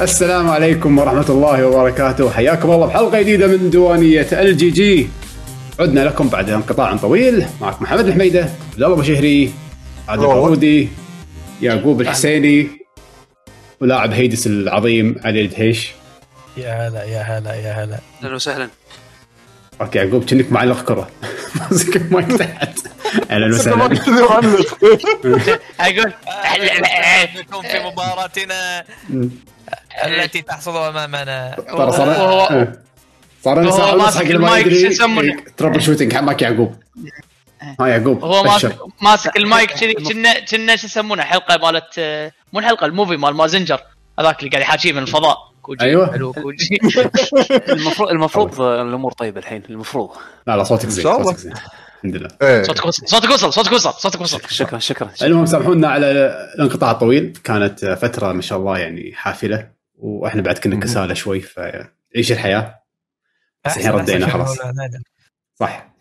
السلام عليكم ورحمة الله وبركاته. حياكم الله بحلقة جديدة من ديوانية ال GG. عدنا لكم بعد انقطاع طويل. معكم محمد الحميدة عبد الله بشهري عادل. العودي يعقوب الحسيني ولاعب Hades العظيم علي الدهيش. يا هلا يا هلا يا هلا. أهلا وسهلا. أوكي يعقوب كأنك معلق كرة. ماسك المايك تحت. أهلا وسهلا. أقول نكون في مباراتنا التي تحصل أمامنا. ترى صار آه. صار لنا ساعة ونص ماسك حق ما المايك، شو يدري يسمونه؟ تربل شوتنج حماك يعقوب. ها يعقوب هو. ماسك ماسك المايك كذي كنا كنا شو يسمونه حلقة مالت مو الحلقة الموفي مال مازنجر. هذاك اللي قاعد يحاكيه من الفضاء. كوجي أيوة. حلو كوجي. المفروض المفروض الأمور طيبة الحين المفروض. لا لا صوتك زين إن شاء الله. صوتك زين. الحمد لله. إيه. صوتك وصل صوتك وصل صوتك وصل صوتك وصل. شكرا شكرا المهم سامحونا على الانقطاع الطويل. كانت فترة ما شاء الله يعني حافلة وإحنا بعد كنا كسالى شوي فعيش الحياة. بس الحين ردينا خلاص. صح.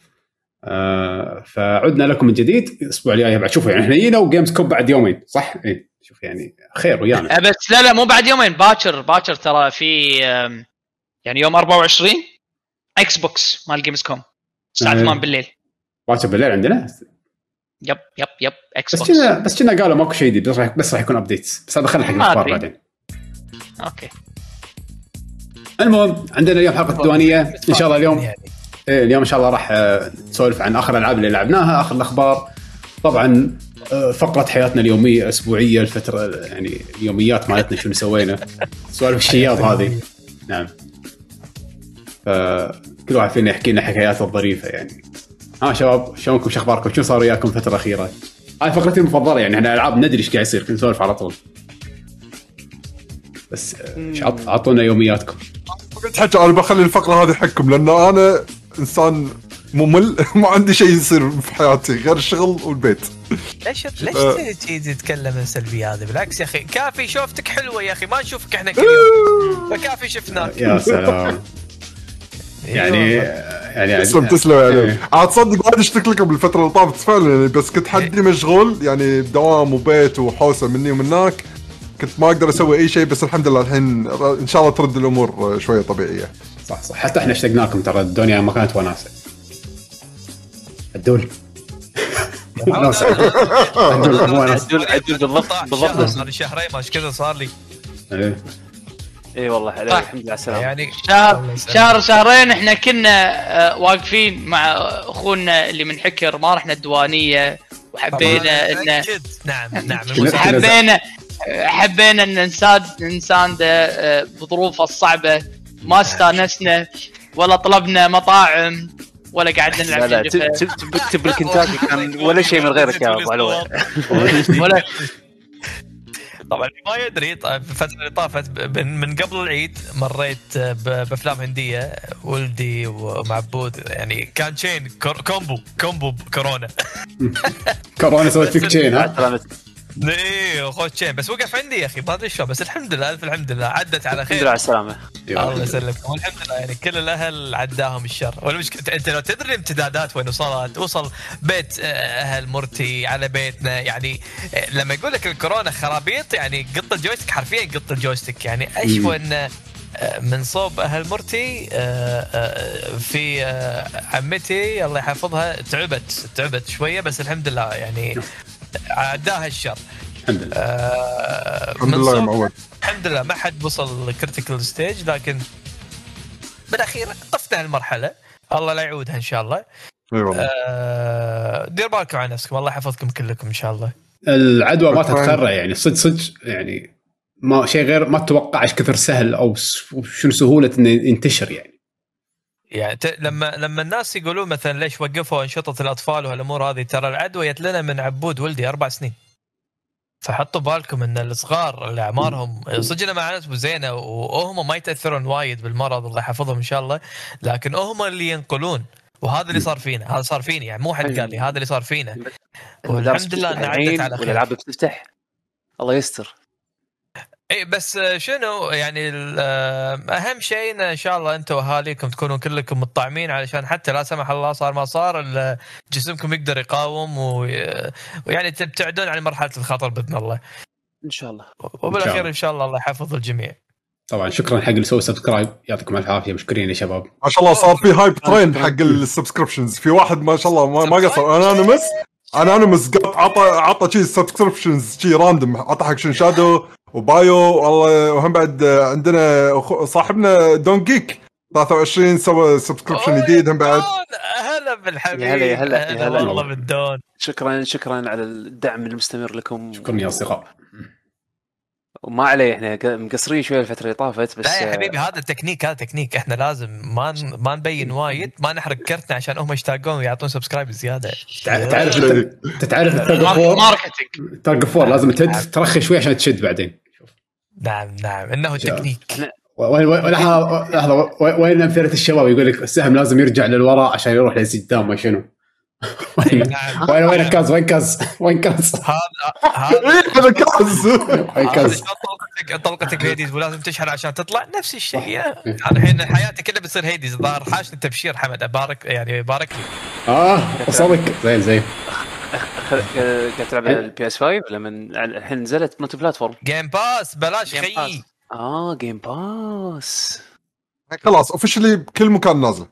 آه فعدنا لكم من جديد. الأسبوع الجاي بعد شوفوا يعني إحنا جينا وجيمز كوب بعد يومين صح؟ إيه. شوف يعني خير ويانا. بس لا لا مو بعد يومين باكر باكر ترى في يعني يوم 24 Xbox مال Gamescom الساعة أه. 8 بالليل. باكر بالليل عندنا؟ yep yep yep Xbox كنا بس كنا قالوا ماكو شيء جديد بس راح بس راح يكون updates بس هذا خلينا حق الأخبار. بعدين. أوكي. المهم عندنا اليوم حلقة الديوانية. إن شاء الله اليوم. إيه اليوم إن شاء الله راح آه، نسولف عن آخر الألعاب اللي لعبناها آخر الأخبار. طبعا آه، فقرة حياتنا اليومية أسبوعية الفترة يعني اليوميات مالتنا شنو سوينا سوالف الشياط هذه. نعم. فكل واحد فينا يحكي لنا حكاياته الظريفة يعني. ها شباب شلونكم؟ شو أخباركم؟ شو صار وياكم الفترة الأخيرة؟ هاي فقرتي المفضلة يعني إحنا ألعاب ندري إيش قاعد يصير نسولف على طول. بس آه، إيش عط- عطونا يومياتكم. قلت حكي أنا بخلي الفقرة هذه حقكم لأن أنا إنسان ممل ما عندي شيء يصير في حياتي غير الشغل والبيت. ليش آه. ليش تجي تتكلم السلبية هذه؟ بالعكس يا أخي كافي شوفتك حلوة يا أخي ما نشوفك إحنا كل يوم فكافي شفناك. يا سلام. يعني يعني تسلم تسلم إيه. يعني عاد تصدق وايد اشتكت لكم بالفترة اللي طافت فعلا يعني. بس كنت حدي مشغول يعني دوام وبيت وحوسة مني ومنك كنت ما أقدر أسوي أي شيء بس الحمد لله الحين إن شاء الله ترد الأمور شوية طبيعية. صح صح. حتى إحنا اشتقناكم ترى الدنيا ما كانت وناسة. الدول عدل عدل بالضبط بالضبط. صار لي شهرين ما إيش كذا صار لي. إيه. إي والله عليك صح. الحمد لله على السلامة يعني شهر. شهر شهرين إحنا كنا آه، واقفين مع أخونا اللي من حكر ما رحنا الديوانية وحبينا ان. نعم نعم. حبينا حبينا إن نساعد نسانده آه، بظروفه الصعبة ما استانسنا ولا طلبنا مطاعم ولا قعدنا لا نلعب لا تب- تكتب بالكنتاكي كان ولا شيء من غيرك يا أبو علوي ولا طبعا ما يدري في الفترة اللي طافت. ب- من من قبل العيد مريت ب- بأفلام هندية ولدي ومعبود يعني كان chain combo combo كورونا. كورونا سويت فيك chain ها؟ إيه اخوة chain بس وقف عندي يا أخي ما أدري شلون بس الحمد لله ألف الحمد لله. عدت على الحمد لله خير على السلامة. الله يسلمك. والحمد لله يعني كل الأهل عداهم الشر. والمشكلة أنت لو تدري الامتدادات وين وصلت وصل بيت آه، أهل مرتي على بيتنا يعني آه، لما يقول لك الكورونا خرابيط يعني قط ال joystick حرفيا قط ال joystick. يعني اشوى ان آه، من صوب أهل مرتي آه، في عمتي الله يحفظها تعبت تعبت شوية بس الحمد لله يعني عداها الشر. الحمد لله. آه، الحمد لله يا معود. الحمد لله ما حد وصل critical stage لكن بالأخير طفنا المرحله الله لا يعودها إن شاء الله. أي والله. آه دير بالكم على نفسكم. الله يحفظكم كلكم إن شاء الله. العدوى ما. تتخرع يعني. صدق صدق يعني ما شيء غير ما تتوقع إيش كثر سهل أو شنو سهولة إنه ينتشر يعني. يعني ت... لما لما الناس يقولون مثلا ليش وقفوا أنشطة الأطفال وهالامور هذه ترى العدوى جت لنا من عبود ولدي أربع سنين. فحطوا بالكم إن الصغار اللي أعمارهم صدقنا مع ناس زينه وهم ما يتأثرون وايد بالمرض الله يحفظهم إن شاء الله لكن هم اللي ينقلون. وهذا اللي صار فينا هذا صار فيني يعني مو حد قال لي هذا اللي صار فينا. والحمد لله انها عدت على خير. والألعاب بتفتح الله يستر. إي بس شنو يعني ال- أهم شيء إن إن شاء الله أنتم وأهاليكم تكونوا كلكم مطعمين علشان حتى لا سمح الله صار ما صار جسمكم يقدر يقاوم وي- ويعني تبتعدون عن مرحلة الخطر بإذن الله. إن شاء الله. وبالأخير. إن شاء الله. الله يحفظ الجميع. طبعا شكرا حق اللي سووا subscribe يعطيكم الف عافية. مشكورين يا شباب. ما شاء الله صار في hype train حق ال subscriptions في واحد ما شاء الله ما, ما قصر. anonymous anonymous قط عطى عطى شي subscriptions شي random عطى حق شن شادو وبايو والله وهم بعد عندنا صاحبنا دون جيك 23 سوى subscription جديد هم بعد. هلا بالحبيب. هلا- هلا- هلا. والله بالدون. شكرا شكرا على الدعم المستمر لكم. شكرا يا أصدقاء. وما عليه إحنا مقصرين شوية الفترة اللي طافت بس لا يا حبيبي هذا تكنيك هذا تكنيك. إحنا لازم ما ما نبين وايد ما نحرق كرتنا عشان هم يشتاقون ويعطون subscribe زيادة. تع- تعرف انت تعرف ال tug of war لازم تد- ترخي شوي عشان تشد بعدين. نعم نعم. إنه شاء الله. تكنيك. وين وين لحظة لحظة. وين- وين امثله الشباب يقول لك السهم لازم يرجع للوراء عشان يروح لقدام ما شنو. وين وين وين كاز وين كاز وين كاز هذا هذا كاز. وين كاز طلقتك طلقتك هيديز ولازم تشحن عشان تطلع نفس الشيء الحين حياتي كلها بتصير هيديز. الظاهر حاشني تبشير حمد ابارك يعني بارك لي. آه وصلك زين زين. خ- آه، قاعد تلعب على البي اس 5 لما الحين نزلت مالتي بلاتفورم جيم باس بلاش Game خيي. Pass. آه جيم باس خلاص اوفشلي بكل مكان نازله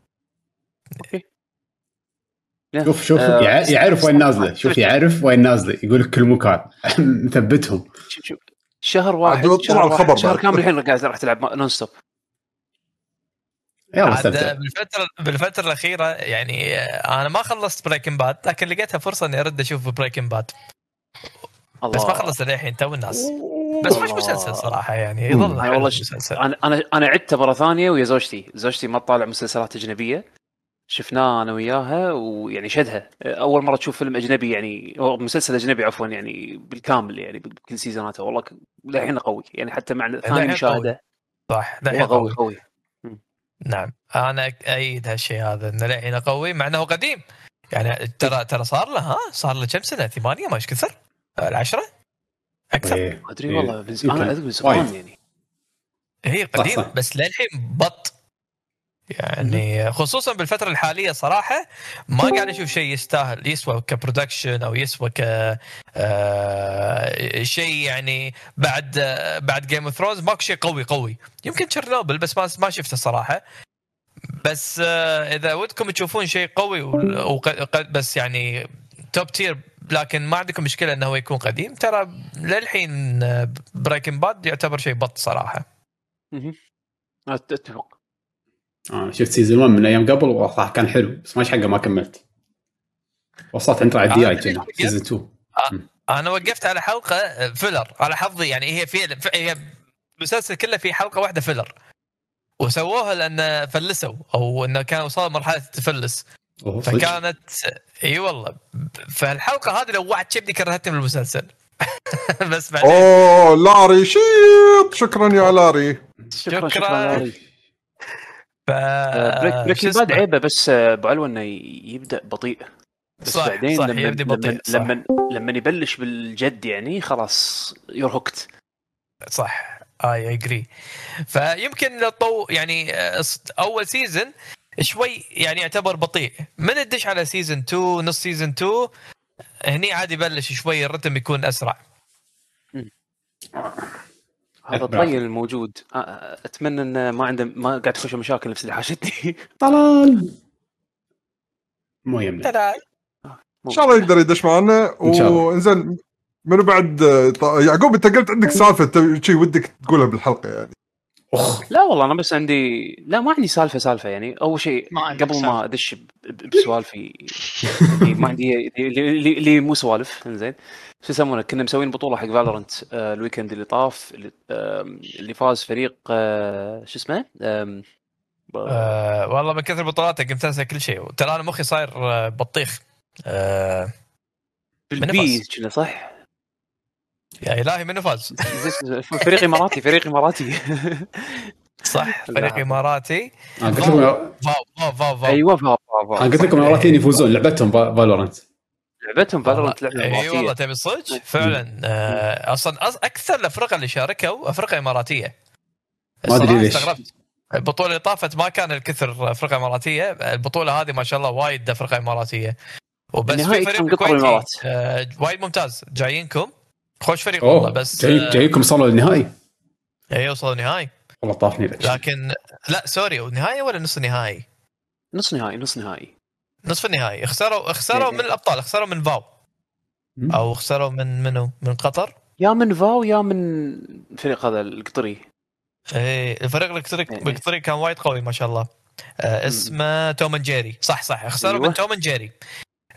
شوف شوف آه، يع- يعرف وين نازله. شوف يعرف وين نازله. يقول لك كل مكان. مثبتهم. شوف شوف. شهر واحد شهر, واحد الخبر شهر. كامل الحين قاعد راح تلعب نون ستوب يلا بالفترة بالفترة الأخيرة يعني آه، أنا ما خلصت بريكن باد لكن لقيتها فرصة إني أرد أشوف بريكن باد الله بس ما خلصت للحين تو الناس. بس مش. مسلسل صراحة يعني مم. يظل والله المسلسل أنا أنا أنا عدته مرة ثانية ويا زوجتي. زوجتي ما تطالع مسلسلات أجنبية. شفناه أنا وياها ويعني شدها. أول مرة تشوف فيلم أجنبي يعني أو مسلسل أجنبي عفوا يعني بالكامل يعني بكل سيزوناته. والله ك- للحين قوي. يعني حتى مع ثاني مشاهدة. صح للحين قوي. قوي. نعم. أنا ايد هالشيء هذا إنه للحين قوي مع إنه قديم. يعني ترى ترى صار له ها؟ صار له كم سنة؟ ثمانية؟ ما إيش كثر؟ العشرة؟ أكثر؟ إيه. ما أدري إيه. والله من زمان أنا. اذكر زمان وايد. يعني. هي صح، قديم. بس للحين بط. يعني خصوصا بالفترة الحالية صراحة ما قاعد أشوف شيء يستاهل يسوى ك production أو يسوى ك آه، شيء يعني بعد آه، بعد Game of Thrones ماكو شيء قوي قوي. يمكن Chernobyl بس ما ما شفته صراحة. بس آه، إذا ودكم تشوفون شيء قوي بس يعني top tier لكن ما عندكم مشكلة إنه هو يكون قديم ترى للحين Breaking Bad يعتبر شيء بط صراحة. أتفق. آه شفت season 1 من أيام قبل والله كان حلو بس ماش حقه ما كملت. وصلت انت على الدي اي كنا season 2 أنا وقفت على حلقة filler على حظي يعني هي في هي المسلسل كله في حلقة واحدة فيلر وسووها لأن فلسوا أو إنه كان وصلوا مرحلة التفلس. فكانت إي والله. فالحلقة هذه لوعت شبني كرهتني من المسلسل. بس بعدين. أوه لاري شيط شكرا يا لاري. شكرا شكراً. شكرا. لاري. ف بريك بريكنج شو اسمه؟ باد عيبه بس آه، أبو علوة إنه يبدأ بطيء. بس صح بعدين صح لما يبدي بطيء لما, لما لما يبلش بالجد يعني خلاص you're hooked صح اي اجري فيمكن لو تو يعني آه، أول season شوي يعني يعتبر بطيء. من تدش على season 2 نص season 2 هني عادي يبلش شوي الرتم يكون أسرع. هذا الطيل الموجود. آه، آه، أتمنى إنه ما عنده ما قاعد تخش مشاكل نفس اللي حاشتني. طلال! مو يمنا ترى إن شاء الله يقدر يدش معنا. إن شاء الله. وإنزين منو بعد؟ يعقوب أنت قلت عندك سالفة شي ودك تقولها بالحلقة يعني. اخ لا والله أنا بس عندي لا ما عندي سالفة سالفة يعني. أول شيء ما قبل ما. أدش بسوالفي ما عندي اللي مو سوالف إنزين. شو يسمونه كنا مسوين بطولة حق Valorant آه ال weekend اللي طاف اللي, اللي فاز فريق آه شو اسمه؟ آه والله من كثر بطولاتك قمت انسى كل شيء. ترى أنا مخي صاير آه، بطيخ. آه بالبي فاز؟ كنا صح؟ يا إلهي منو فاز؟ فريق إماراتي فريق إماراتي. صح. فريق إماراتي. أنا قلت لكم فاو فاو فاو فاو. أيوه فا فا أنا قلت لكم الاماراتيين يفوزون لعبتهم فالورنت لعبتهم فالورنت لعبة إي والله تبي الصدق فعلا. آه أصلا أص... أكثر الافرقه اللي شاركوا افرقه إماراتية. ما أدري الصراحة ليش. استغربت. البطولة اللي طافت ما كان الكثر افرقه إماراتية. البطولة هذه ما شاء الله وايد افرقه إماراتية. وبس النهائي في فريق كويتي. آه وايد ممتاز. جايينكم. خوش فريق والله بس جاي آه، جايكم صلوا للنهائي. إي وصلوا نهائي والله طافني لك لكن لا sorry نهائي ولا نص نهائي؟ نص نهائي نص نهائي. نصف النهائي. خسروا خسروا إيه. من الأبطال. خسروا من فاو. أو خسروا من منو؟ من قطر؟ يا من فاو يا من الفريق هذا القطري. إيه الفريق القطري إيه. القطري كان وايد قوي ما شاء الله. آه اسمه توم جيري. صح صح. خسروا أيوة. من توم جيري.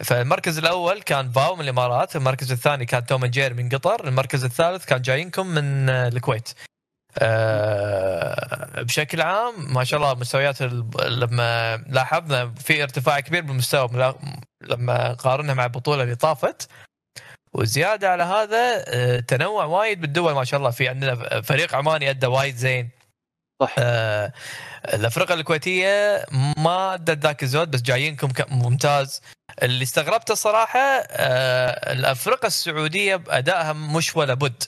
فالمركز الأول كان فاو من الإمارات المركز الثاني كان توم جيري من قطر المركز الثالث كان جايينكم من آه، الكويت. آه بشكل عام ما شاء الله مستويات لما لاحظنا في ارتفاع كبير بالمستوى لما قارنها مع البطولة اللي طافت. وزيادة على هذا آه، تنوع وايد بالدول ما شاء الله في عندنا فريق عماني أدى وايد زين. صح. آه، الافرقه الكويتية ما أدت ذاك الزود بس جايينكم ممتاز. اللي استغربته الصراحة آه، الافرقه السعودية بادائها مش ولا بد.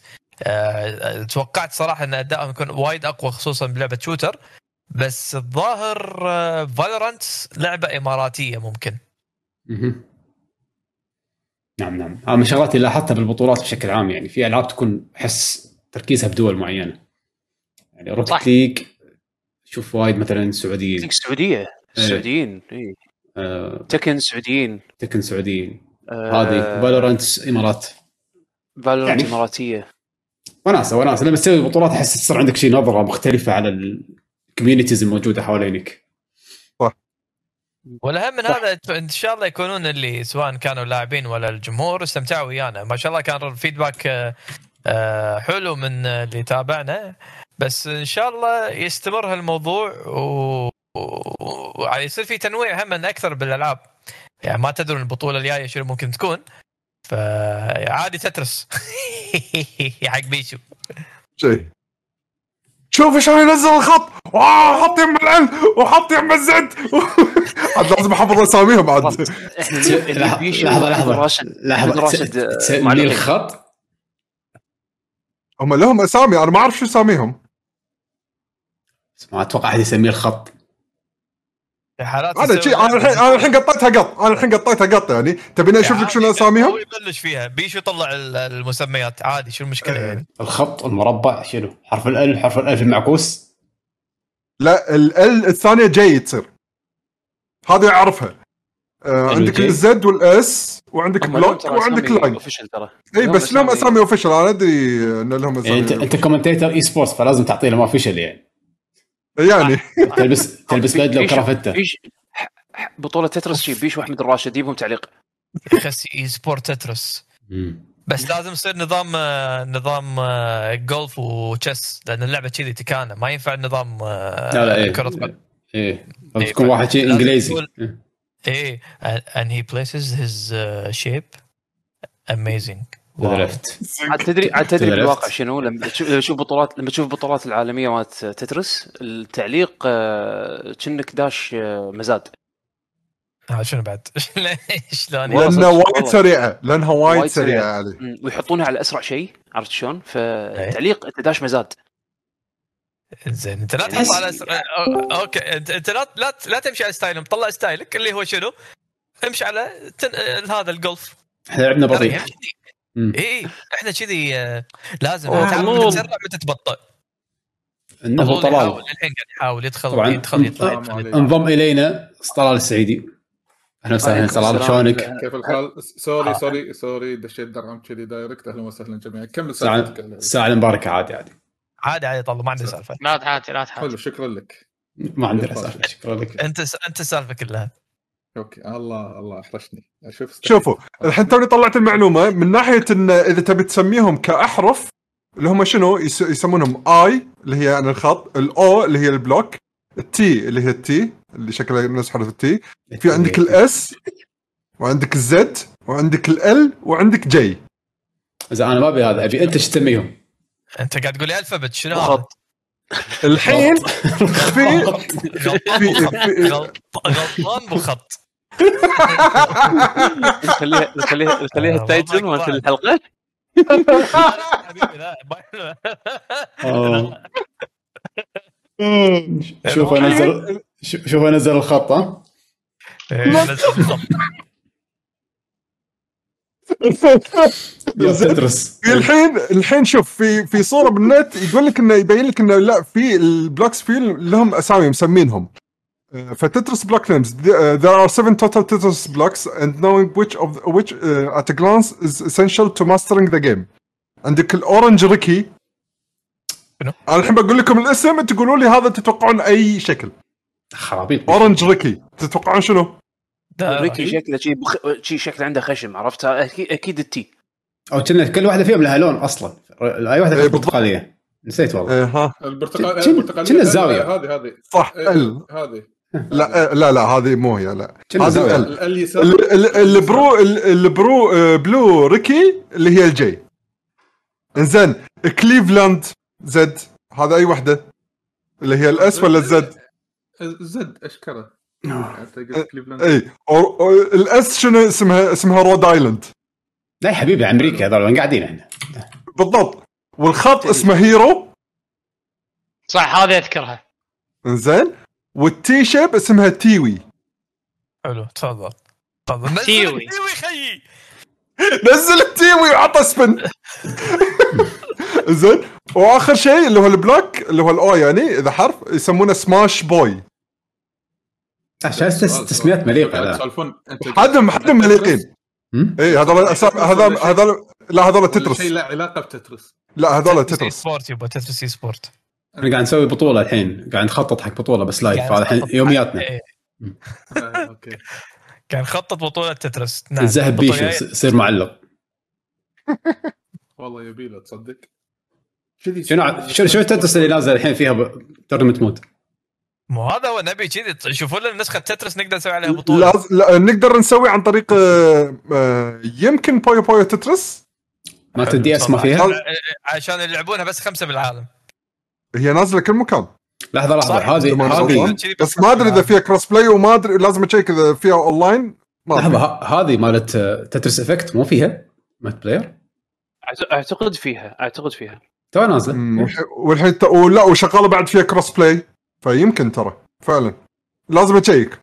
توقعت صراحة أن أدائهم يكون وايد أقوى خصوصا بلعبة شوتر. بس الظاهر Valorant لعبة إماراتية ممكن. نعم نعم. هذا من الشغلات اللي لاحظتها بالبطولات بشكل عام يعني في ألعاب تكون أحس تركيزها بدول معينة. يعني Rocket. League شوف وايد مثلا سعوديين. السعوديه السعوديين اي آه، تكن سعوديين. تكن سعوديين. آه، هذه Valorant إمارات. Valorant يعني- إماراتية. وناسة وناسة. لما تسوي بطولات أحس تصير عندك شيء نظرة مختلفة على ال communities الموجودة حوالينك. والأهم من. هذا إن شاء الله يكونون اللي سواء كانوا لاعبين ولا الجمهور استمتعوا ويانا. ما شاء الله كان الفيدباك آه، آه، حلو من اللي تابعنا. بس إن شاء الله يستمر هالموضوع و... و- ويعني يصير في تنويع هم أكثر بالألعاب. يعني ما تدرون البطولة الجاية شنو ممكن تكون. فعادي تترس. حق بيشو شيء شوف شلون ينزل الخط. واه حط يم العلم وحط يم الزد. عاد لازم أحفظ أساميهم عاد. لحظة راشد. ت- آه، تسمي معلقين. الخط؟ هم لهم أسامي أنا ما أعرف شو أساميهم. ما أتوقع أحد يسميه الخط. في حالات أنا شي أنا الحين أنا الحين قطيتها قط أنا الحين قطيتها قط يعني. تبيني أشوف لك شنو عادي، أساميهم؟ هو يبلش فيها. بيشو طلع ال- المسميات؟ عادي شو المشكلة إيه. يعني؟ الخط المربع شنو؟ حرف الالف حرف الالف المعكوس؟ لا ال ال الثانية جاي تصير. هذه أعرفها. آه يعني عندك؟ الزد والاس وعندك بلوك وعندك لاين اي بس لهم أسامي. اوفيشال أنا أدري إن لهم يعني انت أسامي أنت كومنتيتر اي سبورتس فلازم تعطي لهم اوفيشال يعني. يعني. تلبس تلبس بدلة وكرافته بيش بطولة تترس شي بيشو واحمد الراشد يجيبهم تعليق. يخسي إي سبورت تترس. بس لازم يصير نظام آه، نظام آه، جولف وتشيس لأن اللعبة كذي تكانة. ما ينفع النظام آه، لا لا إيه. كرة قدم إيه. لازم إيه، تكون واحد شيء إنجليزي. إيه. إيه and he places his uh, shape. Amazing. Left. عاد تدري عاد تدري بالواقع. شنو لما تشوف بطولات لما تشوف البطولات العالمية مالت تترس التعليق آه، كأنك داش آه، مزاد آه، شنو بعد شلون لأنها وايد. سريعة لأنها وايد. سريعة علي ويحطونها على أسرع شيء عرفت شلون؟ فتعليق أنت داش مزاد زين أنت لا تحس- تحط على س... أو- okay انت, أنت لا لا لا تمشي على style هم طلع style ك اللي هو شنو؟ امشي على تن... هذا الجولف إحنا لعبنا بطيء يعني. اي إحنا كذي آه، لازم تعرف. متى تسرع متى تبطئ. إنه طلال الحين قاعد يحاول يدخل طبعاً. يدخل يطلع. انضم إلينا طلال السعيدي. أهلا وسهلا. طلال. شلونك؟ كيف الحال؟ sorry آه. sorry sorry دشيت درعم كذي direct. أهلا وسهلا جميعا. كمل ساعة سالفتك الساعة المباركة عادي عادي. عادي عادي طلع ما عندي سالفة. لا تحاتي لا تحاتي حلو شكرا لك. ما عندنا سالفة شكرا لك. أنت أنت السالفه كلها. okay. الله الله احرجني شوف شوفوا الحين توني طلعت المعلومة من ناحية إن إذا تبي تسميهم كأحرف اللي هم شنو؟ يس- يسمونهم I اللي هي يعني الخط الاو اللي هي البلوك التي اللي هي التي اللي شكلها نفس حرف ال T في عندك ال S وعندك ال Z وعندك L وعندك J إذا أنا ما أبي هذا أبي أنت إيش تسميهم؟ أنت قاعد تقول لي alphabet شنو هذا؟ خط الحين في في, في غلط- غلطان بخط. نخليها نخليها نخليها آه، ال title كفاية. الحلقة آه. شوف انزل شوف شوف أنزل الخط ها إيه،. Tetris الحين الحين شوف في في صورة بالنت يقول لك إنه يبين لك إنه لا في ال blocks في لهم أسامي مسمينهم ف Tetris block names there are seven total Tetris blocks and knowing which of which uh, at a glance is essential to mastering the game. عندك ال orange Ricky شنو؟ أنا الحين بقول لكم الاسم تقولوا لي هذا تتوقعون أي شكل؟ خرابيط. orange Ricky تتوقعون شنو؟ Ricky. شكله شي بخ... شي شكله عنده خشم عرفتها أكيد أكيد ال T. أو كنا كل واحدة فيهم لها لون أصلا. أي واحدة إيه،. برتقالية. نسيت والله. إيه ها. البرتقال البرتقاليه كنا الزاوية. هذه هذه. صح إيه، ال هذه. لا آه، لا لا هذه مو هي لا. زاوية. ال ال blue ال- ال blue آه، blue Ricky اللي هي ال J. إنزين Cleveland Z. هذا أي وحدة؟ اللي هي ال S ولا ال Z؟ Z أشكره. إيه. إي. أو- أو ال S شنو اسمها؟ اسمها Rhode Island. لا يا حبيبي أمريكا هذول وين قاعدين إحنا؟ بالضبط. والخط اسمه hero. صح هذه أذكرها. إنزين. وال T shape اسمها Teewee. حلو تفضل. تفضل. Teewee. Teewee خيي. نزل ال Teewee وعطى spin. زين. وآخر شيء اللي هو ال block اللي هو ال O يعني إذا حرف يسمونه Smashboy. عشان تس- تسميات مليقة تسولفون حدهم حدهم مليقين؟ اي هذول هذول هذول لا هذول Tetris شيء له علاقة ب Tetris. لا هذول Tetris sport يبا Tetris sport إحنا قاعد نسوي بطولة الحين قاعد نخطط حق بطولة بس live هذا الحين يومياتنا. إيه. آه، okay. كان خطط بطولة Tetris. نعم الذهب بيشو يص- يصير معلق. والله يبي له تصدق. شنو ع- شنو شنو Tetris اللي نازل الحين فيها tournament mode مو هذا هو نبي كذي شوفوا لنا نسخة Tetris نقدر نسوي عليها بطولة. لاز... لا نقدر نسوي عن طريق آه، آه، يمكن Puyo Puyo Tetris؟ مالت ال DS ما فيها. عشان يلعبونها بس خمسة بالعالم. هي نازلة كل مكان. لحظة لحظة. هذه هذه. بس ما أدري إذا فيها cross play وما أدري لازم أشيك إذا فيها اونلاين ما لحظة هذه مالت آه، تترس Effect مو فيها؟ مالت player أعتقد فيها أعتقد فيها. تو نازلة. والحين ت- ولا وشغالة بعد فيها cross play فيمكن ترى فعلا. لازم أشيك.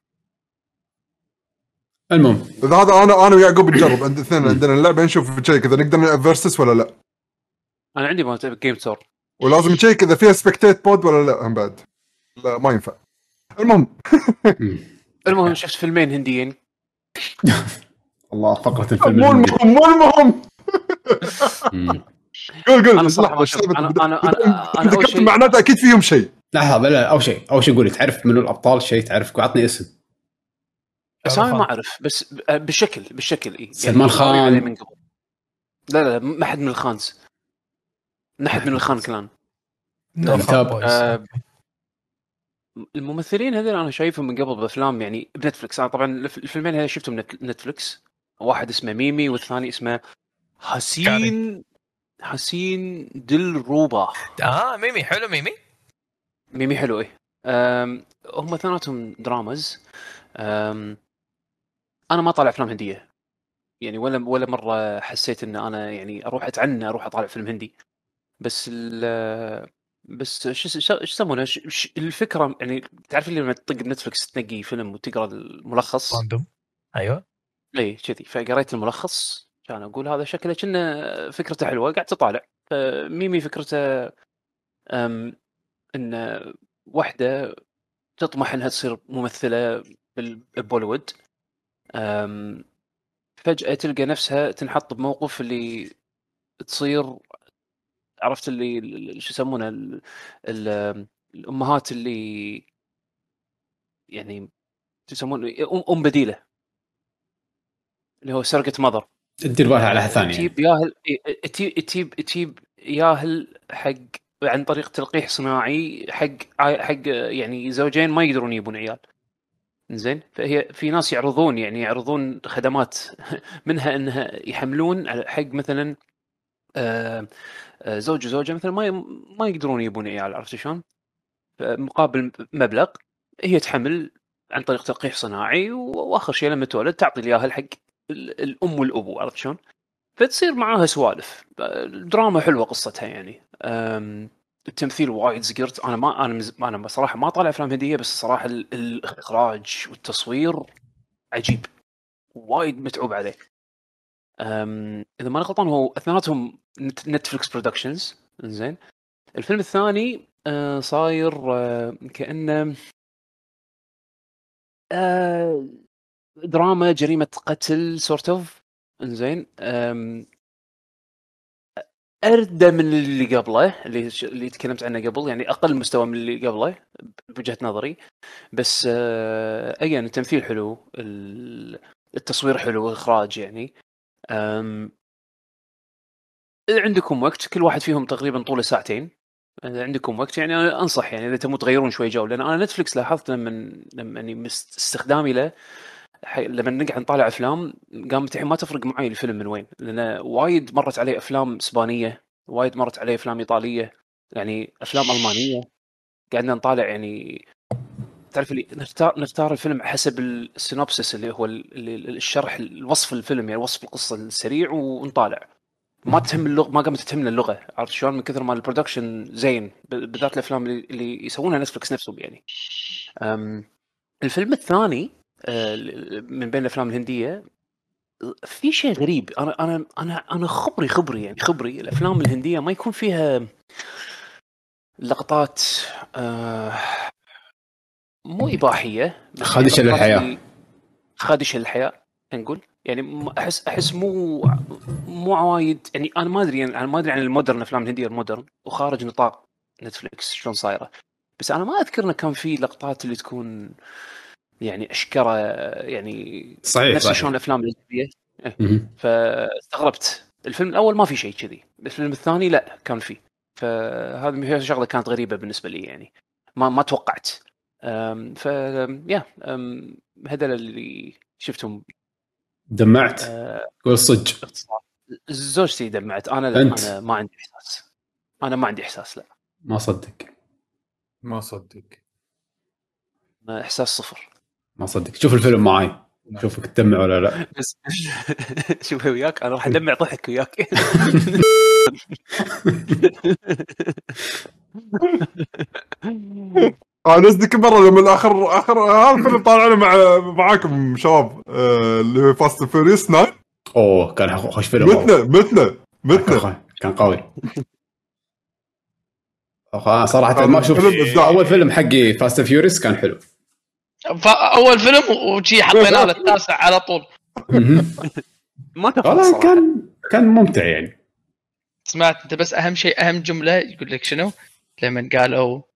المهم. إذا هذا أنا أنا ويعقوب نجرب عند الاثنين عندنا اللعبة نشوف نشيك إذا نقدر نلعب versus ولا لا. أنا عندي مالت game store ولازم نشيك اذا فيها spectate mode ولا لا؟ هم بعد. لا ما ينفع. المهم. المهم شفت فيلمين هنديين. الله فقره الفيلم مو. المهم مو المهم. قول قول. أنا- أنا- بدأ- أنا أول ذكرت معناته أكيد فيهم شيء. لحظه لا أول شيء أول شيء قولي. تعرف منو الأبطال شيء؟ تعرف عطني اسم. اسامي ما أعرف. بس ب- بالشكل بالشكل إي. سلمان خان. من لا لا ما حد من الخانز. حد من الخان كلان. boys. آه، الممثلين هذول أنا شايفهم من قبل بأفلام يعني ب Netflix أنا طبعا الف- الفيلمين هذول شفتهم نت- Netflix واحد اسمه Mimi والثاني اسمه حسين Haseen Dillruba. آه Mimi. حلو Mimi. Mimi حلو إيه. هم ثاناتهم dramas أم، أنا ما طالع أفلام هندية. يعني ولا ولا مرة حسيت إن أنا يعني أروح أتعنى أروح أطالع فيلم هندي. بس ال بس شو شو يسمونه؟ الفكرة يعني تعرف اللي لما تطق ب Netflix تنقي فيلم وتقرأ الملخص؟ random. أيوه. إي كذي. فقريت الملخص كان أقول هذا شكله كأنه فكرته حلوة قاعد تطالع ف Mimi فكرته إن واحدة تطمح إنها تصير ممثلة ببوليوود. فجأة تلقى نفسها تنحط بموقف اللي تصير عرفت اللي ال- شو يسمونه ال- ال- الأمهات اللي يعني أم- أم بديلة. اللي هو سرقة ماذر تدير بالها على ثانية تجيب ياهل تجيب تجيب تجيب ياهل حق عن طريق تلقيح صناعي حق حق يعني زوجين ما يقدرون يجيبون عيال. زين فهي في ناس يعرضون يعني يعرضون خدمات منها إنها يحملون حق مثلا زوج وزوجة مثلا ما ما يقدرون يجيبون عيال عرفت شلون؟ مقابل مبلغ هي تحمل عن طريق تلقيح صناعي وآخر شيء لما تولد تعطي الياهل حق ال- الأم والأبو عرفت شلون؟ فتصير معاها سوالف دراما حلوة قصتها يعني التمثيل وايد زقرت أنا ما أنا. أنا بصراحة ما طالع أفلام هندية بس الصراحه ال... الإخراج والتصوير عجيب وايد متعوب عليه إذا ماني غلطان هو أثنيناتهم Netflix productions زين الفيلم الثاني آه، صاير آه، كأنه آه، دراما جريمة قتل sort of إنزين. اردى من اللي قبله اللي اللي تكلمت عنه قبل يعني أقل مستوى من اللي قبله بوجهة نظري. بس اجين التمثيل حلو التصوير حلو الاخراج يعني. اذا عندكم وقت؟ كل واحد فيهم تقريبا طوله ساعتين. إذا عندكم وقت يعني أنا أنصح يعني إذا تبون تغيرون شوي جو لأن أنا نتفلكس لاحظت لما لما يعني استخدامي له لما نقعد نطالع أفلام قامت الحين ما تفرق معي الفيلم من وين. لأن وايد مرت علي أفلام إسبانية وايد مرت علي أفلام إيطالية يعني أفلام ألمانية. قعدنا نطالع يعني تعرف اللي نختار نختار الفيلم حسب ال synopsis اللي هو الشرح الوصف الفيلم يعني وصف القصة السريع ونطالع. ما تهم اللغة ما قامت تهمنا اللغة عرفت شلون؟ من كثر ما ال production زين بالذات الأفلام اللي, اللي يسوونها Netflix نفسهم يعني. الفيلم الثاني آه، من بين الأفلام الهندية في شيء غريب. أنا أنا أنا أنا خبري خبري يعني خبري. الأفلام الهندية ما يكون فيها لقطات آه مو إباحية خادشه للحياء خادشه للحياء نقول. يعني أحس أحس مو مو وايد يعني أنا ما أدري يعني أنا ما أدري عن ال modern الافلام الهندية ال modern وخارج نطاق Netflix شلون صايرة. بس أنا ما أذكر إنه كان في لقطات اللي تكون يعني أشكرة يعني صحيح نفس شلون الأفلام الاجنبيه إيه. فاستغربت. الفيلم الأول ما في شيء كذي الفيلم الثاني لا كان فيه. فهذه شغلة كانت غريبة بالنسبة لي يعني. ما ما توقعت. ف يا هذول اللي شفتهم. دمعت؟ قول صدق. زوجتي دمعت. أنا لا أنت. أنا ما عندي إحساس. أنا ما عندي إحساس لا. ما صدق. ما صدق. إحساس صفر. ما صدق. شوف الفيلم معاي. شوفك تدمع ولا لا. بس شوف وياك أنا راح أدمع ضحك وياك. أنا ذيك المره لما اخر اخر هذا الفيلم طالع مع معاكم شباب آه، اللي هو Fast Furious 9 أوه كان خوش فيلم. متنا متنا متنا. كان قوي. صراحة ما أشوف. أول فيلم حقي Fast Furious كان حلو. اول فيلم وشي حطينا له التاسع على طول. ما والله كان كان ممتع يعني. سمعت أنت بس أهم شيء أهم جملة يقول لك شنو؟ لما قالوا آه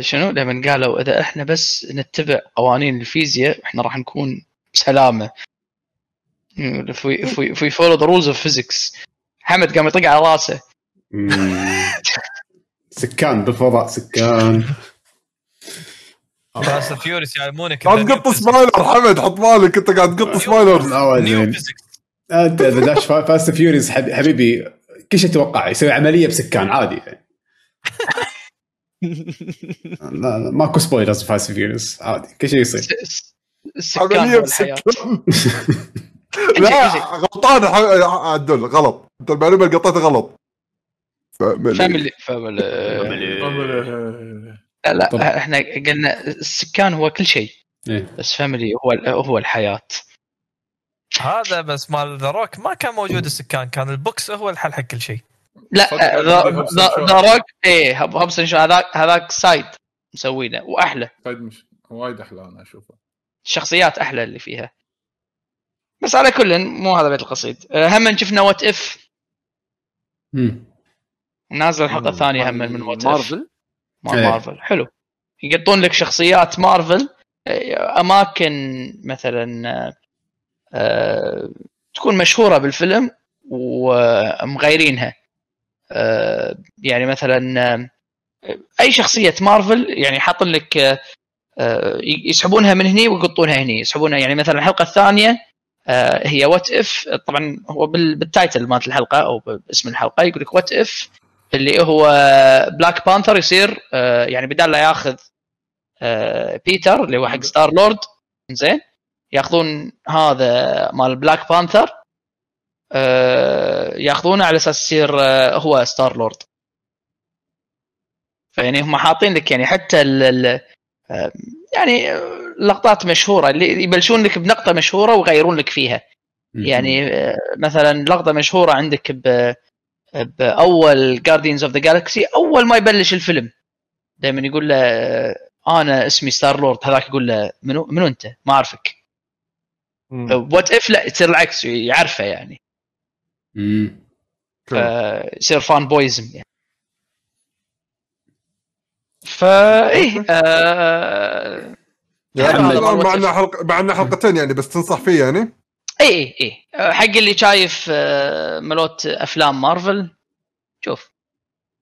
شنو؟ لما قالوا إذا إحنا بس نتبع قوانين الفيزياء إحنا راح نكون سلامة. if we, if we, if we follow the rules of physics. حمد قام يطق على راسه. سكان بالفضاء سكان. Fast Furious يعلمونك لا تقط سبايلر حمد حط بالك أنت قاعد تقط سبايلر. انت اذا داش Fast Furious حبيبي كل شيء توقع يسوي عملية بسكان عادي يعني. لا لا ماكو spoilers Fast Furious عادي كل شيء يصير. عمليه بسكان لا غلطان. عدل غلط. أنت المعلومة اللي قطيتها غلط. فاميلي. فاميلي. لا لا. إحنا قلنا السكان هو كل شيء. إيه؟ بس family هو هو الحياة. هذا بس مال The Rock. ما كان موجود السكان. كان ال box هو الحل حق كل شيء. لا The Rock إيه Hobbs and Shaw هذاك هذاك side مسوينه وأحلى. side مش وايد أحلى أنا أشوفه. الشخصيات أحلى اللي فيها. بس على كل مو هذا بيت القصيد. أه، هم شفنا What If نازل الحلقة الثانية هم من What If Marvel؟ إيه. مارفل. حلو. يقطون لك شخصيات مارفل. آه، أماكن مثلا أه تكون مشهورة بالفيلم ومغيرينها. يعني مثلا أي شخصية مارفل يعني حاطين لك أه يسحبونها من هني ويقطونها هني يسحبونها يعني مثلا الحلقة الثانية هي What If طبعا هو بال title مالت الحلقة أو باسم الحلقة يقول لك What If اللي هو Black Panther يصير آه، يعني بدال لا ياخذ آه، بيتر اللي هو حق Star-Lord زين ياخذون هذا مال Black Panther آه، ياخذونه على أساس يصير هو Star-Lord فيعني هم حاطين لك يعني حتى ال يعني لقطات مشهورة اللي يبلشون لك بنقطة مشهورة ويغيرون لك فيها. يعني آه، مثلا لقطة مشهورة عندك ب بأول Guardians of the Galaxy أول ما يبلش الفيلم. دائما يقول له أنا اسمي Star-Lord هذاك يقول له منو منو أنت؟ ما أعرفك. What If لا تصير العكس يعرفه يعني. امم يصير fanboyism يعني. فا إيه آه يعني معنا حلقه معنا حلقتين يعني بس تنصح فيه يعني؟ اي اي اي حق اللي شايف آه، ملوت أفلام مارفل شوف.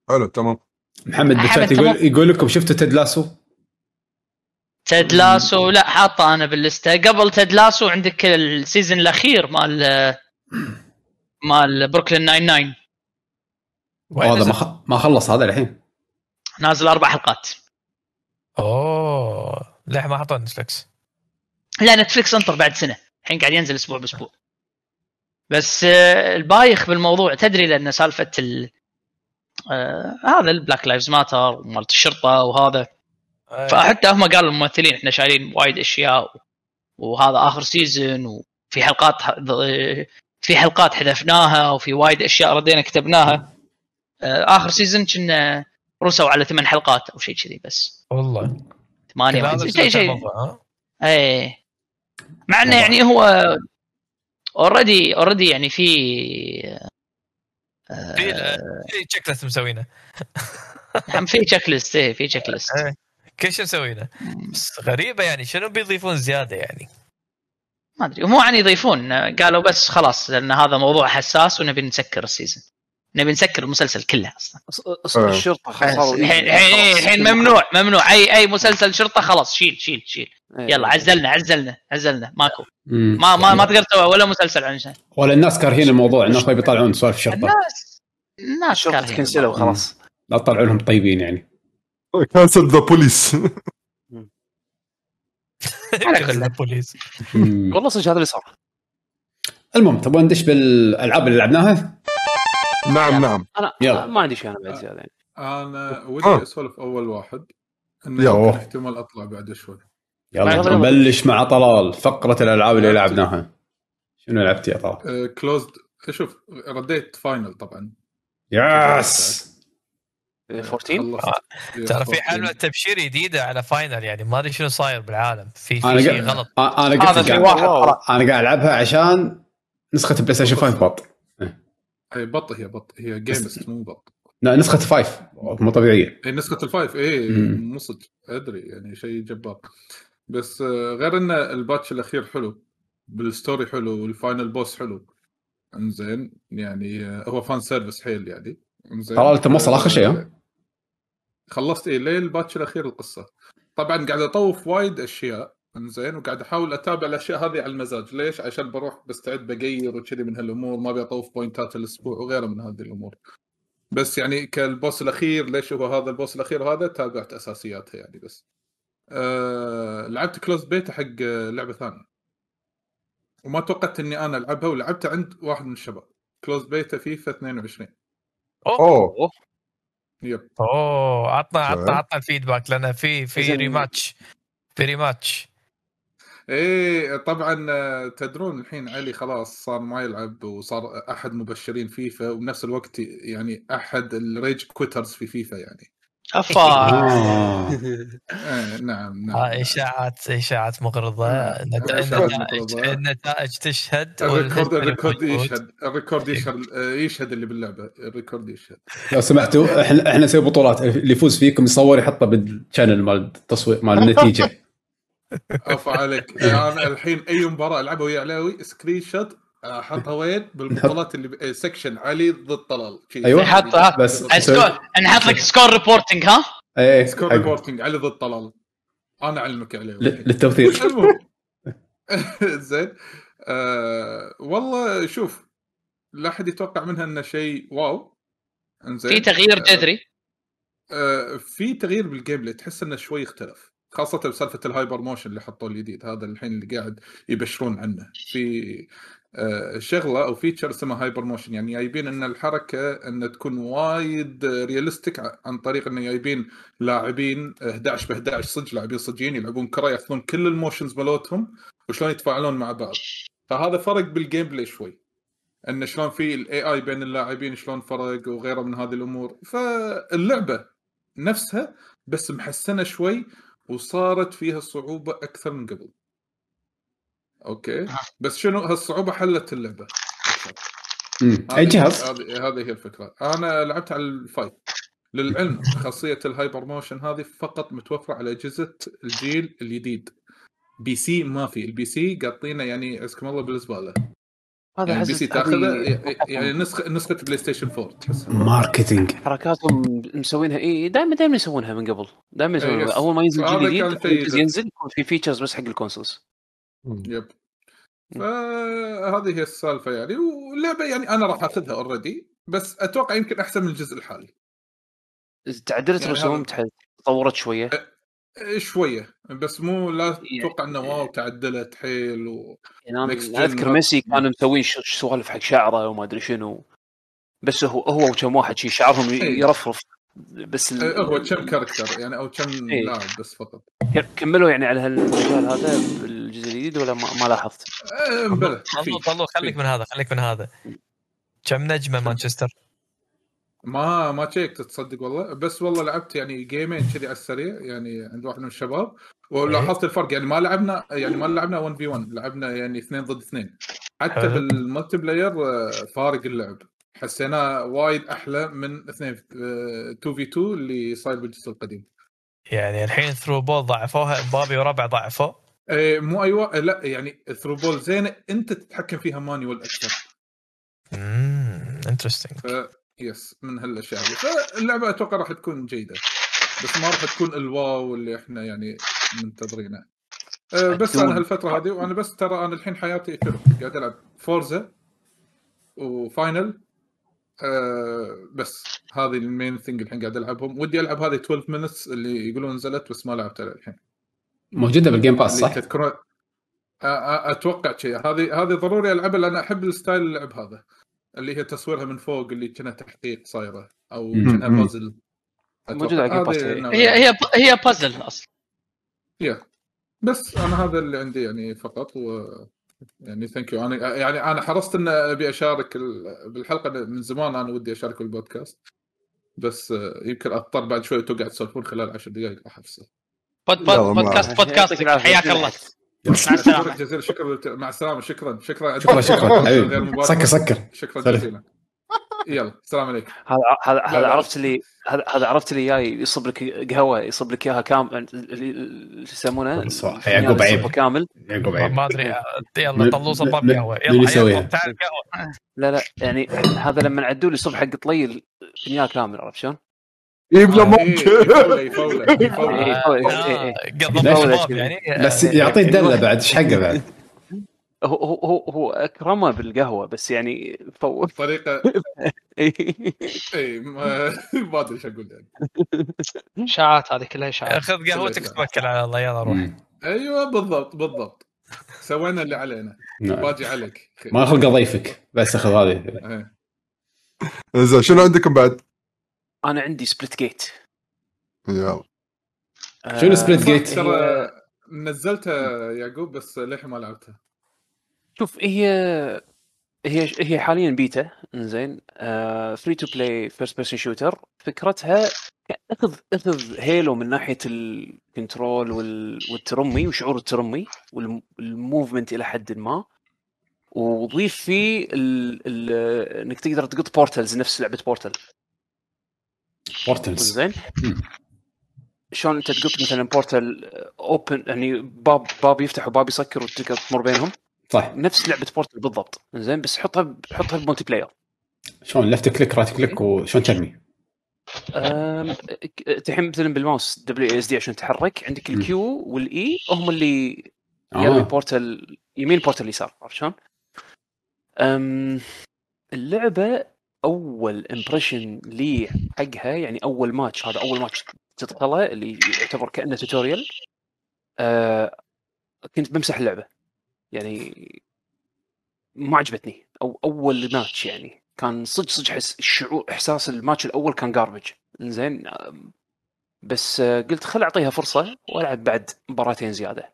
حلو تمام. محمد بالشات يقول يقول لكم شفتوا Ted Lasso؟ Ted Lasso؟ لا حاطه أنا بال list قبل Ted Lasso عندك ال season الأخير مال مال بروكلين 99 هذا ما ما خلص هذا الحين. نازل أربع حلقات. أوه. ليه ما حطوه Netflix لا Netflix انطر بعد سنة. الحين قاعد ينزل أسبوع بأسبوع. بس آه، البايخ بالموضوع تدري لأن سالفة ال... آه هذا ال Black Lives Matter ومالت الشرطة وهذا. أيه. فحتى هم قالوا الممثلين إحنا شايلين وايد أشياء وهذا آخر season وفي حلقات في حلقات حذفناها وفي وايد أشياء ردينا كتبناها. آه آخر season كنا رسوا على ثمان حلقات أو شيء كذي بس. والله. ثمانية شيء شيء. إيه. مع إنه يعني هو already already يعني في في في checklist مسوينه. نعم في checklist إيه في تشيك ليست كل شيء مسوينه. بس غريبة يعني شنو بيضيفون زيادة يعني؟ ما أدري. مو عن يضيفون. قالوا بس خلاص لأن هذا موضوع حساس ونبي نسكر ال season. نبي نسكر المسلسل كله أصلا. آه. الشرطة خلاص. الحين الحين ممنوع ممنوع. اي أي مسلسل شرطة خلاص. شيل شيل شيل. إيه. يلا عزلنا عزلنا عزلنا. ماكو. ما ما ما تقدر تسوي ولا مسلسل عن شيء. ولا الناس كارهين الموضوع. الناس ما يطلعون سوالف الشرطة. الناس الناس كارهين كنسلوا خلاص لا تطلعوا لهم طيبين يعني. كانسل ذا بوليس بوليس والله صدق هذا اللي صار. المهم تبغى ندش بالألعاب اللي لعبناها؟ نعم نعم. أنا يلا. ما عندي شيء أنا بعد زيادة. يعني. أنا ودي آه. أسولف أول واحد. إنه احتمال أطلع بعد شوي. يلا نبلش مع طلال فقرة الألعاب اللي لعبناها. شنو لعبت يا طلال؟ كلوزد آه، شوف رديت فاينل طبعا. يس 14 آه. ترى في حلوة تبشير جديدة على فاينل يعني ما أدري شنو صاير بالعالم. في, في شيء غلط. أنا قلت في واحد أنا قاعد ألعبها عشان نسخة بلاي ستيشن 5 بط. اي بط هي بط. هي جيمست مو بط. لا نسخة الفايف مو طبيعية. اي نسخة الفايف اي مو صدق. أدري يعني شيء جبار. بس آه، غير إن ال patch الأخير حلو. بال story حلو وال final boss حلو. إنزين يعني آه، هو fan service حيل يعني. خلاص أنت موصل آخر شيء ها؟ خلصت إيه ليه ال patch الأخير القصة. طبعا قاعد أطوف وايد أشياء إنزين وقاعد أحاول أتابع الأشياء هذه على المزاج. ليش؟ عشان بروح بستعد بغير وكذي من هالأمور ما أبي أطوف point ات الأسبوع وغيره من هذه الأمور. بس يعني كال boss الأخير ليش هو هذا ال boss الأخير هذا؟ تابعت أساسياتها يعني بس. أه لعبت closed beta حق لعبة ثانية. وما توقعت إني أنا ألعبها ولعبتها عند واحد من الشباب. closed beta فيفا 22 أوه. yep. أوه. عطنا عطنا عطنا ال feedback لأن في في rematch في rematch إيه طبعا تدرون الحين علي خلاص صار ما يلعب وصار أحد مبشرين فيفا وبنفس الوقت يعني أحد الريج كويترز في فيفا يعني. أفا. آه. آه نعم نعم آه إشاعات إشاعات مغرضة. النتائج تشهد ال record ال record يشهد ال record يشهد يشهد اللي باللعبة. ال record يشهد. لو سمحتوا إحنا إحنا نسوي بطولات. اللي يفوز فيكم يصور يحطه بال channel مال التصوير مال النتيجة. عفوا عليك. أنا الحين أي مباراة ألعبها ويا علاوي screenshot احطها وين بالبطولات اللي section علي ضد طلال. أيوه. حطها بس نحط لك score reporting ها؟ إيه score reporting علي ضد طلال. أنا اعلمك عليه. للتوثيق. زين. آه والله شوف لا أحد يتوقع منها إنه شيء wow. إنزين. في تغيير جذري آه في تغيير بال gameplay تحس إنه شوي اختلف خاصة بسالفة ال hyper motion اللي حطوه الجديد. هذا الحين اللي قاعد يبشرون عنه. في آه، شغلة أو feature اسمها hyper motion يعني جايبين إن الحركة إن تكون وايد realistic عن طريق انه جايبين لاعبين 11 ب 11 صدق لاعبين صجين يلعبون كرة ياخذون كل ال motions مالتهم وشلون يتفاعلون مع بعض. فهذا فرق بال gameplay شوي. إن شلون في ال AI بين اللاعبين شلون فرق وغيره من هذه الأمور. فاللعبة نفسها بس محسنة شوي وصارت فيها صعوبة أكثر من قبل. أوكي. بس شنو هالصعوبة حلت اللعبة. أي جهاز؟ هذه هي الفكرة. أنا لعبت على ال five. للعلم خاصية ال hyper motion هذه فقط متوفرة على أجهزة الجيل الجديد. PC ما في. ال PC قاطينه يعني عزكم الله بالزبالة. هذا يعني PC تاخذه يعني نسخة نسخة بلاي ستيشن 4 تحسها marketing. حركاتهم مسوينها إي دائما دائما يسوونها من قبل. دائما يسوونها. إيه أول ما ينزل جيل جديد ينزل يكون في features بس حق ال consoles yep. فهذه هي السالفة يعني واللعبة يعني أنا راح أخذها already بس أتوقع يمكن أحسن من الجزء الحالي. تعدلت يعني رسوم تطورت شوية؟ شوية بس مو لا تتوقع إنه wow تعدلت حيل و يعني أنا أذكر ميسي كانوا مسوين سوالف حق شعره وما أدري شنو بس هو هو وكم واحد شي شعرهم إيه. يرفرف. بس ال... إيه، هو كم character يعني أو كم إيه. لاعب بس فقط؟ كملوا يعني على هالمجال هذا بالجزء الجديد ولا ما, ما لاحظت؟ إيه بلى طلو طلو خليك من هذا خليك من هذا. كم نجمة مانشستر؟ ما ما check ت تصدق والله. بس والله لعبت يعني game ين كذي على السريع يعني عند واحد من الشباب. ولاحظت الفرق يعني ما لعبنا يعني ما لعبنا 1 في 1 لعبنا يعني اثنين ضد اثنين. حتى بال multiplayer آه، فارق اللعب. حسيناه وايد أحلى من اثنين 2 في 2 اللي صاير بالجزء القديم. يعني الحين through ball ضعفوها بابي وربع ضعفوه. إيه مو أيوه لا يعني through ball زينة أنت تتحكم فيها manual أكثر. اممم interesting yes من هالأشياء هذه فاللعبه أتوقع راح تكون جيدة. بس ما راح تكون ال wow اللي إحنا يعني منتظرينه. أه بس أنا هالفترة هذه وأنا بس ترى أنا الحين حياتي كله قاعد ألعب فورزا وفاينل أه بس هذه ال main thing الحين قاعد ألعبهم. ودي ألعب هذه 12 Minutes اللي يقولون نزلت بس ما لعبتها الحين موجودة بال Game Pass صح؟ تذكرون أتوقع شيء هذه هذه ضروري ألعبها لأن أحب ال style اللعب هذا. اللي هي تصويرها من فوق اللي كأنها تحقيق صايرة أو كأنها بازل موجودة على هي هي هي بازل أصلا. يا بس أنا هذا اللي عندي يعني فقط و يعني thank you أنا يعني أنا حرصت ان أبي أشارك بالحلقة من زمان. أنا ودي أشارك بالبودكاست. بس يمكن أضطر بعد شوي وتقعد تسولفون خلال 10 دقائق راح أفصل. بود بود بودكاست بودكاستك حياك الله. مع السلامة. جزيلا شكرا مع السلامة. شكرا شكرا. شكرا شكرا. سكر سكر. شكرا جزيلا. يلا السلام عليكم. هذا هذا هذا عرفت اللي هذا هذا عرفت اللي جاي يصب لك قهوة يصب لك إياها كامل اللي يسمونه؟ يعقوب عيب. كامل. يعقوب عيب. ما أدري. يلا طلوه صباب قهوة. يلا تعال قهوة. لا لا يعني هذا لما عدوا لي الصبح حق طليل فنيان كامل عرفت شلون؟ يبلا ممكن. بس يعطيه دلة بعد إيش حقه بعد؟ هو هو هو أكرمه بالقهوة بس يعني فوق طريقه اي ما أدري إيش أقول يعني. إشاعات هذه كلها إشاعات. خذ قهوتك توكل على الله يلا روح. أيوه بالضبط بالضبط. سوينا اللي علينا. نعم. باجي عليك. ما خلق ضيفك بس أخذ هذه. زين شنو عندكم بعد؟ أنا عندي Splitgate يلا شنو Splitgate؟ ترى نزلتها يعقوب بس للحين ما لعبتها شوف هي هي هي حاليا بيتا. إنزين. free to play first person shooter فكرتها اخذ أخذ هيلو من ناحية ال control والترمي وشعور الترمي وال movement إلى حد ما. وضيف فيه ال ال إنك تقدر تقط portals نفس لعبة Portal portals زين شلون أنت تقط مثلا portal open يعني باب باب يفتح وباب يسكر وتقدر تمر بينهم. صح نفس لعبة Portal بالضبط. زين بس حطها حطها ب multiplayer. شلون؟ left click right click وشلون ترمي؟ تحين مثلا بال mouse W S D عشان تحرك عندك ال Q وال E هم اللي آه. portal يمين portal يسار عرفت شلون؟ اللعبة أول impression لي حقها يعني أول ماتش هذا أول ماتش تدخله اللي يعتبر كأنه tutorial أه كنت بمسح اللعبة. يعني ما عجبتني. أو أول ماتش يعني. كان صدق صدق حس الشعور إحساس الماتش الأول كان garbage زين بس قلت خل أعطيها فرصة وألعب بعد مباراتين زيادة.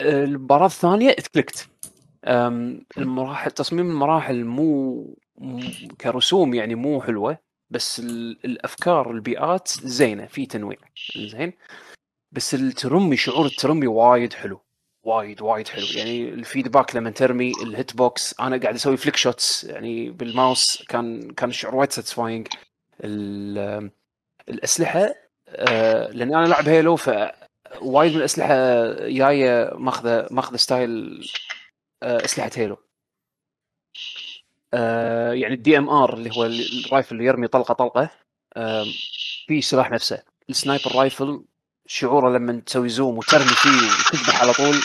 المباراة الثانية it clicked. المراحل تصميم المراحل مو كرسوم يعني مو حلوة بس الأفكار البيئات زينة في تنويع. زين بس الترمي شعور الترمي وايد حلو. وايد وايد حلو. يعني ال feedback لما ترمي ال hit box أنا قاعد أسوي flick shots يعني بالماوس كان كان الشعور وايد satisfying الأسلحة آه لأني أنا لاعب Halo ف وايد من الأسلحة جاية ماخذة ماخذة style آه أسلحة Halo آه يعني ال DMR اللي هو ال rifle اللي يرمي طلقة طلقة في سلاح نفسه. ال sniper rifle شعوره لما تسوي zoom وترمي فيه وتذبح على طول.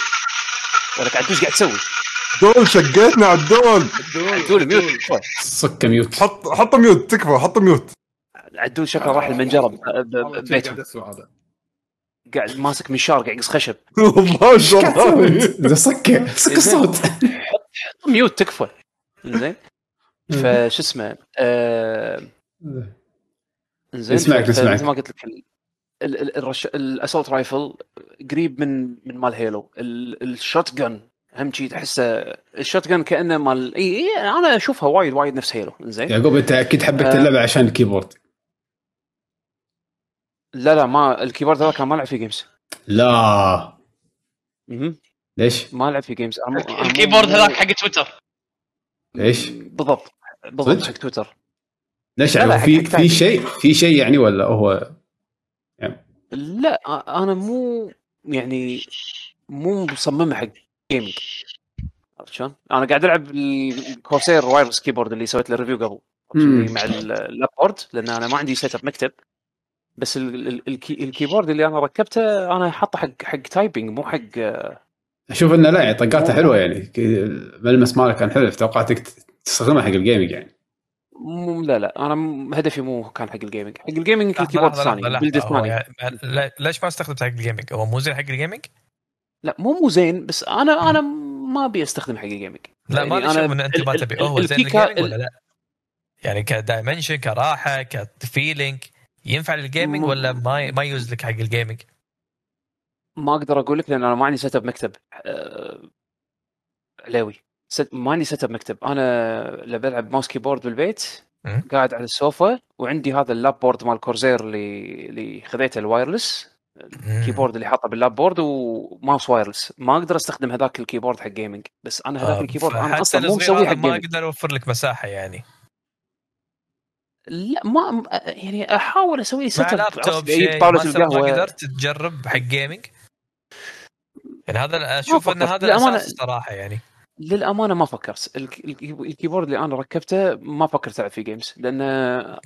ولك عاد إيش قاعد تسوي؟ دول شقيتنا على الدول. عدول mute. صك mute. حط حط mute تكفى حط mute. عدول شكله راح المنجرة ببيته. قاعد ماسك منشار قاعد يقص خشب. ما شاء الله. صك صك الصوت. حط mute تكفى. زين فشو اسمه؟ آه، زين اسمعك اسمعك. مثل ما قلت لك الرش... ال assault rifle قريب من من مال Halo. ال shotgun اهم شيء تحسه ال shotgun كأنه مال اي إي أنا أشوفها وايد وايد نفس Halo. زين يعقوب أنت أكيد حبيت آه. اللعبه عشان ال keyboard. لا لا ما ال keyboard هذا كان ما لعب فيه games لا. مم. ليش؟ ما لعب فيه games ال keyboard هذاك حق تويتر. ليش؟ بالضبط. بالضبط حق تويتر. ليش؟ يعني في في شيء في شيء يعني ولا هو. لأ أنا مو يعني مو مصممها حق gaming عرفت شلون؟ أنا قاعد ألعب ال Corsair wireless keyboard اللي سويت له review قبل. مع ال lapboard لأن أنا ما عندي setup مكتب. بس ال keyboard اللي أنا ركبته أنا حاطه حق حق typing مو حق أشوف إنه لا يعني طقاته حلوة يعني. الملمس مالك كان حلو توقعتك تستخدمها حق ال gaming يعني. لا لا أنا هدفي مو كان حق الجيمنج حق الجيمنج الكيبورد الثاني البلد الثاني ليش ما استخدمت حق ال gaming هو مو زين حق ال gaming؟ لا مو مو زين بس أنا أنا ما أبي أستخدم حق ال gaming لا يعني ما أنا من أنت ما تبي. هو زين ال gaming ولا لا؟ يعني ك dimension كراحة ك feeling ينفع لل gaming ولا ما ما يوز لك حق الجيمنج؟ ما أقدر أقول لك لأن أنا ما عندي setup مكتب أه... علاوي. set... ما عندي setup مكتب. أنا اللي بلعب mouse keyboard بالبيت م? قاعد على السوفا وعندي هذا ال lapboard مال Corsair اللي اللي خذيته ال wireless. ال keyboard اللي حاطه بال lapboard و mouse wireless ما أقدر أستخدم هذاك ال keyboard حق gaming بس أنا هذاك آه ال keyboard أنا أصلا مو مسوي حق ما أقدر أوفر لك مساحة يعني. لا ما يعني أحاول أسوي لي setup ما قدرت تجرب حق gaming يعني هذا أشوف إن هذا الأساس الصراحه يعني. للأمانة ما فكرت. ال keyboard اللي أنا ركبته ما فكرت ألعب فيه games لأن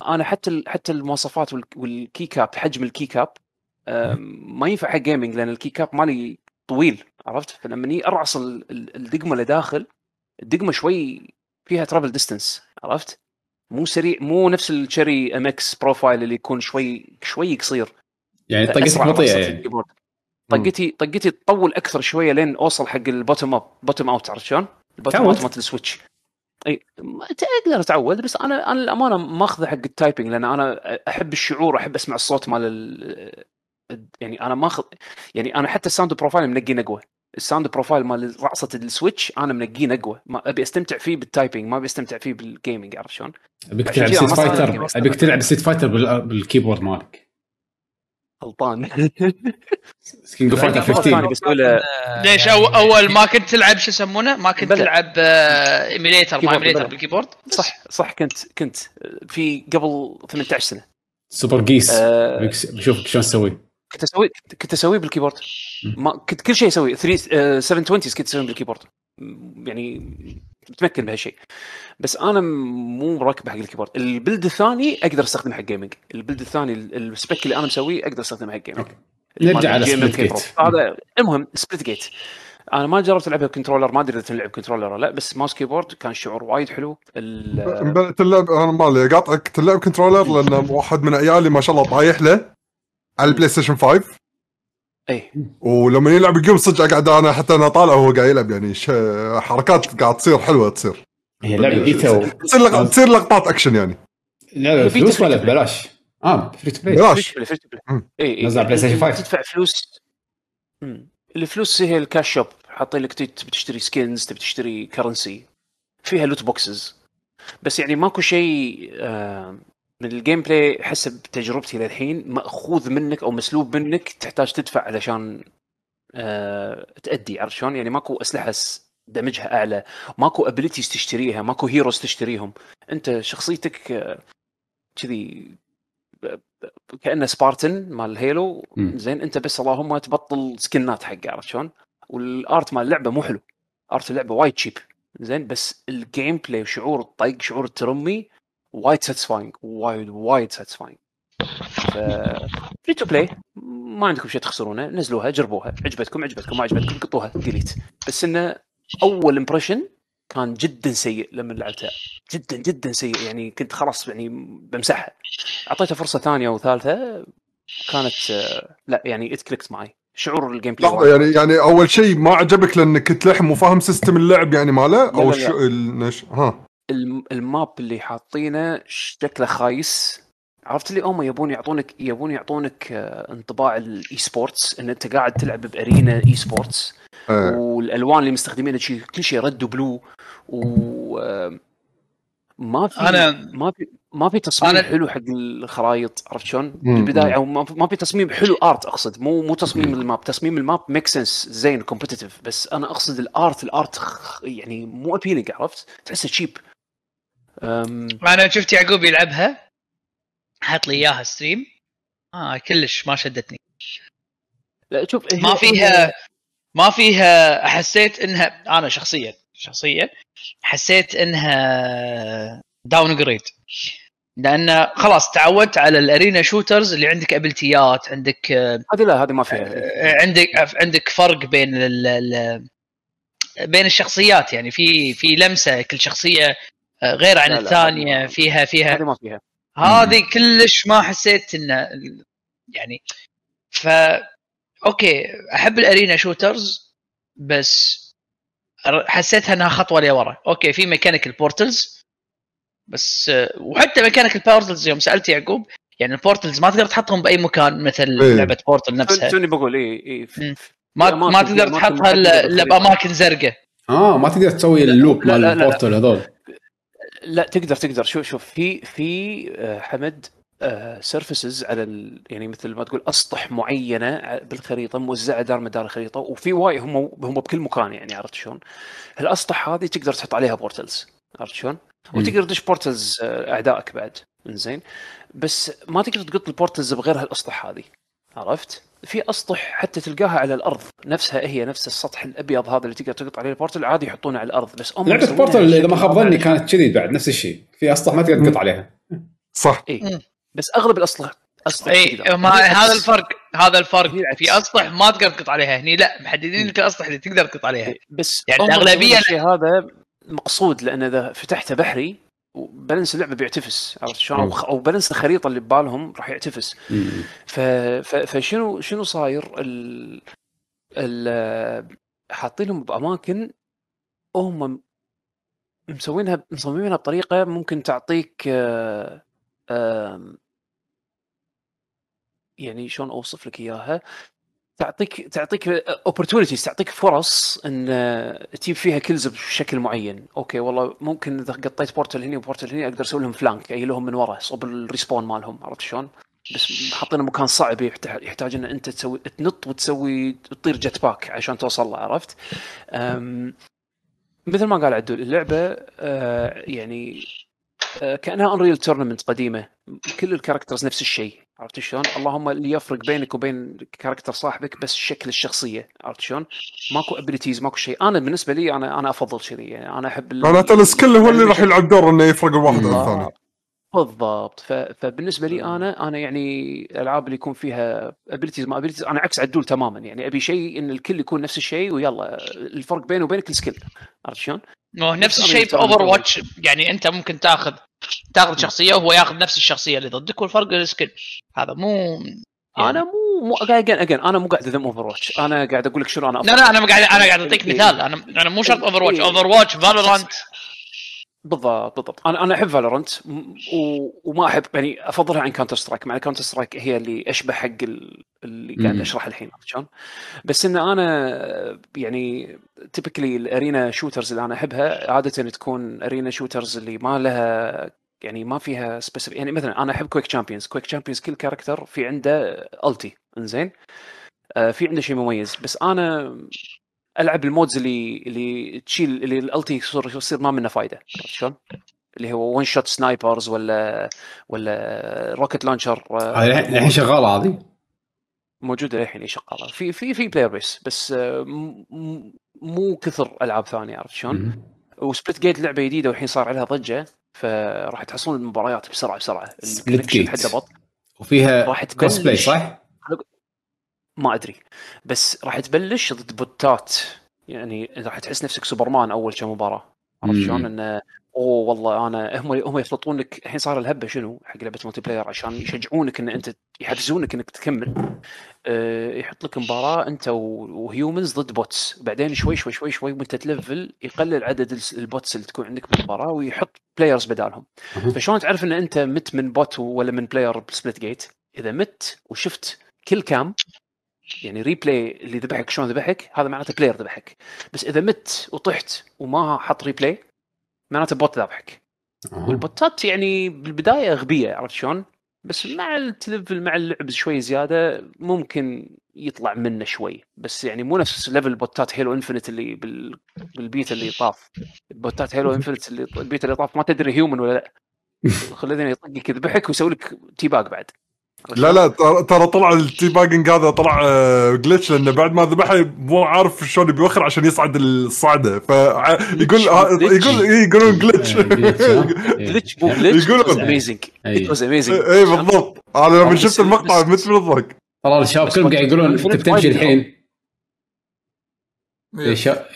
أنا حتى حتى المواصفات وال keycap حجم ال keycap ما ينفع حق gaming لأن ال keycap مالي طويل عرفت؟ فلما أرعص الدقمة اللي داخل الدقمة شوي فيها travel distance عرفت؟ مو سريع مو نفس ال Cherry MX profile اللي يكون شوي شوي قصير. يعني طقتك بطيئه يعني. طقتي طقتي تطول أكثر شوية لين أوصل حق ال bottom up bottom out عرفت شلون؟ ال bottom out مالت ال switch. إي تقدر تعود بس أنا أنا الامانه ماخذه حق ال typing لأن أنا أحب الشعور أحب أسمع الصوت مال يعني أنا ماخذ يعني أنا حتى ال sound profile منقي نقوة. ال sound profile مال رعصه ال switch أنا منقيه نقوة. ما أبي أستمتع فيه بال typing ما أبي أستمتع فيه بال gaming عرفت شلون؟ أبيك تلعب Street Fighter أبيك تلعب Street فايتر بالكيبورد مالك. غلطان كينج اوف فايتر 15 ليش أول ما كنت تلعب شو يسمونه؟ ما كنت تلعب ايميليتر ما ايميليتر بالكيبورد؟ صح صح كنت كنت في قبل 18 سنة. سوبر جيس. آه بشوفك شلون تسوي. كنت أسوي كنت أسوي بالكيبورد ما كنت كل شيء أسوي. 3 720 كنت أسوي بالكيبورد يعني متمكن بهالشيء بس أنا مو راكب حق ال keyboard. ال build الثاني أقدر استخدمه حق gaming ال build الثاني ال spec اللي أنا مسويه أقدر استخدمه حق gaming نرجع على Splitgate هذا المهم Splitgate أنا ما جربت العبها ب controller ما أدري إذا تلعب controller لا بس mouse keyboard كان شعور وايد حلو. تلعب أنا مالي قاطعك تلعب controller لأن واحد من عيالي ما شاء الله طايح له على البلاي ستيشن 5 اي ولما يلعب ال game صدق قاعد أنا حتى أنا طالع وهو قاعد يلعب يعني حركات قاعد تصير حلوة تصير. هي لعبة ايتا تصير لق... تصير لقطات أكشن يعني. لعبه فلوس ولا ببلاش؟ آه. free to play ببلاش اي نزل بلاي ستيشن 5 تدفع فلوس. الفلوس هي ال cash shop حاطين لك تبي تشتري skins تبي تشتري currency فيها loot boxes بس يعني ماكو شيء آه ال gameplay حسب تجربتي للحين مأخوذ منك أو مسلوب منك تحتاج تدفع علشان آه تؤدي عرفت شلون؟ يعني ماكو أسلحة دمجها أعلى ماكو abilities تشتريها ماكو heroes تشتريهم أنت شخصيتك آه، كذي كأنه سبارتن مال هيلو زين أنت بس اللهم تبطل skin ات حقه عرفت شلون؟ وال art مال اللعبه مو حلو art اللعبه وايد cheap زين بس ال gameplay وشعور الطق شعور الترمي وايد satisfying وايد وايد satisfying free to play ما عندكم شيء تخسرونه نزلوها جربوها عجبتكم عجبتكم ما عجبتكم قطوها delete بس إنه أول impression كان جدا سيء لما لعبتها جدا جدا سيء. يعني كنت خلاص يعني بمسحها. اعطيتها فرصة ثانية وثالثه كانت لا يعني ات click ت معي. شعور ال gameplay لحظه يعني يعني أول شيء ما عجبك لأنك كنت لحم وفاهم system اللعب يعني ماله؟ أو لا لا. شو النش... ها. ال map اللي حاطينه شكله خايس. عرفت اللي هم يبون يعطونك يبون يعطونك آه، انطباع ال esports إن أنت قاعد تلعب ب arena esports أه. والألوان اللي مستخدمينها شيء كل شيء red و blue. و آه، ما في أنا ما في ما في تصميم أنا... حلو حق الخرائط. عرفت شلون؟ بالبداية أو ما في تصميم حلو art أقصد. مو مو تصميم ال map. تصميم ال map make sense زين competitive بس أنا أقصد ال art ال art يعني مو appealing عرفت؟ تحسه cheap أم... أنا شفت يعقوب يلعبها. حط لي إياها stream. آه كلش ما شدتني. لا شوف ما فيها ما فيها حسيت انها أنا شخصيا شخصيا حسيت إنها downgrade لأن خلاص تعودت على ال arena shooters اللي عندك ability ات عندك هذه لا هذه ما فيها. آه، عندك عندك فرق بين ال بين الشخصيات. يعني في في لمسة كل شخصية آه، غير عن الثانية فيها. فيها هذه ما فيها. هذه كلش ما حسيت انه يعني ف okay أحب ال arena shooters بس حسيتها إنها خطوة لورا. okay في mechanic ال portals بس وحتى mechanic ال portals يوم سألت يعقوب يعني ال portals ما تقدر تحطهم بأي مكان مثل إيه. لعبة بورتل نفسها. توني بقول؟ اي اي ما ما تقدر تحطها إلا باماكن زرقاء. آه ما تقدر تسوي ال loop مال ال portal هذول. لا تقدر تقدر شوف شوف في في آه، حمد surfaces آه، على ال... يعني مثل ما تقول أسطح معينة بالخريطة موزعة دار مدار الخريطة وفي وايد هم هم بكل مكان يعني عرفت شلون؟ الاسطح هذه تقدر تحط عليها portals عرفت شلون؟ وتقدر تدش portals آه، أعدائك بعد زين بس ما تقدر تقط ال portals بغير هالأسطح هذه عرفت؟ في أسطح حتى تلقاها على الأرض. نفسها هي نفس السطح الأبيض هذا اللي تقدر تقط عليه ال portal عادي يحطونه على الأرض. بس هم لعبة بورتل إذا ما خاب ظني كانت كذي بعد نفس الشيء. في أسطح ما تقدر تقط عليها. صح. اي بس أغلب الأسطح أسطح اي ما هذا الفرق هذا الفرق. في أسطح ما تقدر تقط عليها. هني لا محددين لك الأسطح اللي تقدر تقط عليها. بس يعني الأغلبية هذا مقصود لأن إذا فتحته بحري وبالانس اللعبة بيعتفس عرفت شلون؟ أو بالانس الخريطة اللي ببالهم راح يعتفس. ف... ف... فشنو شنو صاير؟ ال... ال... حاطينهم بأماكن هم مسوينها مصممينها بطريقة ممكن تعطيك آه... آه... يعني شلون أوصف لك إياها؟ تعطيك تعطيك اوبورتونيتيز تعطيك فرص إن تجيب فيها kills بشكل معين okay والله ممكن إذا قطيت portal هنا و portal هنا أقدر أسوي لهم flank أي لهم من ورا صوب ال respawn مالهم عرفت شلون؟ بس حاطين مكان صعب يحتاج إن أنت تسوي تنط وتسوي تطير jetpack عشان توصل له عرفت؟ مثل ما قال عدول اللعبة آه، يعني آه، كأنها Unreal Tournament قديمة كل ال characters نفس الشيء عرفت شلون؟ اللهم اللي يفرق بينك وبين character صاحبك بس شكل الشخصية عرفت شلون؟ ماكو abilities ماكو شيء أنا بالنسبة لي أنا أنا أفضل كذي يعني أنا أحب معناته ال skill هو اللي راح يلعب دور إنه يفرق الواحد عن الثاني بالضبط. فبالنسبة لي أنا أنا يعني الالعاب اللي يكون فيها abilities ما abilities أنا عكس عدول تماما. يعني أبي شيء إن الكل يكون نفس الشيء ويلا الفرق بينه وبينك ال skill عرفت شلون؟ نفس الشيء في Overwatch يعني أنت ممكن تاخذ تاخذ شخصية وهو ياخذ نفس الشخصية اللي ضدك والفرق ال skill هذا مو يعني. أنا مو مو again again أنا مو قاعد أذم Overwatch أنا قاعد أقول لك شنو أنا لا لا أنا قاعد أنا قاعد أعطيك مثال. أنا أنا مو شرط Overwatch Overwatch Valorant بالضبط بالضبط. أنا أنا أحب Valorant وما أحب يعني أفضلها عن Counter-Strike مع Counter-Strike هي اللي أشبه حق اللي قاعد أشرح الحين شلون؟ بس إن أنا يعني typically ال arena shooters اللي أنا أحبها عادة تكون arena shooters اللي ما لها يعني ما فيها specific يعني مثلا أنا أحب Quake Champions Quake Champions كل character في عنده ulti انزين؟ آه في عنده شيء مميز بس أنا ألعب ال modes اللي اللي تشيل اللي ال ulti يصير ما منه فايدة. شلون؟ اللي هو one shot snipers ولا ولا rocket launcher الحين شغالة هذه؟ موجودة للحين شغالة. في في في player base بس آه، مو كثر ألعاب ثانية عرفت شلون؟ و Splitgate لعبة جديدة والحين صار عليها ضجة فراح تحصلون المباريات بسرعة بسرعة. ال connection حده بط. وفيها راح crossplay صح؟ ما أدري. بس راح تبلش ضد بوتات. يعني راح تحس نفسك سوبرمان أول كم مباراة. عرفت شلون؟ انه أوه والله أنا هم هم يخلطون لك الحين صار الهبة شنو؟ حق لعبة multiplayer عشان يشجعونك إن أنت يحفزونك إنك تكمل. أه يحط لك مباراة أنت و humans ضد bots بعدين شوي شوي شوي شوي وأنت تلفل يقلل عدد ال bots اللي تكون عندك بالمباراة ويحط players بدالهم. فشلون تعرف إن أنت مت من bot ولا من player ب Splitgate إذا مت وشفت kill cam يعني replay اللي ذبحك شلون ذبحك هذا معناته player ذبحك. بس إذا مت وطحت وما حط replay معناته bot ذبحك. والبوتات يعني بالبداية غبية عرفت شلون؟ بس مع التلفل مع اللعب شوي زيادة ممكن يطلع منه شوي. بس يعني مو نفس level البوتات Halo Infinite اللي بال... بالبيتا اللي طاف. بوتات Halo Infinite اللي البيتا اللي طاف ما تدري human ولا لا. خلينا يطقك يذبحك ويسوي لك tea bag بعد. لا لا ترى طلع ال tea bagging هذا طلع glitch آه، لأنه بعد ما ذبحه مو عارف شلون بيوخر عشان يصعد الصعدة. فيقول يقول يقولون glitch glitch مو glitch يقولون amazing amazing اي بالضبط. أنا لما شفت المقطع مثل بالضبط طلال الشباب كلهم قاعد يقولون أنت بتمشي الحين.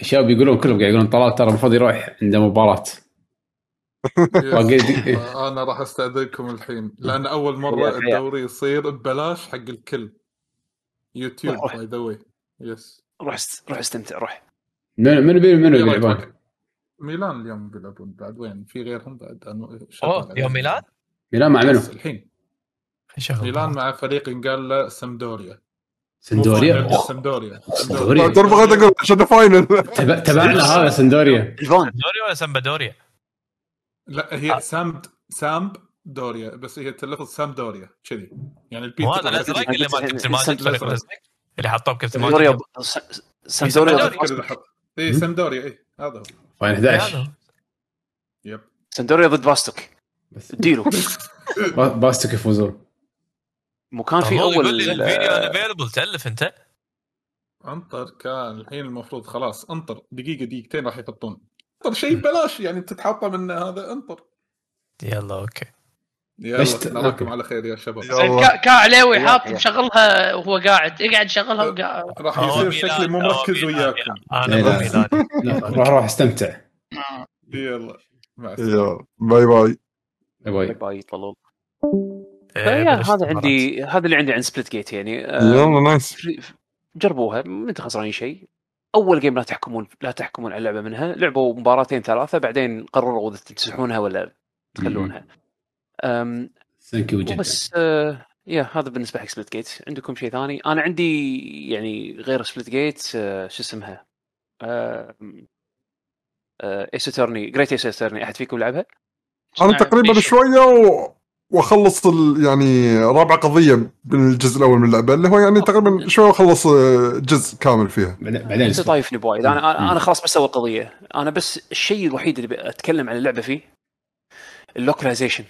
الشباب يقولون كلهم قاعد يقولون طلال ترى المفروض يروح عنده مباراة. أنا راح أستأذنكم الحين. لأن أول مرة الدوري يصير ببلاش حق الكل. YouTube by the way yes روح روح أستمتع روح منو منو منو يلعبون؟ ميلان اليوم بيلعبون بعد. وين؟ في غيرهم بعد. أوه يوم ميلان؟ ميلان مع منو؟ الحين. ميلان مع فريق قال له سمدوريا. سندوريا سندوريا سندوريا ترى بغيت أقول عشان final تبعنا هذا سندوريا سندوريا ولا سمبادوريا؟ لا هي آه. سامب سامب دوريا بس هي تلفظ سام دوريا كذي. يعني البيت هذا الازرق اللي ما كابتن ماجد اللي حطوه بكابتن ماجد سامدوريا اي سامدوريا اي هذا هو. وين 11 يب. سامدوريا ضد باستوك اديله باستوك يفوزون. مو كان في أول يقول لي الفيديو افيلبل تألف أنت؟ أنطر كان الحين المفروض خلاص أنطر. دقيقة دقيقتين راح يحطون. انطر شيء ببلاش يعني تتحطى من هذا انطر. يلا okay. يلا نراكم على خير يا شباب. كا عليوي حاط مشغلها وهو قاعد. يقعد يشغلها وقاعد. راح يصير شكلي مو مركز وياكم. أنا روح روح أستمتع. يلا. مع السلامة. bye bye. bye bye. طلول. هذا عندي هذا اللي عندي عن Splitgate يعني. يلا nice. جربوها ما أنت خسرانين شيء. أول game لا تحكمون لا تحكمون على اللعبة منها. لعبوا مباراتين ثلاثة بعدين قرروا إذا تمسحونها ولا تخلونها. thank you جدا. بس آه يا هذا بالنسبة حق Splitgate عندكم شيء ثاني؟ أنا عندي يعني غير Splitgate آه شو اسمها؟ آه Ace Attorney Great Ace Attorney أحد فيكم لعبها؟ أنا تقريبا شوية و... واخلص يعني رابع قضية بالجزء الأول من اللعبة اللي هو يعني تقريبا شوي واخلص آه، جزء كامل فيها. بعدين أنت طايفني بوايد. أنا أنا خلاص بس اول قضيه أنا بس الشيء الوحيد اللي أتكلم عن اللعبة فيه ال localization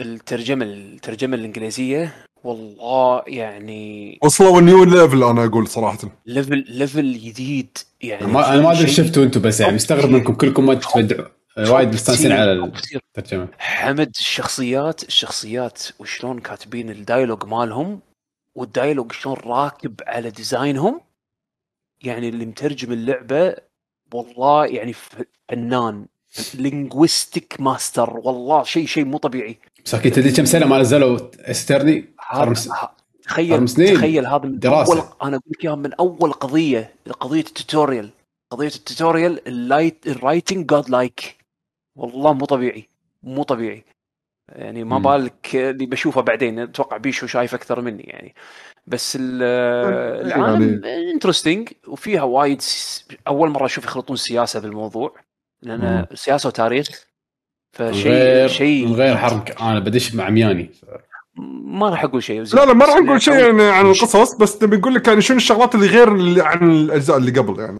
الترجمه الترجمة الإنجليزية والله يعني وصلوا new level أنا أقول صراحة. level level جديد. يعني ما أنا ما أدري شفتوا أنتم بس يعني مستغرب منكم كلكم ما تتبدعوا. وايد مستانسين على الترجمه حمد الشخصيات الشخصيات وشلون كاتبين ال dialogue مالهم وال dialogue شلون راكب على design هم. يعني اللي مترجم اللعبة والله يعني فنان linguistic master والله شيء شيء مو طبيعي. بس أكيد تدري كم سنة ما نزلوا Ace Attorney تخيل تخيل هذا من دراسة. أول أنا أقول لك من أول قضية قضية ال tutorial. قضية ال tutorial ال like ال writing good like والله مو طبيعي مو طبيعي. يعني ما بالك اللي بشوفه بعدين أتوقع بيشو شايف أكثر مني يعني. بس العالم يعني... interesting وفيها وايد أول مرة أشوف يخلطون سياسة بالموضوع لأن سياسة وتاريخ فشيء شيء من غير حرق أنا بدش مع مياني. ما راح أقول شيء. لا لا ما راح نقول شيء يعني عن القصص بس نبي نقول لك يعني شنو الشغلات اللي غير اللي عن الأجزاء اللي قبل يعني.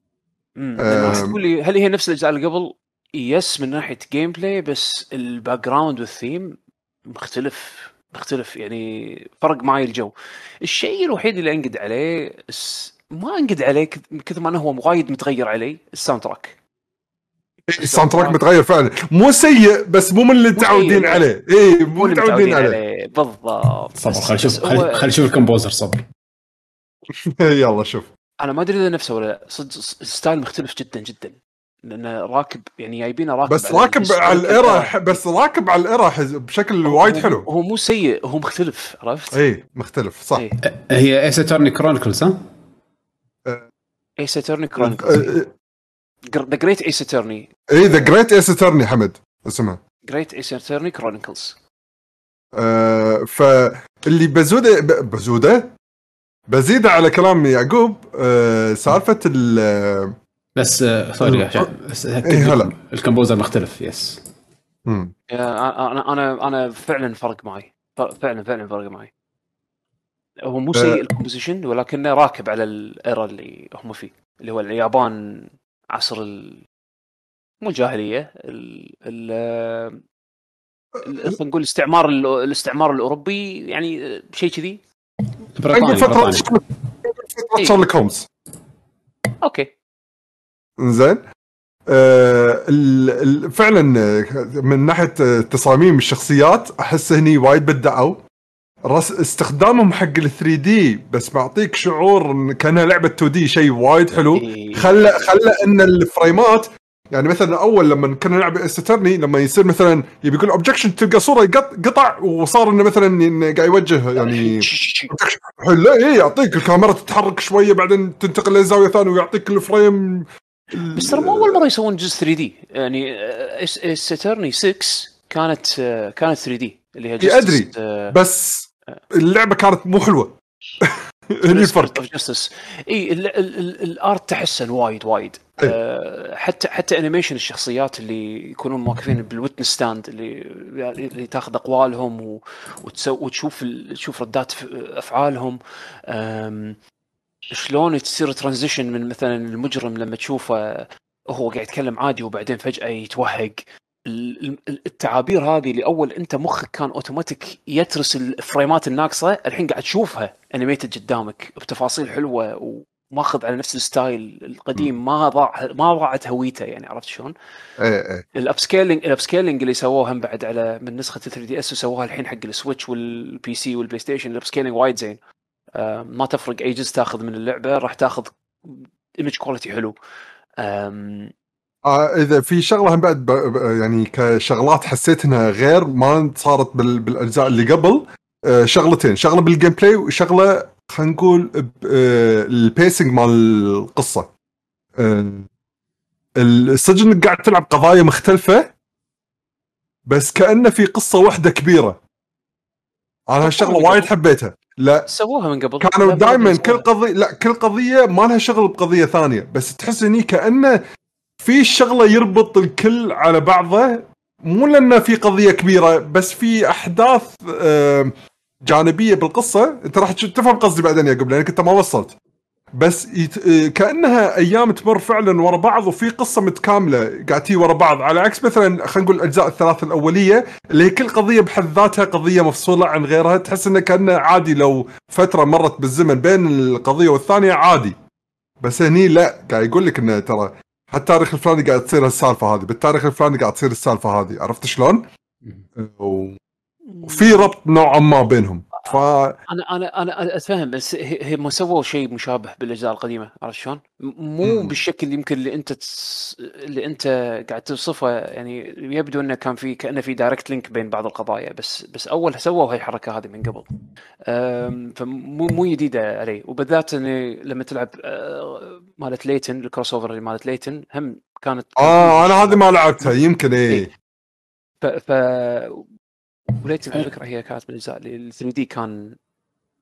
امم تقول لي هل هي نفس الأجزاء اللي قبل؟ yes من ناحية gameplay بس ال background وال theme مختلف مختلف يعني فرق معي الجو. الشيء الوحيد اللي أنقد عليه ما أنقد عليه كثر ما أنه هو وايد متغير علي ال soundtrack ال soundtrack متغير فعلا. مو سيء بس مو من اللي متعودين عليه. اي مو متعودين عليه. عليه. بالضبط. صبر خلينا نشوف خلينا نشوف ال composer صبر. يلا شوف. أنا ما أدري إذا نفسه ولا صدق style مختلف جدا جدا. لأنه راكب يعني جايبينه راكب بس راكب على ال era بس راكب على ال era بشكل وايد حلو. هو مو سيء هو مختلف عرفت؟ اي مختلف صح. إيه. هي Ace Attorney Chronicles ها؟ Ace Attorney Chronicles The Great Ace Attorney اي The Great Ace Attorney حمد اسمها Great Ace Attorney Chronicles فاللي بزوده بزوده؟ بزيد على كلام يعقوب آه سالفة ال بس sorry بس إيه هلا ال composer مختلف yes امم أنا أنا أنا فعلا فرق معي فعلا فعلا فرق معي هو مو سيء ال composition ولكنه راكب على ال era اللي هم فيه اللي هو اليابان عصر ال... مو الجاهليه ال ال خلينا نقول الاستعمار الاستعمار الاوروبي يعني شيء كذي بريطاني فتره شارلوك هولمز okay زين آه فعلا من ناحية تصاميم الشخصيات أحس هني وايد بدعوا. استخدامهم حق ال 3D بس معطيك شعور كأنها لعبة 2D شيء وايد حلو. إيه. خلى خلى إن الفريمات يعني مثلا أول لما كنا نلعب Ace Attorney لما يصير مثلا يبي يقول objection تلقى صوره قطع وصار إنه مثلا قاعد يوجه يعني لا اي يعطيك الكاميرا تتحرك شوية بعدين تنتقل لزاوية ثانية ويعطيك الفريم بس ترى مو أول مرة يسوون جزء 3D يعني Ace Attorney 6 كانت كانت 3D اللي هي جزء أدري. بس اللعبة كانت مو حلوة. هني الفرق. Justice إي ال art تحسن وايد وايد. إيه. أه حتى حتى animation الشخصيات اللي يكونون واقفين بال witness stand اللي اللي تاخذ أقوالهم وتسو وتشوف تشوف ردات أفعالهم. شلون تصير transition من مثلا المجرم لما تشوفه هو قاعد يتكلم عادي وبعدين فجأة يتوهق. التعابير هذه اللي اول أنت مخك كان اوتوماتيك يترس الفريمات الناقصة الحين قاعد تشوفها animated قدامك بتفاصيل حلوة وماخذ على نفس ال style القديم ما ضاع ما ضاعت هويته يعني عرفت شلون؟ إيه إيه. ال upscaling ال upscaling اللي سووه هم بعد على من نسخة 3DS وسووها الحين حق ال Switch وال PC وال PlayStation ال upscaling وايد زين. ما تفرق اي جزء تاخذ من اللعبة راح تاخذ image quality حلو. آه إذا في شغلة هم بعد يعني كشغلات حسيت إنها غير ما صارت بالأجزاء اللي قبل آه شغلتين شغلة بال gameplay وشغلة خلينا نقول آه ال pacing مال القصة. آه الحين قاعد تلعب قضايا مختلفة بس كأنه في قصة واحدة كبيرة. أنا هالشغلة وايد حبيتها. لا. سووها من قبل. كانوا دائما كل قضيه لا كل قضية ما لها شغل بقضية ثانية بس تحس إني كأنه في شغلة يربط الكل على بعضه مو لأنه في قضية كبيرة بس في أحداث جانبية بالقصة. أنت راح تفهم قصدي بعدين يا قبل لأنك أنت ما وصلت. بس يت... كأنها أيام تمر فعلا ورا بعض وفي قصة متكاملة. قاعد ورا بعض. على عكس مثلا خلينا نقول الأجزاء الثلاث الأولية اللي هي كل قضية بحد ذاتها قضية مفصولة عن غيرها تحس إنه كأنه عادي لو فترة مرت بالزمن بين القضية والثانية عادي. بس هني لا. قاعد يقول لك إنه ترى التاريخ الفلاني قاعد تصير السالفه هذه. بالتاريخ الفلاني قاعد تصير السالفة هذه. عرفت شلون؟ وفي ربط نوعا ما بينهم. ف أنا أنا أنا أتفهم بس هم سووا شيء مشابه بالأجزاء القديمة عرفت شلون؟ مو مم. بالشكل يمكن اللي أنت تس... اللي أنت قاعد توصفه يعني يبدو إنه كان في كأنه في direct link بين بعض القضايا بس بس أول سووا هاي الحركة هذه من قبل فمو مو جديدة علي وبالذات إني لما تلعب آه، مالت Layton ال crossover اللي مالت Layton هم كانت آه أنا هذه ما لعبتها يمكن إيه, إيه. ف ف و Layton على فكره هي كانت من الاجزاء اللي ال 3D كان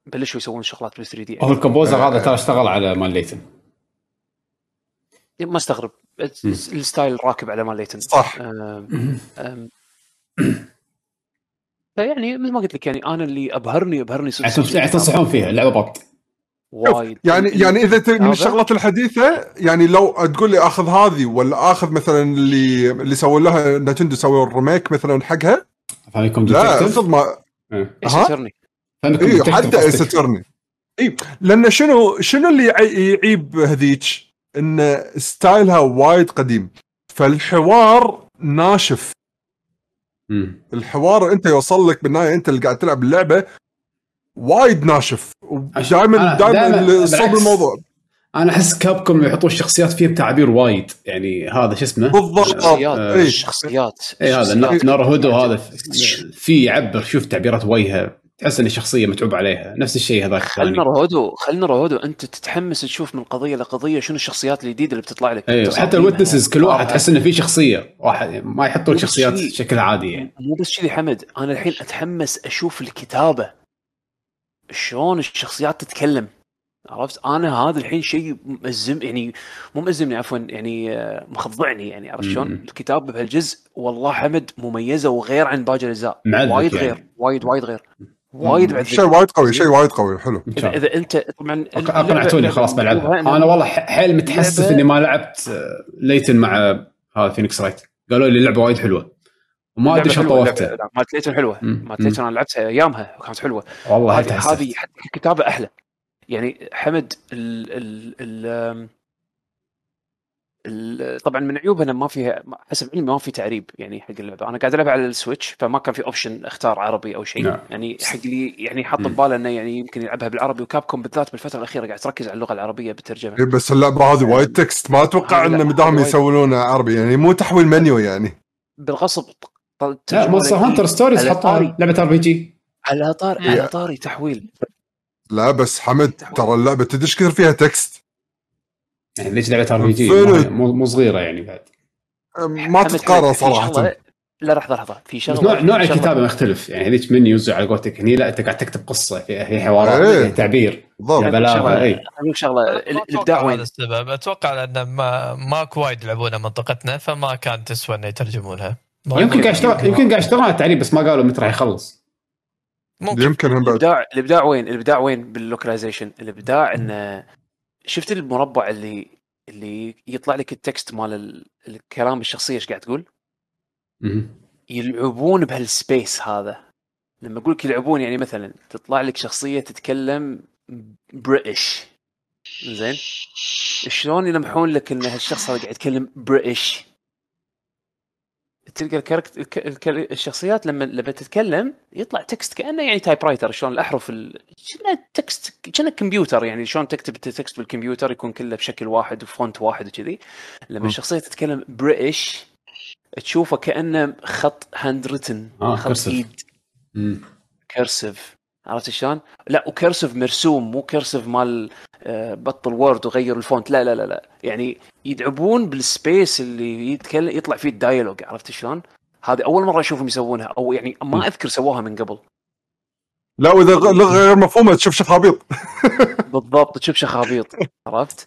بلشوا يسوون شغلات بال 3D. هو ال composer هذا ترى اشتغل على مال Layton. ما استغرب. ال style راكب على مال Layton. صح. فيعني مثل ما قلت لك يعني أنا اللي ابهرني أبهرني يعني تنصحون فيها اللعبة بط. وايد. يعني يعني إذا من الشغلات الحديثة يعني لو تقول لي آخذ هذه ولا آخذ مثلا اللي اللي سووا لها Nintendo سووا ال remake مثلا حقها Famicom لا افرض ما ها؟ اي حتى Ace Attorney اي لأن شنو شنو اللي يعيب هذيك؟ إن style ها وايد قديم. فالحوار ناشف. مم. الحوار أنت يوصل لك بالنهاية أنت اللي قاعد تلعب اللعبة وايد ناشف. ودائما دائما صوب الموضوع. أنا أحس Capcom يحطون الشخصيات فيها بتعابير وايد. يعني هذا شو اسمه؟ بالضبط. آه الشخصيات اي هذا ناروهودو هذا في يعبر شوف تعبيرات وجهه تحس إن الشخصية متعوب عليها. نفس الشيء هذاك خلنا ناروهودو خلنا ناروهودو أنت تتحمس تشوف من قضية لقضية شنو الشخصيات الجديدة اللي بتطلع لك. أيوه حتى ال witnesses كل واحد تحس إنه في شخصية. واحد ما يحطون شخصيات بشكل عادي يعني. مو بس كذي حمد. أنا الحين أتحمس أشوف الكتابة. شلون الشخصيات تتكلم. عرفت؟ أنا هذا الحين شيء مأزم يعني مو مأزمني عفوا يعني آه، مخضعني يعني عرفت شلون؟ الكتابه بهالجزء والله حمد مميزة وغير عن باقي الأجزاء. وايد يعني. غير وايد وايد غير. وايد بعد شيء وايد قوي شيء وايد قوي حلو. اذا, إذا أنت طبعا أقنعتوني خلاص بلعبها أنا والله حيل متحسف إني ما لعبت آه، Layton مع هذا Phoenix Wright. قالوا لي اللعبة وايد حلوة. وما أدري شلون طورتها مالت Layton حلوة. مالت Layton أنا لعبتها أيامها وكانت حلوة. والله هذه حتى الكتابه أحلى. يعني حمد ال ال ال طبعا من عيوبها إنه ما فيها حسب علمي ما في تعريب يعني حق اللعبه أنا قاعد العبها على ال Switch فما كان في option أختار عربي أو شيء. نعم. يعني حق لي يعني حط بباله إنه يعني يمكن يلعبها بالعربي و Capcom بالذات بالفترة الأخيرة قاعد تركز على اللغة العربية بالترجمة. إيه بس اللعبة هذه وايد text ما أتوقع إن مدام يسوونها عربي. يعني مو تحويل منيو يعني. بالغصب. لا Monster Hunter Stories حطها لعبة RPG على طاري على طاري تحويل. لا بس حمد ترى اللعبة تدري كثير فيها text. يعني ليش لعبة RPG؟ مو صغيرة يعني بعد. ما تتقارن صراحة. لا لحظة لحظة. في شغله نوع نوع الكتابة مختلف. يعني هذيك menus على قولتك هني لا انت قاعد تكتب قصة في حوارات إيه. تعبير بالضبط بلاغة اي شغلة. الإبداع وين؟ السبب. أتوقع لأن ما ماكو وايد يلعبونها منطقتنا فما كان تسوى إنه يترجمونها. يمكن قاعد يشتغل يمكن قاعد يشتغل على التعريب بس ما قالوا متى راح يخلص. ممكن. يمكن الابداع الإبداع وين؟ الإبداع وين بال localization؟ الإبداع انه شفت المربع اللي اللي يطلع لك ال text مال الكلام الشخصية إيش قاعد تقول؟ يلعبون بهال space هذا. لما أقول لك يلعبون يعني مثلا تطلع لك شخصية تتكلم British زين؟ شلون يلمحون لك إن هالشخص هذا قاعد يتكلم British تلقى ال character الشخصيات لما لما تتكلم يطلع text كأنه يعني typewriter شلون الأحرف ال... text كأنه كمبيوتر يعني شلون تكتب ال text بالكمبيوتر يكون كله بشكل واحد و font واحد وكذي لما. الشخصية تتكلم British تشوفه كأنه خط handwritten آه خط cursive. إيد cursive عرفت شلون؟ لا و cursive مرسوم مو cursive مال آه، بطل Word وغير ال font. لا لا لا لا. يعني يلعبون بال space اللي يتكلم يطلع فيه ال dialogue. عرفت شلون؟ هذه أول مرة أشوفهم يسوونها أو يعني ما أذكر سووها من قبل. لا وإذا لغة غير مفهومة تشوف شخابيط بالضبط تشوف شخابيط عرفت؟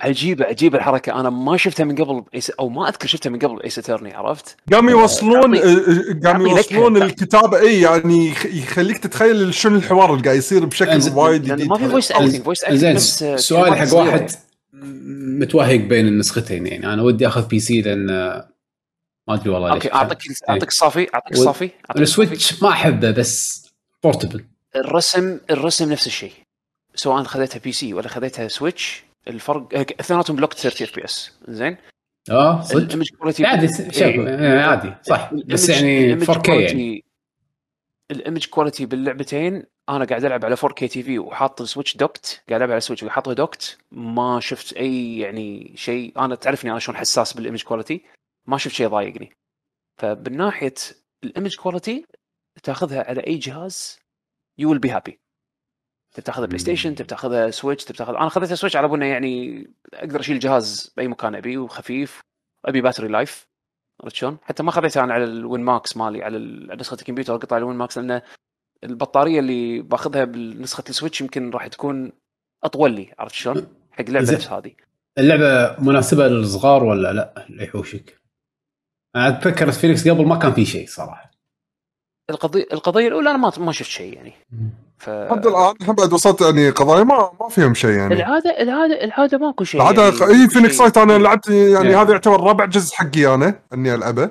عجيبة عجيبة الحركة. أنا ما شفتها من قبل أو ما أذكر شفتها من قبل Ace Attorney عرفت؟ قام يوصلون آه، آه، قام يوصلون الكتابه إي يعني يخليك تتخيل شنو الحوار اللي قاعد يصير بشكل وايد جديد ما في voice acting voice acting بس سؤال حق واحد متوهق بين النسختين يعني أنا ودي أخذ PC لأن ما أدري والله أوكي أعطيك أعطيك الصافي أعطيك الصافي ال Switch ما أحبه بس portable الرسم الرسم نفس الشيء سواء خذيتها PC ولا خذيتها Switch الفرق اثنيناتهم ب lock 30 FPS زين؟ آه صدق. ال image quality عادي شوف إيه. عادي صح. بس يعني 4K يعني. ال image quality باللعبتين أنا قاعد ألعب على 4K TV وحاط ال Switch docked قاعد ألعب على ال Switch وحاطه docked ما شفت أي يعني شيء. أنا تعرفني أنا شلون حساس بال image quality ما شفت شيء ضايقني. فبالناحيه ال image quality تاخذها على أي جهاز you will be happy تبي تاخذها PlayStation تبي تاخذها Switch تبي تاخذ أنا خذيتها Switch على انه يعني أقدر أشيل الجهاز بأي مكان أبي وخفيف أبي battery life عرفت شلون؟ حتى ما خذيتها أنا على ال Win Max مالي على نسخة الكمبيوتر قطع ال Win Max لأن البطارية اللي باخذها بنسخة ال Switch يمكن راح تكون أطول لي عرفت شلون؟ حق اللعبه نفس هذه اللعبة مناسبة للصغار ولا لا اللي يحوشك؟ أنا أتذكر فينيكس قبل ما كان في شيء صراحة القضية القضية الأولى أنا ما ما شفت شيء يعني. ف حتى الآن الحين بعد وصلت يعني قضايا ما ما فيهم شيء يعني. العاده العاده العادة ماكو شيء العادة يعني. إي فينيكس سايت أنا لعبت يعني, يعني هذا يعتبر رابع جزء حقي أنا إني ألعبه.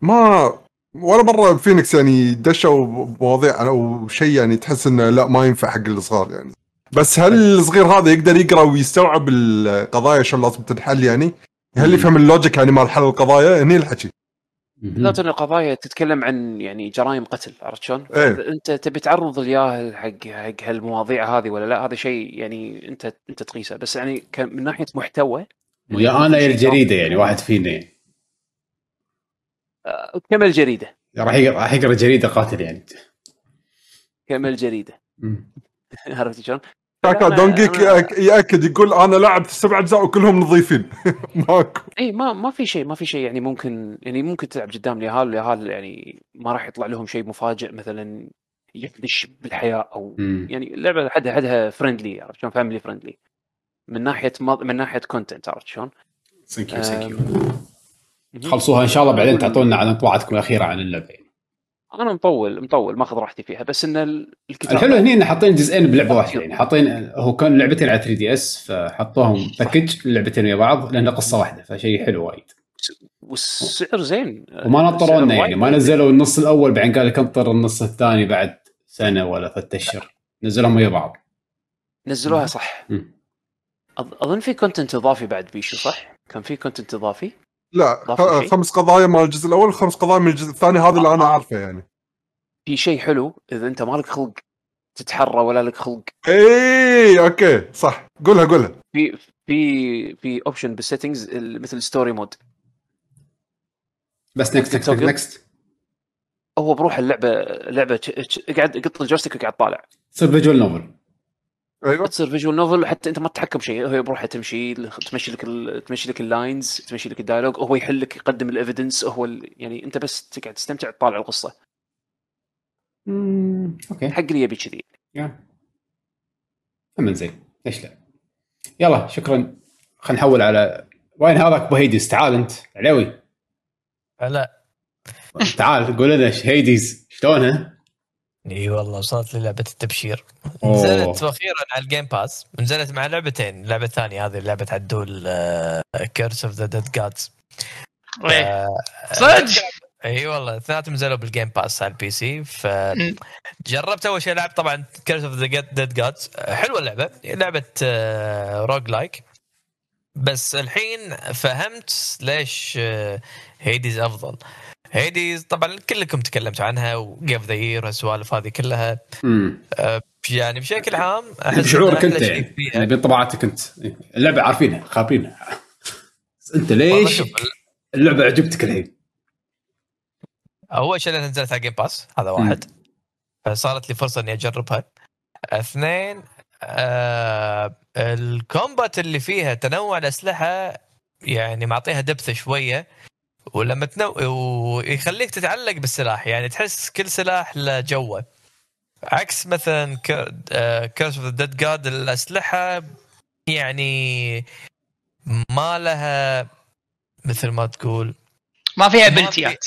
ما ولا مرة فينيكس يعني دشوا بمواضيع أو شيء يعني تحس إنه لا ما ينفع حق الصغار يعني. بس هل الصغير هذا يقدر يقرأ ويستوعب القضايا شلون لازم تنحل يعني؟ هل يفهم اللوجيك يعني مال حل القضايا؟ هني الحكي. ذات ان القضايا تتكلم عن يعني جرائم قتل عرفت شلون؟ إيه؟ أنت تبي تعرض اياه حق حق هالمواضيع هذه ولا لا هذا شيء يعني انت أنت تقيسه. بس يعني من ناحية محتوى ويا أنا يا الجريده يعني واحد فينا. يعني آه، كمل جريدة. راح راح يقرأ جريدة قاتل يعني. كمل جريدة. عرفت شلون؟ دون جيك يأكد يقول أنا لعبت سبع أجزاء وكلهم نظيفين. ماكو. اي ما ما في شيء ما في شيء يعني ممكن يعني ممكن تلعب قدام اليهال اليهال يعني ما راح يطلع لهم شيء مفاجئ مثلا يخدش بالحياء أو مم. يعني اللعبه حدها حدها friendly عرفت شلون؟ family friendly من ناحية مض... من ناحية content عرفت شلون؟ thank you thank you خلصوها إن شاء الله بعدين تعطونا عن انطباعاتكم الأخيرة عن اللعبة. أنا مطول مطول ماخذ راحتي فيها بس إن الكتاب الحلو هني إن حاطين جزئين بلعبة واحدة يعني. حاطين هو كان لعبتين على 3DS فحطوهم package اللعبتين ويا بعض لأنها قصة واحدة فشيء حلو وايد. والسعر زين. وما نطرونا يعني ما نزلوا النص الأول بعدين قال لك انطر النص الثاني بعد سنة ولا ثلاث أشهر. نزلهم ويا بعض. نزلوها صح. م. أظن في content إضافي بعد بيشو صح؟ كان في content إضافي؟ لا خمس قضايا مال الجزء الأول وخمس قضايا من الجزء الثاني هذا اللي أنا عارفه يعني. في شيء حلو إذا أنت مالك خلق تتحرى ولا لك خلق. اي okay صح. قولها قولها. في في في option بال settings مثل story mode بس next next next هو بروح اللعبة لعبه قاعد قط ال joystick وقاعد طالع. تصير visual novel أيوه. تصير visual novel حتى أنت ما تتحكم شيء. هو بروحه تمشي تمشي لك تمشي لك ال lines تمشي لك ال dialogue هو يحل لك يقدم ال evidence هو يعني أنت بس تقعد تستمتع تطالع القصة. امم okay. حق اللي يبي كذي. من زين. ليش لا. يلا شكرا. خلينا نحول على وين هذاك أبو Hades؟ تعال أنت علوي. لا تعال قول لنا Hades؟ شلونها؟ إي والله وصلت لي لعبه التبشير نزلت أخيرا على ال Game Pass نزلت مع لعبتين اللعبة الثانية هذه لعبه عدول Curse of the Dead Gods صدق؟ إي والله اثنيناتهم نزلوا بال Game Pass على ال PC فجربت أول شيء لعبت طبعا Curse of the Dead Gods حلوة اللعبة لعبة roguelike بس الحين فهمت ليش Hades أفضل. Hades طبعا كلكم تكلمتوا عنها و game of the year والسوالف هذه كلها. يعني بشكل عام أحس بشعورك انت يعني, يعني بانطباعاتك انت اللعبة عارفينها خابرينها أنت ليش اللعبة عجبتك الحين؟ أول شيء نزلت على Game Pass هذا واحد. فصارت لي فرصة إني أجربها. اثنين آه ال combat اللي فيها تنوع الأسلحة يعني معطيها depth شوية. ولما تنوع ويخليك تتعلق بالسلاح يعني تحس كل سلاح له جوه. عكس مثلا Curse of the Dead God الأسلحة يعني ما لها مثل ما تقول. ما فيها ability ات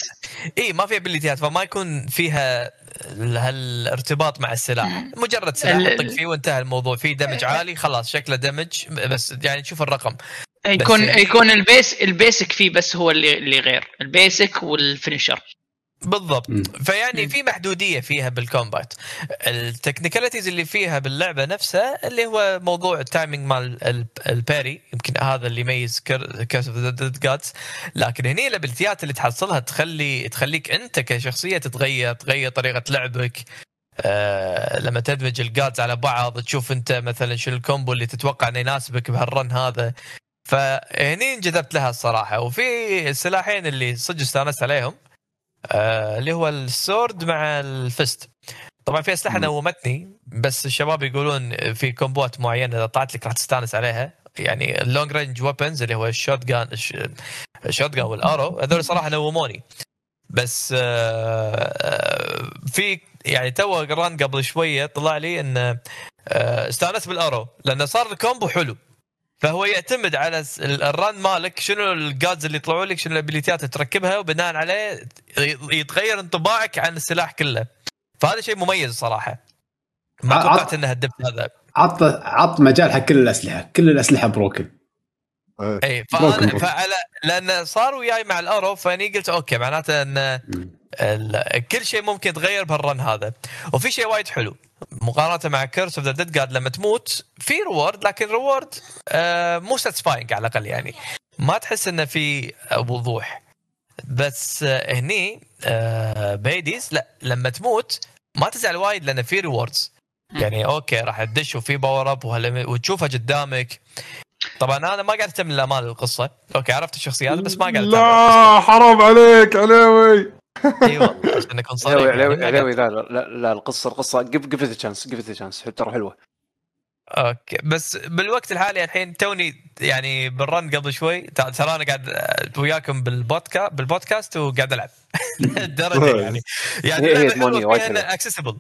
إي ما فيها ability ات فما يكون فيها هالارتباط مع السلاح. مجرد سلاح طق فيه وانتهى الموضوع. فيه damage عالي خلاص شكله damage بس يعني تشوف الرقم. يكون يكون ال base ال basic فيه بس هو اللي اللي غير. ال basic وال finisher بالضبط. م. فيعني في محدودية فيها بال combat ال technicalities اللي فيها باللعبة نفسها اللي هو موضوع ال timing مال ال parry يمكن هذا اللي يميز Curse of the Gods لكن هني ال ability ات اللي تحصلها تخلي تخليك أنت كشخصية تتغير تغير طريقة لعبك. آه لما تدمج ال gods على بعض تشوف أنت مثلا شو ال combo اللي تتوقع إنه يناسبك بهال run هذا. فهني انجذبت لها الصراحة. وفي السلاحين اللي صدق استانست عليهم آه اللي هو ال sword مع ال fist طبعا في أسلحة نومتني بس الشباب يقولون في combo ات معينة إذا طلعت لك راح تستانس عليها. يعني ال long range weapons اللي هو ال shotgun ال shot وال arrow هذول صراحة نوموني. بس آه، في يعني تو run قبل شوية طلع لي انه استانست بال arrow لأنه صار ال combo حلو. فهو يعتمد على ال run مالك شنو ال gods اللي يطلعوا لك شنو ال ability ات اللي تركبها وبناء عليه يتغير انطباعك عن السلاح كله. فهذا شيء مميز صراحة. ما توقعت انه هدفت هذا. عط عط مجال حق كل الأسلحة. كل الأسلحة broken اي إيه، فانا فعلا لأن صار وياي مع ال arrow فأني قلت okay معناته إن كل شيء ممكن يتغير بهال run هذا. وفي شيء وايد حلو. مقارنة مع Curse of the Dead God لما تموت في reward لكن reward آه مو satisfying على الأقل يعني. ما تحس إنه في وضوح. بس آه هني آه ب Hades لا لما تموت ما تزعل وايد لأن في rewards يعني okay راح تدش وفي power up وتشوفها قدامك. طبعا أنا ما قاعد أهتم للامانه القصة. okay عرفت الشخصيات بس ما قاعد لا حرام عليك عليوي. أيوه عشان نكون صريح لا لا لا القصة القصة give it a chance give it a chance ترى حلوة. okay بس بالوقت الحالي الحين توني يعني بال run قبل شوي ترى أنا قاعد وياكم بال podcast بال podcast وقاعد ألعب. لهالدرجة يعني يعني accessible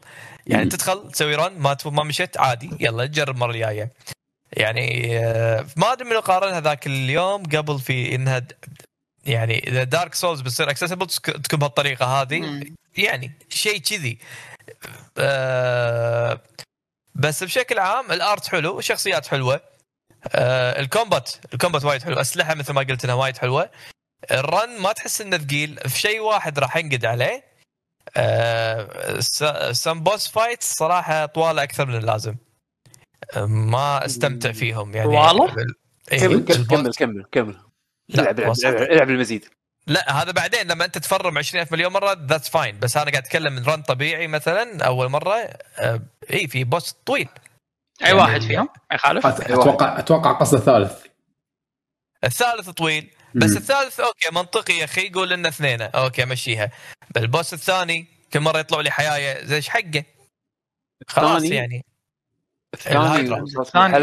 يعني تدخل تسوي run ما ما مشيت عادي يلا جرب المره الجاية. يعني آه، ما أدري من قارنها ذاك اليوم قبل في إنها يعني إذا Dark Souls بتصير accessible تكون بهالطريقة هذه. يعني شيء كذي. آه بس بشكل عام ال art حلو الشخصيات حلوة. آه ال combat ال combat وايد حلو أسلحة مثل ما قلت إنها وايد حلوة. ال run ما تحس إنه ثقيل في شيء واحد راح ينقد عليه. آه some boss fight صراحة طواله أكثر من اللازم. ما أستمتع فيهم يعني. والله إيه، كمل كمل كمل كمل. العب العب المزيد. لا هذا بعدين لما انت ت farm 20000 مليون مرة that's fine بس أنا قاعد أتكلم من run طبيعي مثلا أول مرة آه اي في بوس طويل. أي يعني واحد فيهم؟ ما يخالف أتوقع أتوقع قصد الثالث الثالث طويل. بس مم. الثالث أوكي منطقي يا أخي يقول لنا اثنين أوكي مشيها بالبوس الثاني كل مرة يطلع لي حيايه زي إيش حقه. خلاص يعني. الثاني. الثاني.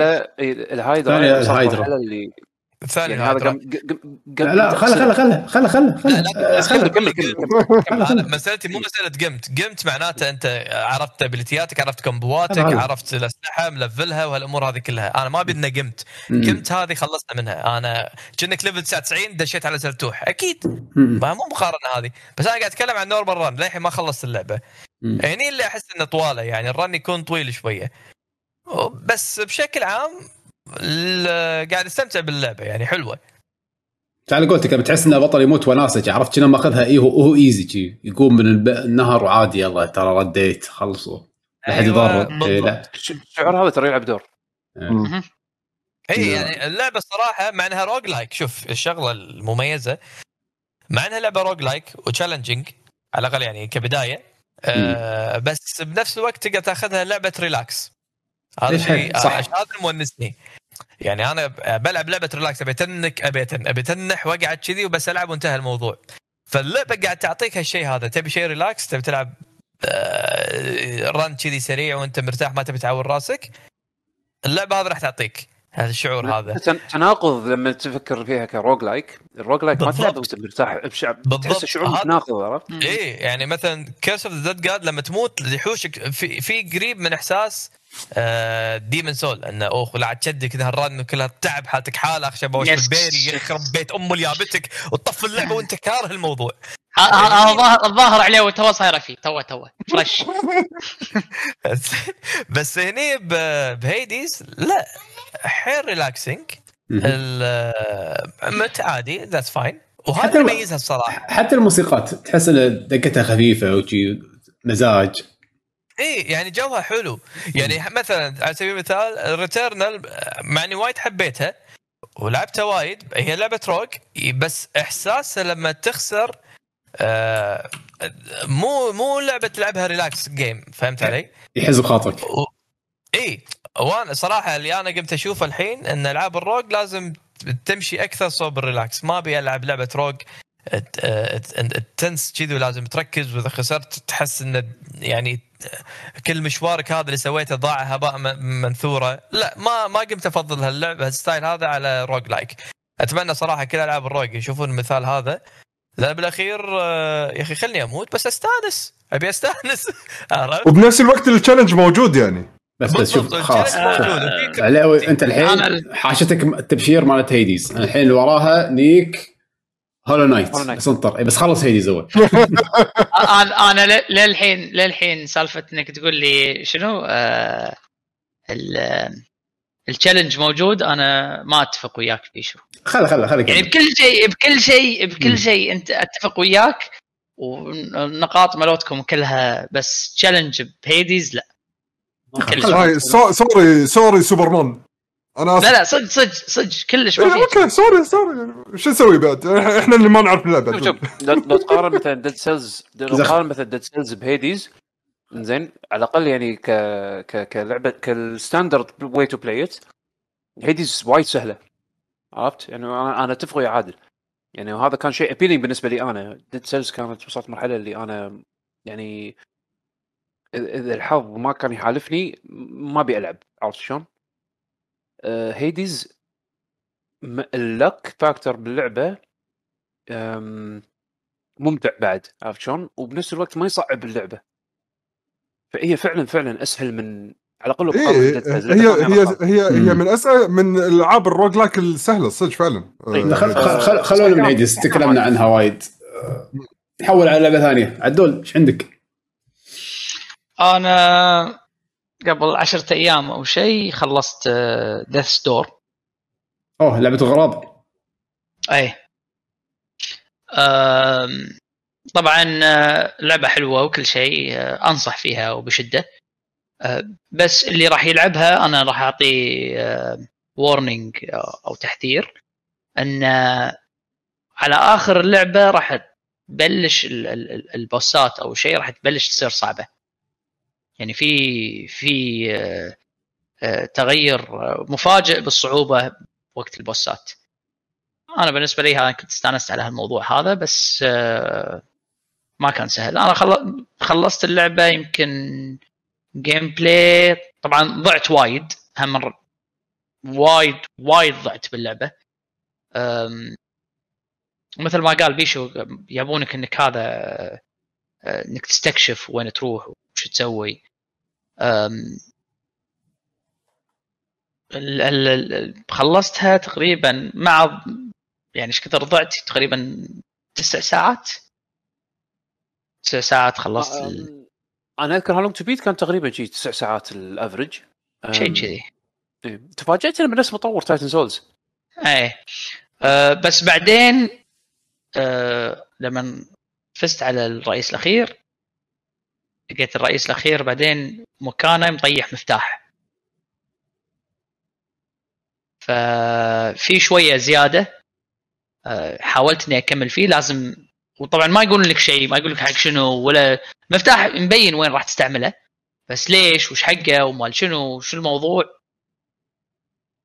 الهايدرا. الهايدرا. اللي الثاني يعني هذا لا لا خله خله خله خله خله خله. كمل كمل كمل. مسألتي مو مسألة قمت. قمت معناته أنت عرفت ابيليتياتك عرفت كومبواتك عرفت الأسلحة ملفلها وهالأمور هذه كلها. أنا ما بدنا قمت. قمت هذه خلصنا منها. أنا كأنك level 99 دشيت على سلتوح أكيد. ما مو مقارنة هذه. بس أنا قاعد أتكلم عن normal run للحين ما خلصت اللعبة. هني اللي أحس إنه طوالة يعني ال run يكون طويل شوية. بس بشكل عام قاعد استمتع باللعبة يعني حلوة. على قولتك بتحس إنه بطل يموت وناسه عرفت شنو؟ ماخذها إيه هو easy يقوم من النهر وعادي يلا ترى رديت خلصوا. لا حد يضر إيه لا. الشعور هذا ترى يلعب دور. اي إيه، يعني اللعبة الصراحة مع إنها roguelike شوف الشغلة المميزة. مع إنها لعبة roguelike و challenging على الأقل يعني كبداية. آه بس بنفس الوقت تقدر تاخذها لعبة relax هذا شيء هذا مونسني يعني أنا بلعب لعبة relax أبي تنك أبي تن أبي تنح وأقعد كذي وبس ألعب وانتهى الموضوع. فاللعبه قاعد تعطيك هالشيء هذا تبي شيء relax تبي تلعب run آه، كذي سريع وأنت مرتاح ما تبي تعور راسك اللعبة هذه راح تعطيك هذا الشعور هذا. تناقض لما تفكر فيها ك roguelike ال roguelike ما تلعب وأنت مرتاح تحس شعور متناقض عرفت؟ اي يعني مثلا Curse of the Dead Gods لما تموت يحوشك في في قريب من إحساس Demon's آه، Souls إنه أوه لا تشدي كذا هال run كلها تعب حالتك حالة أخشى بوش بالبيري يخرب بيت ام اللي جابتك وتطفي اللعبة وأنت كاره الموضوع. الظاهر عليه تو صايرة فيه. تو تو fresh بس هني ب Hades لا حيل relaxing مت عادي that's fine وهذا يميزها الصراحة. حتى الموسيقات تحس إن دقتها خفيفة وشي مزاج. إي يعني جوها حلو. يعني مثلا على سبيل المثال Returnal مع إني وايد حبيتها ولعبتها وايد هي لعبة rogue بس إحساسها لما تخسر آه مو مو لعبة تلعبها relax game فهمت علي؟ يحز بخاطرك. و... إي وأنا صراحة اللي أنا قمت أشوفه الحين إن ألعاب ال rogue لازم تمشي أكثر صوب ال relax ما أبي ألعب لعبة rogue tense كذي ولازم تركز وإذا خسرت تحس انه يعني كل مشوارك هذا اللي سويته ضاع هباء منثوره. لا ما ما قمت أفضل هاللعبة. ال style هذا على roguelike. أتمنى صراحة كل ألعاب ال rogue يشوفون المثال هذا. لأن بالأخير آه، يا أخي خلني أموت بس أستانس. أبي أستانس. عرفت؟ وبنفس الوقت ال challenge موجود يعني. بس بس شوف خلاص. علاوي أنت الحين حاشتك التبشير مالت Hades الحين اللي وراها next Hollow Knight بس انطر. بس خلص Hades اول أنا أنا للحين للحين سالفة إنك تقول لي شنو آه ال challenge موجود أنا ما أتفق وياك بيشو خل خل خليك يعني بكل شيء بكل شيء بكل شيء أنت أتفق وياك والنقاط مالتكم كلها بس challenge ب Hades لا. sorry sorry Superman. أنا لا لا صدق صدق صدق كلش ما إيه، okay sorry sorry. شو نسوي بعد؟ إحنا اللي ما نعرف اللعبة. شوف لو تقارن مثلا Dead Cells لو تقارن مثلا Dead Cells ب Hades زين على الأقل يعني ك ك كلعبة كال standard way to play it Hades وايد سهلة. عرفت؟ يعني أنا أنا أتفق ويا عادل. يعني وهذا كان شيء appealing بالنسبة لي أنا. Dead Cells كانت وصلت مرحلة اللي أنا يعني إذا الحظ ما كان يحالفني ما أبي ألعب. عرفت شلون؟ Hades ال luck factor باللعبة ممتع بعد عرفت شلون؟ وبنفس الوقت ما يصعب اللعبه فهي فعلا فعلا أسهل من على الأقل إيه هي هي هي هي من أسهل من ألعاب ال roguelike السهلة صدق فعلا. طيب خل خل خلونا من Hades تكلمنا عنها وايد. نحول على لعبة ثانية. عدول إيش عندك؟ أنا قبل عشرة أيام أو شيء خلصت Death's Door أوه لعبة الغراب. اي طبعا آه، لعبة حلوة وكل شيء آه، أنصح فيها وبشدة. آه، بس اللي راح يلعبها أنا راح اعطيه وورنينج أو تحذير أن على آخر اللعبة راح تبلش البوسات أو شيء راح تبلش تصير صعبة. يعني في في آه، آه، تغير مفاجئ بالصعوبة وقت البوسات. أنا بالنسبة لي أنا كنت استأنست على هالموضوع هذا بس آه، ما كان سهل. أنا خلصت اللعبة يمكن gameplay طبعا ضعت وايد هم وايد وايد ضعت باللعبة. مثل ما قال بيشو يبونك إنك هذا إنك تستكشف وين تروح وش تسوي. خلصتها تقريبا مع يعني إيش كثر ضعت تقريبا تسع ساعات. تسع ساعات خلصت ال... أنا أذكر How Long to Beat كان تقريبا شيء تسع ساعات ال average شيء كذي. تفاجأت من نفس مطور Titan Souls إيه. أه بس بعدين أه لما فزت على الرئيس الأخير. لقيت الرئيس الأخير بعدين مكانه مطيح مفتاح. ففي شوية زيادة آه، حاولت إني أكمل فيه. لازم وطبعا ما يقول لك شيء ما يقول لك حق شنو ولا مفتاح مبين وين راح تستعمله. بس ليش وش حقه ومال شنو وش الموضوع.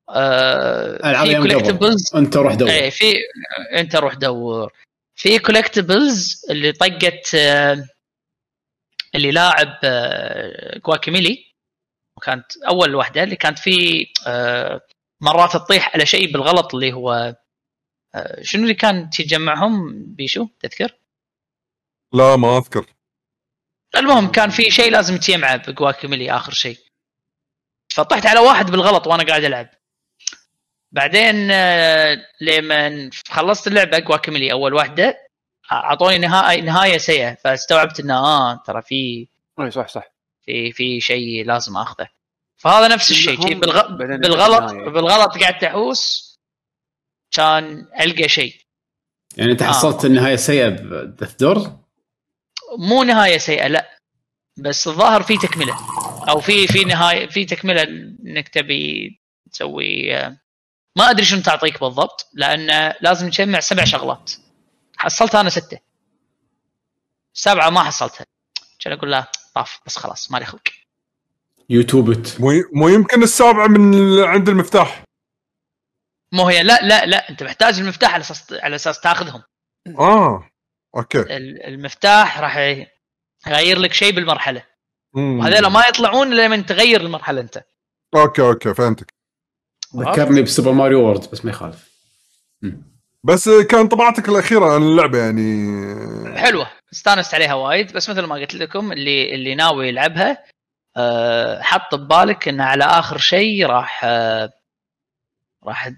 آه في collectibles أنت روح دور. إيه في أنت روح دور. في collectibles اللي طقت آه اللي لاعب جواكيميلي آه، وكانت أول واحدة اللي كانت في آه، مرات تطيح على شيء بالغلط اللي هو شنو اللي كان تجمعهم؟ بيشو تذكر؟ لا ما أذكر. المهم كان في شيء لازم تجمعه بجواكيميلي آخر شيء. فطحت على واحد بالغلط وأنا قاعد ألعب. بعدين لما خلصت اللعبة جواكيميلي أول واحدة أعطوني نهاية نهاية سيئة فاستوعبت إنه آه ترى في اي صح صح. في في شيء لازم أخذه. فهذا نفس الشيء شيء بالغ... بالغلط بالغلط قاعد تحوس كان ألقى شيء. يعني أنت حصلت آه. النهاية سيئة بدث دور؟ مو نهاية سيئة لا. بس الظاهر في تكملة أو في في نهاية في تكملة إنك تبي تسوي ما أدري شنو تعطيك بالضبط لأن لازم تجمع سبع شغلات. حصلتها أنا ستة. سبعة ما حصلتها. كان أقول له طاف بس خلاص مالي خلق يوتيوبت مو مو يمكن السابعة من عند المفتاح. مو هي لا لا لا أنت محتاج المفتاح على أساس على أساس تاخذهم. آه okay. المفتاح راح يغير لك شيء بالمرحلة. وهذول ما يطلعون إلا لما تغير المرحلة أنت. أوكي أوكي فهمتك. ذكرني ب Super Mario World بس ما يخالف بس كان انطباعاتك الأخيرة عن اللعبة يعني حلوة استانست عليها وايد بس مثل ما قلت لكم اللي اللي ناوي يلعبها أه حط ببالك انه على آخر شيء راح أه راح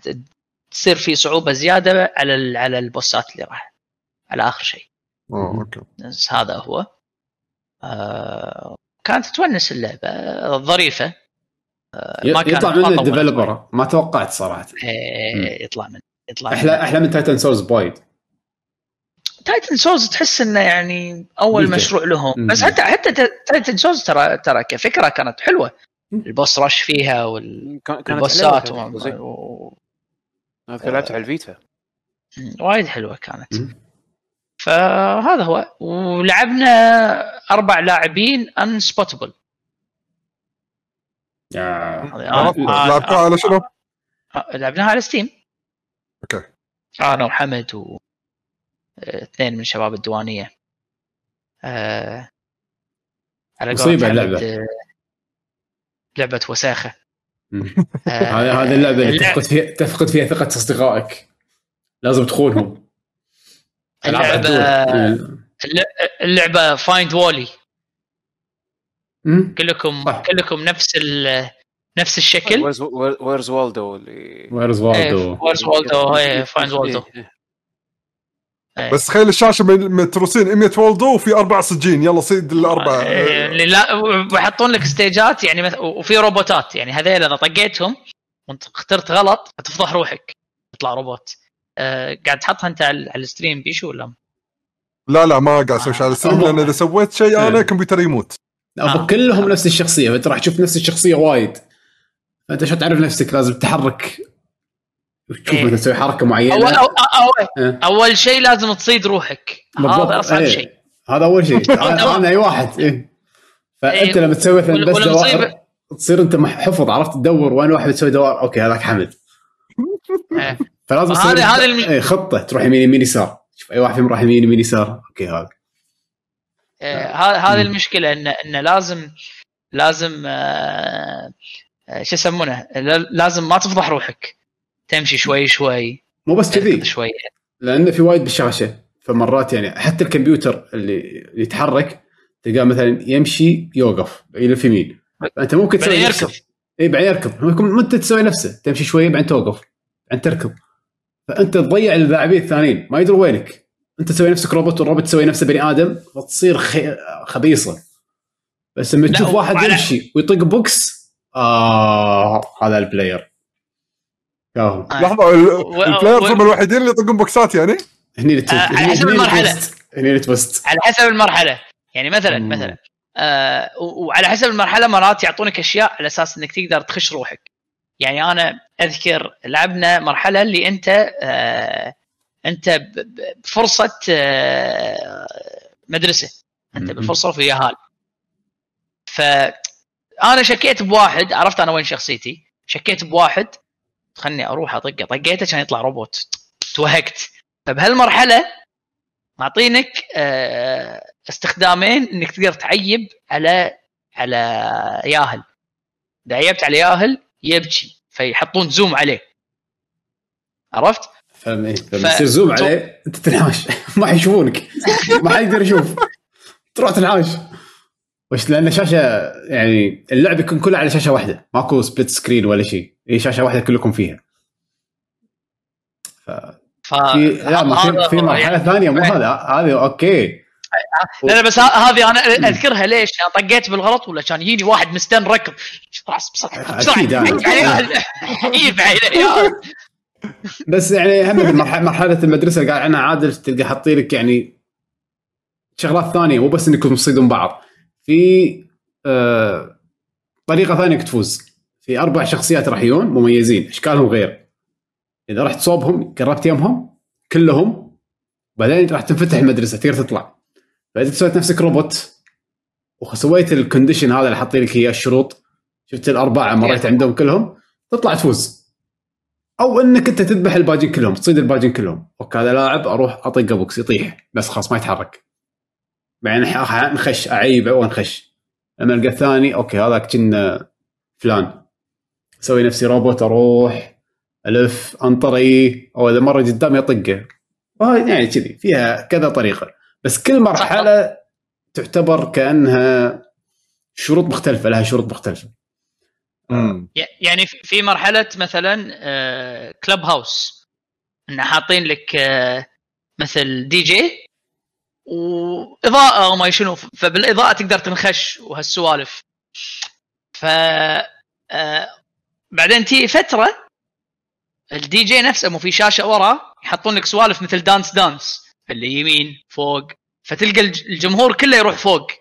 تصير في صعوبة زيادة على على البوسات اللي راح على آخر شيء. آه okay. بس هذا هو. آه كانت تونس اللعبة ظريفة. آه ما كان يطلع من ال developer. ما توقعت صراحة. إيه يطلع من يطلع أحلى أحلى من Titan Souls بوايد. Titan Souls تحس إنه يعني أول ميكا. مشروع لهم. بس حتى حتى Titan Souls ترى ترى كفكرة كانت حلوة. ال boss rush فيها والبوسات و... أذكر لعبت على ال Vita. وايد حلوة كانت. فهذا هو. ولعبنا أربع لاعبين Unspottable لعبتها على شنو؟ لعبناها على Steam أوكي. أنا وحمد و اثنين من شباب الديوانية. آه... على مصيبة اللعبة. لعبة وساخة. هذه هذه اللعبة اللي تفقد فيها تفقد فيها ثقة أصدقائك. لازم تخونهم. اللعبه اللعبه find Wally كلكم صح. كلكم نفس نفس الشكل؟ Where's Waldo اللي Where's Waldo Where's Waldo find Waldo إيه. بس تخيل الشاشة متروسين 100 والدو وفي أربع سجين. يلا صيد الاربع إيه، اللي لا ويحطون لك ستيجات يعني مث... وفي روبوتات. يعني هذيل اذا طقيتهم وانت اخترت غلط تفضح روحك. يطلع روبوت. أه قاعد تحطها أنت على ال stream بيشو ولا؟ لا لا ما قاعد أسوي على ال stream لأن إذا سويت شيء أنا إيه. كمبيوتر يموت. آه. كلهم نفس الشخصية فأنت راح تشوف نفس الشخصية وايد فأنت عشان تعرف نفسك لازم تحرك تشوف إيه. تسوي حركة معينة اول أو أول, إيه. أول شيء لازم تصيد روحك هذا أصعب إيه. شيء هذا أول شيء أنا أي واحد إيه. فأنت إيه. لما تسوي مثلا بس دوائر تصير أنت حفظ عرفت تدور وين واحد تسوي دوائر أوكي هذاك حمد إيه. فلازم هذه هذه. إيه خطة تروح يمين يمين يسار شوف أي واحد فيهم راح يمين يمين يسار أوكي هذا هذه هذه المشكلة انه انه لازم لازم آه شو يسمونه؟ لازم ما تفضح روحك. تمشي شوي شوي. مو بس كذي. شوي. لأنه في وايد بالشاشة فمرات يعني حتى الكمبيوتر اللي يتحرك تلقاه مثلا يمشي يوقف يلف يمين فأنت ممكن تسوي يركض. إي بعدين يركض. ممكن أنت تسوي نفسه. تمشي شوي بعدين توقف. بعدين تركض. فأنت تضيع اللاعبين الثانيين. ما يدروا وينك. انت تسوي نفسك روبوت والروبوت تسوي نفسه بني آدم فتصير خي... خبيصة بس لما تشوف واحد يمشي ويطق بوكس آه هذا ال player آه. لحظة ال players هم الوحيدين اللي يطقون بوكسات يعني؟ هني اللي على حسب المرحلة هني اللي twist على حسب المرحلة يعني مثلا مم. مثلا آه وعلى حسب المرحلة مرات يعطونك أشياء على أساس إنك تقدر تخش روحك يعني أنا أذكر لعبنا مرحلة اللي أنت آه أنت بفرصة آه مدرسة. أنت بفرصة في ياهال. ف أنا شكيت بواحد عرفت أنا وين شخصيتي. شكيت بواحد خلني أروح أطقه. طقيته عشان يطلع روبوت. توهقت. فبهالمرحلة معطينك آه، استخدامين إنك تقدر تعيب على على ياهل. إذا عيبت على ياهل يبكي. فيحطون zoom عليه. عرفت؟ فاهم إيه. zoom عليه؟ أنت تنحاش ما حيشوفونك ما حيقدر يشوف. تروح تنحاش وش لأن شاشة يعني اللعبة يكون كلها على شاشة واحدة. ماكو split screen ولا شيء. هي شاشة واحدة كلكم فيها. ف, ف... في لا ما في, في مرحلة يعني... ثانية. مو هذا. هذه أوكي. لا لا بس هذه أنا أذكرها ليش؟ أنا طقيت بالغلط ولا كان يجيني واحد مستن ركض بسرعة. بسرعة بس يعني هم مرحلة المدرسة اللي قاعد عنها عادل تلقى حاطين لك يعني شغلات ثانية مو بس إنكم تصيدون بعض. في آه طريقة ثانية إنك تفوز. في أربع شخصيات راح يجون مميزين إشكالهم غير. إذا رحت صوبهم قربت يمهم كلهم بعدين راح تنفتح المدرسة تقدر تطلع. فإذا سويت نفسك روبوت وسويت ال condition هذا اللي حاطين لك إياه الشروط شفت الأربعة مريت عندهم كلهم تطلع تفوز. أو إنك أنت تذبح الباجين كلهم تصيد الباجين كلهم. أوكي هذا لاعب أروح اطقه بوكس يطيح بس خلاص ما يتحرك. بعدين نخش أعيبه ونخش لما القى الثاني أوكي هذاك كنا فلان. أسوي نفسي روبوت أروح ألف أنطري. أو إذا مرة قدامي أطقه. يعني كذي فيها كذا طريقة. بس كل مرحلة تعتبر كأنها شروط مختلفة لها شروط مختلفة. يعني في مرحلة مثلا كلب هاوس إن حاطين لك آه، مثل دي جي وإضاءة وما شنو فبالإضاءة تقدر تنخش وهالسوالف. ف آه، بعدين تي فترة الدي جي نفسه مو في شاشة ورا يحطون لك سوالف مثل dance dance اللي يمين فوق. فتلقى الجمهور كله يروح فوق.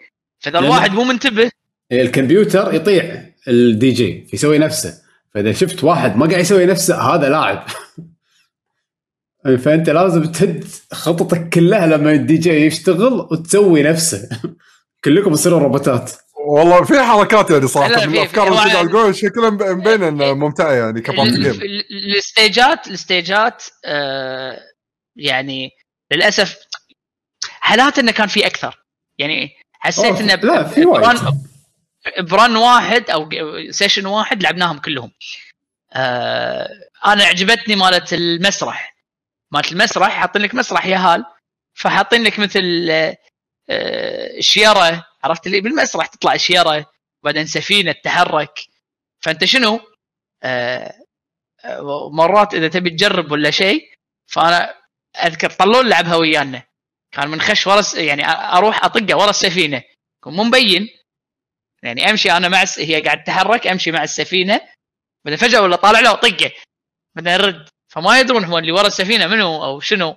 فإذا الواحد مو منتبه الكمبيوتر يطيع الدي جي يسوي نفسه. فإذا شفت واحد ما قاعد يسوي نفسه هذا لاعب. فأنت لازم تهد خططك كلها لما الدي جي يشتغل وتسوي نفسه. كلكم تصيرون روبوتات. والله في حركات يعني صراحة من الأفكار اللي قاعد تقول شكلها مبين انها ممتعه يعني ك party game الستيجات الستيجات آه يعني للأسف حالات إنه كان في أكثر. يعني حسيت إنه لا في وايد. ب run واحد أو session واحد لعبناهم كلهم. آه أنا عجبتني مالت المسرح. مالت المسرح حاطين لك مسرح يا هال. فحاطين لك مثل آه شيره عرفت اللي بالمسرح تطلع شيره وبعدين سفينة تتحرك. فأنت شنو؟ آه، مرات إذا تبي تجرب ولا شيء فأنا أذكر طلول لعبها ويانا. كان من خش ورا يعني أروح أطقه ورا السفينة. مو مبين. يعني امشي أنا مع هي قاعد تتحرك امشي مع السفينة. بعدين فجأة ولا طالع له اطقه بعدين ارد فما يدرون هو اللي ورا السفينة منو أو شنو.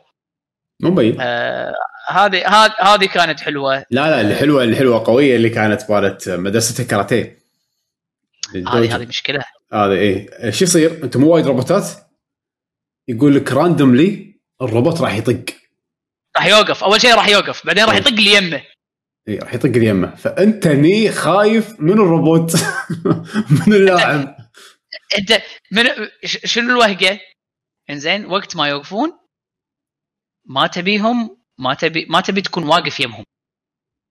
مو مبين. آه هذه هذه كانت حلوة. لا لا اللي حلوة اللي حلوة قوية اللي كانت مالت مدرسة الكاراتيه. هذه هذه مشكلة. هذا إيه. شو يصير؟ انت مو وايد روبوتات؟ يقول لك randomly الروبوت راح يطق. راح يوقف. أول شيء راح يوقف. بعدين راح إيه. يطق اللي يمه. اي راح يطق اللي يمه فانت ني خايف من الروبوت. من اللاعب. إنت من شنو الوهقه؟ إنزين وقت ما يوقفون ما تبيهم ما تبي ما تبي تكون واقف يمهم.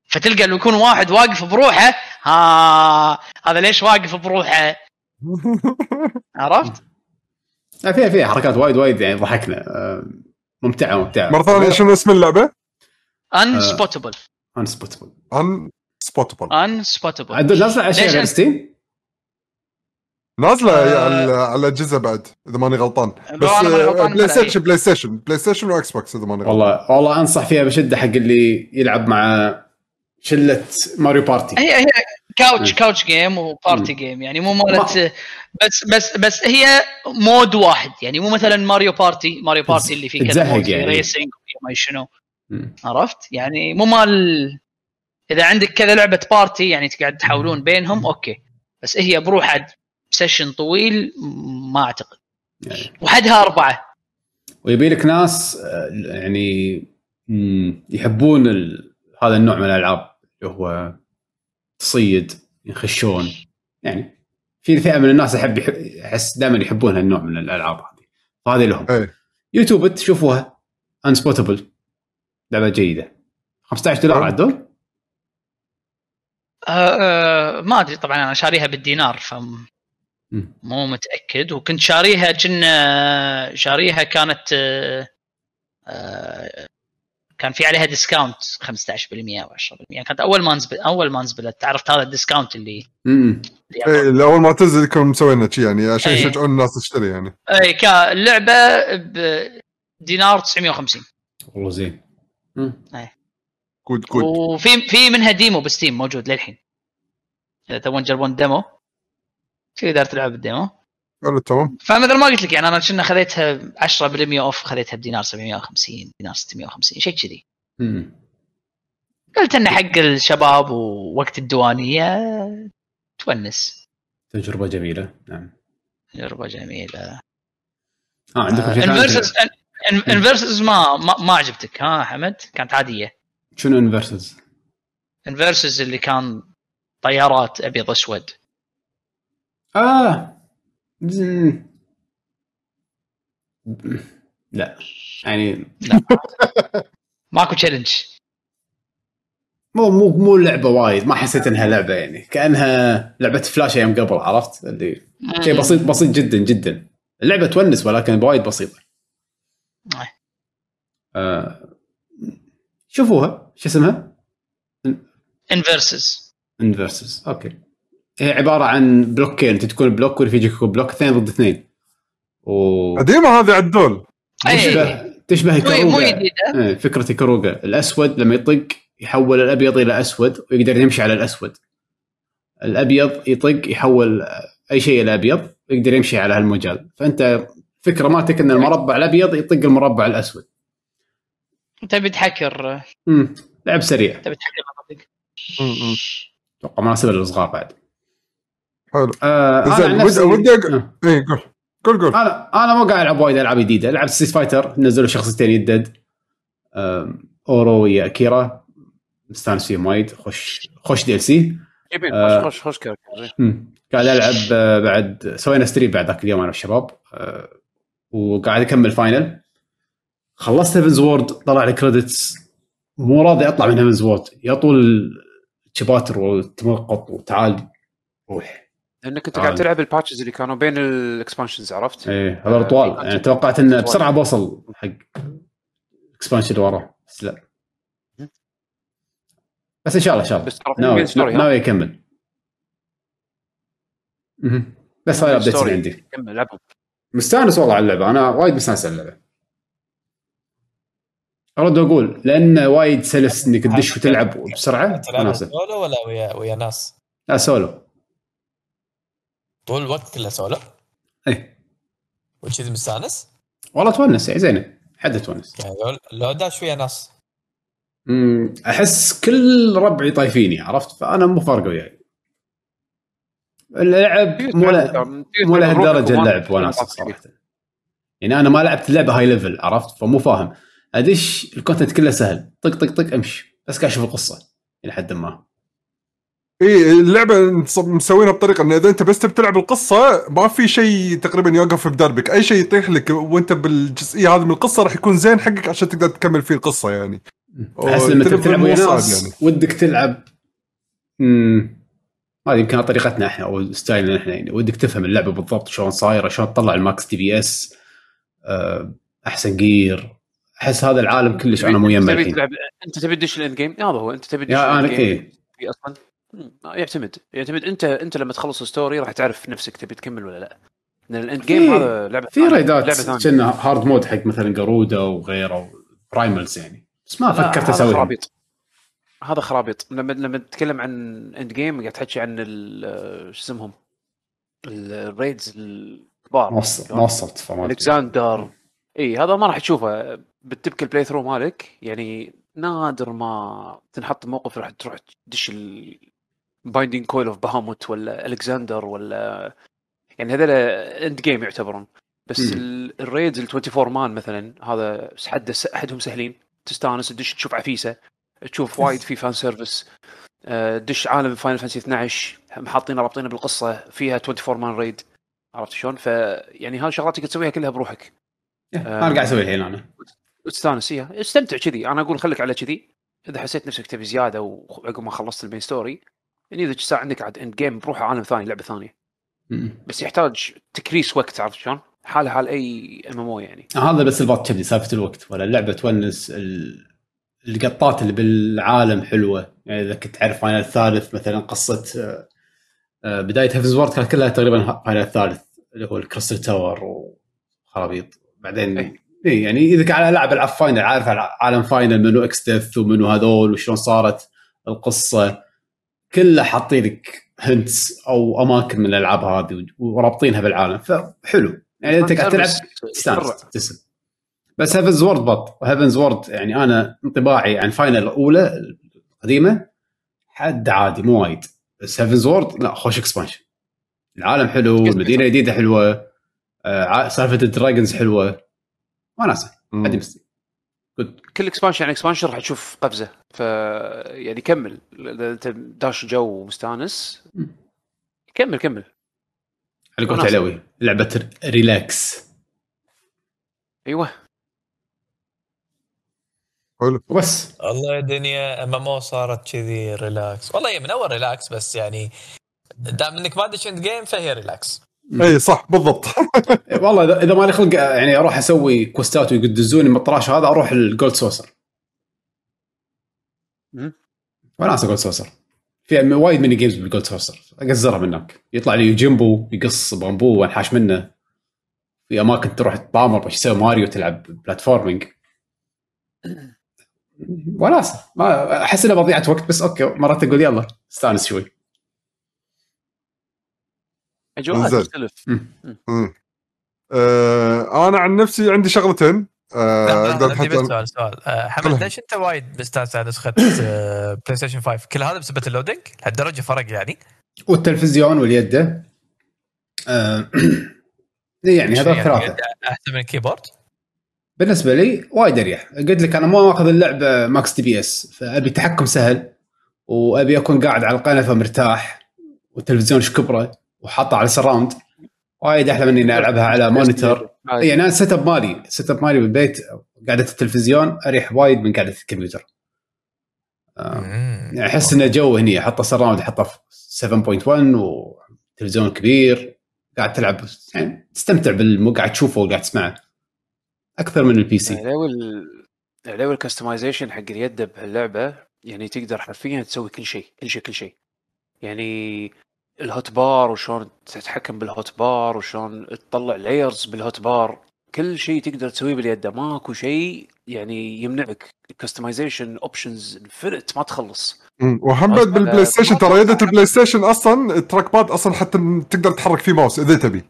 فتلقى انه يكون واحد واقف بروحه ها هذا ليش واقف بروحه؟ عرفت؟ فيها فيها حركات وايد وايد يعني ضحكنا. آه، ممتعة ممتعة. مرة ثانية شنو اسم اللعبة؟ انسبوتبل انسبوتبل انسبوتبل انسبوتبل نازله على شيء غير Steam؟ نازلة آه. على الاجهزه بعد إذا ماني غلطان. بس PlayStation PlayStation PlayStation و Xbox إذا ماني غلطان. والله والله أنصح فيها بشدة حق اللي يلعب مع شلة ماريو بارتي. هي هي couch couch game و party game يعني مو مالت بس بس بس هي mode واحد. يعني مو مثلا Mario Party. Mario Party اللي فيه كذا mode يعني. racing ما شنو. عرفت؟ يعني مو مال إذا عندك كذا لعبة party يعني تقعد تحاولون بينهم أوكي. بس هي بروحها session طويل ما أعتقد. يعني. وحدها أربعة. ويبي لك ناس آه، يعني يحبون هذا النوع من الألعاب اللي هو تصيد يخشون. يعني في فئة من الناس أحب أحس دائما يحبون هالنوع من الألعاب هذه. فهذه لهم. أي. يوتيوب تشوفوها Unspottable لعبه جيدة. 15 دولار عدول؟ آه آه ما أدري طبعا أنا شاريها بالدينار ف مو متأكد. وكنت شاريها كنا شاريها كانت آه آه كان في عليها discount 15% أو 10% كانت أول ما نزل أول ما نزلت عرفت هذا ال discount اللي امم اي اول ما تنزل يكون مسوينا شيء يعني عشان يشجعون الناس تشتري يعني. اي اللعبة بدينار 950 والله زين. good good وفي في منها demo ب Steam موجود للحين. إذا تبون تجربون demo تقدر تلعب ال demo حلو تمام. فمثل ما قلت لك يعني أنا كنا خذيتها 10% off خذيتها بدينار 750 دينار 650 شيء كذي. قلت انه حق الشباب ووقت الديوانية تونس. تجربة جميلة نعم. تجربة جميلة. آه عندكم شيء Inversus Inversus ما ما, عجبتك ها حمد؟ كانت عادية. شنو Inversus؟ Inversus اللي كان طيارات أبيض اسود آه. لا. يعني لا. ماكو challenge مو مو مو لعبة وايد ما حسيت إنها لعبة يعني. كأنها لعبة فلاش أيام قبل عرفت؟ اللي شيء بسيط بسيط جدا جدا. اللعبة تونس ولكن بوايد بسيطة. آه شوفوها. شو اسمها؟ Inversus Inversus أوكي. هي عبارة عن بلوكين. أنت تكون block واللي يجيك block. اثنين ضد اثنين. و قديمة هذه عدول. تشبه تشبه كروغا مو جديدة. إيه، فكرة كروغا الأسود لما يطق يحول الأبيض إلى أسود ويقدر يمشي على الأسود. الأبيض يطق يحول أي شيء إلى أبيض يقدر يمشي على هالمجال. فأنت فكرة مالتك إن المربع الأبيض يطق المربع الأسود. انت بتحكر امم لعب سريع. انت بتحكر أتوقع مناسبه للصغار بعد. حلو. آه أنا ودي ودي آه. اي قول. قول قول. أنا أنا مو قاعد ألعب وايد ألعاب جديدة. لعبت Street Fighter نزلوا شخصيتين يدد. أورو ويا Akira. مستانس فيهم وايد. خوش خوش DLC آه خوش خوش character قاعد ألعب آه، بعد سوينا stream بعد ذاك اليوم أنا والشباب. آه وقاعد اكمل Final خلصت Heavensward طلع لي credits مو راضي أطلع من Heavensward يا طول ال chapters والتمقط وتعال روح. لأنك أنت قاعد تلعب ال patches اللي كانوا بين ال expansions عرفت؟ إيه هذول طوال. يعني توقعت انه بسرعة بوصل حق ال expansion اللي وراه. بس لا. بس إن شاء الله إن شاء الله. بس ناوي ناوي يكمل بس هاي ال update اللي عندي. كمل مستانس والله على اللعبة. أنا وايد مستانس على اللعبة. أرد وأقول لأن وايد سلس إنك تدش وتلعب بسرعة. تلعب سولو ولا ويا ويا ناس؟ لا سولو. طول الوقت كله سولو؟ إيه. وكذي مستانس؟ والله تونس يعني زينه حد تونس. يعني لو داش ويا ناس. امم أحس كل ربعي طايفيني عرفت؟ فأنا مو فارقه وياي. اللعب مو مو لهالدرجه اللعب وناس صراحة. يعني أنا ما لعبت اللعبه high level عرفت؟ فمو فاهم. أدش ال content كله سهل. طق طق طق أمشي. بس قاعد أشوف القصة إلى حد ما. إي اللعبة مسوينها بطريقة انه إذا أنت بس تبي تلعب القصة ما في شيء تقريبا يوقف بدربك أي شيء يطيح لك وأنت بالجزئية هذه من القصة راح يكون زين حقك عشان تقدر تكمل فيه القصة يعني. أحس لما تلعب ويا ناس يعني. ودك تلعب. امم هذه يمكن طريقتنا إحنا أو ستايلنا إحنا يعني. ودك تفهم اللعبة بالضبط شلون صايرة شلون تطلع ال max DPS أحسن gear أحس هذا العالم كلش أنا مو يمه أنت تبي تدش ال end game هذا هو أنت تبي تدش أنا إيه. أصلا؟ يعتمد يعتمد. انت أنت لما تخلص ال story راح تعرف نفسك تبي تكمل ولا لا. لأن ال end game هذا لعبة في ريدات كنا hard mode حق مثلا قروده وغيره primals يعني. بس ما فكرت أسوي هذا خرابيط. لما لما تتكلم عن end game قاعد تحكي عن شو اسمهم؟ ال raids الكبار. ما وصلت Alexander إي هذا ما راح تشوفه. بال typical playthrough مالك يعني نادر ما تنحط موقف راح تروح تدش ال Binding Coil of Bahamut ولا Alexander ولا يعني هذول end game يعتبرون. بس ال raids ال 24 man مثلا هذا حد أحدهم سهلين. تستانس تدش تشوف عفيسة. تشوف وايد في fan service دش عالم Final Fantasy 12 محاطينه رابطينه بالقصة فيها 24 man raid عرفت شلون؟ فيعني هاي شغلات تقدر تسويها كلها بروحك. أنا قاعد أسويها الحين أنا. تستانس فيها استمتع كذي. أنا أقول خليك على كذي. إذا حسيت نفسك تبي زيادة وعقب ما خلصت ال main story يعني إذا ساعه عندك عاد end game بروح عالم ثاني لعبة ثانية. بس يحتاج تكريس وقت عرفت شلون؟ حاله حال أي MMO يعني. هذا بس البط كذي سالفة الوقت. ولا اللعبه تونس القطات اللي بالعالم حلوة. يعني إذا كنت تعرف Final الثالث مثلا قصة آه، آه، بداية Heavensward كانت كلها تقريبا Final الثالث اللي هو ال Crystal Tower وخرابيط. بعدين. اي يعني إذا قاعد العب العاب Final عارف عالم Final منو Exdeath ومنو هذول وشلون صارت القصة. كلها حاطين لك hints أو أماكن من الألعاب هذه ورابطينها بالعالم. فحلو. يعني انت قاعد تلعب تستانس بس Heavensward بط Heavensward يعني أنا انطباعي عن Final الأولى القديمة حد عادي مو وايد. بس Heavensward لا خوش expansion العالم حلو المدينة الجديده حلوة آه سالفة ال dragons حلوة. وناسه عادي مستي كل expansion يعني expansion راح تشوف قفزة. ف يعني كمل. إذا أنت داش جو ومستانس كمل كمل. على قولة علوي لعبة relax أيوه. حلو. وبس. والله يا دنيا MMO صارت كذي relax والله هي من أول relax بس يعني دام إنك ما دش end game فهي ريلاكس إي صح بالضبط. والله اذا مالي خلق يعني أروح أسوي كوستات ويقدزوني من الطراش هذا أروح ال Gold Saucer وناسه Gold Saucer في وايد mini games بال Gold Saucer أقزرها من هناك. يطلع لي Yojimbo يقص بامبو وأنحاش منه. في أماكن تروح تطامر باش تسوي ماريو تلعب platforming وناسه ما أحس إنها مضيعه وقت بس أوكي مرات أقول يلا استأنس شوي. اجواء تختلف. آه أنا عن نفسي عندي شغلتين. آه أقدر حتى سؤال سؤال. آه حمد ليش أنت وايد مستانس على نسخة آه PlayStation 5 كل هذا بسبب ال loading لهالدرجة فرق يعني؟ والتلفزيون واليد. آه يعني هذول يعني ثلاثة. أحسن من ال keyboard؟ بالنسبة لي وايد أريح. قلت لك أنا ما ماخذ اللعبة max DPS فأبي تحكم سهل وأبي أكون قاعد على القنفه مرتاح والتلفزيون إيش كبره وحاطه على surround وايد أحلى من إني ألعبها على monitor يعني أنا ال setup مالي ال setup مالي بالبيت قاعدة التلفزيون أريح وايد من قاعدة الكمبيوتر. آه، يعني أحس انه جو هني أحطه surround أحطه في 7.1 وتلفزيون كبير قاعد تلعب يعني تستمتع باللي قاعد تشوفه وقاعد تسمعه. أكثر من ال PC علاوه علاوه ال customization حق اليد بهاللعبة يعني تقدر حرفيا تسوي كل شيء كل شيء كل شيء. يعني ال hot bar وشلون تتحكم بال hot bar وشلون تطلع layers بال hot bar كل شيء تقدر تسويه باليد. ماكو شيء يعني يمنعك customization options infinite ما تخلص. وهم بعد بال PlayStation ترى يدة ال PlayStation أصلا ال trackpad أصلا حتى تقدر تحرك فيه ماوس إذا تبي.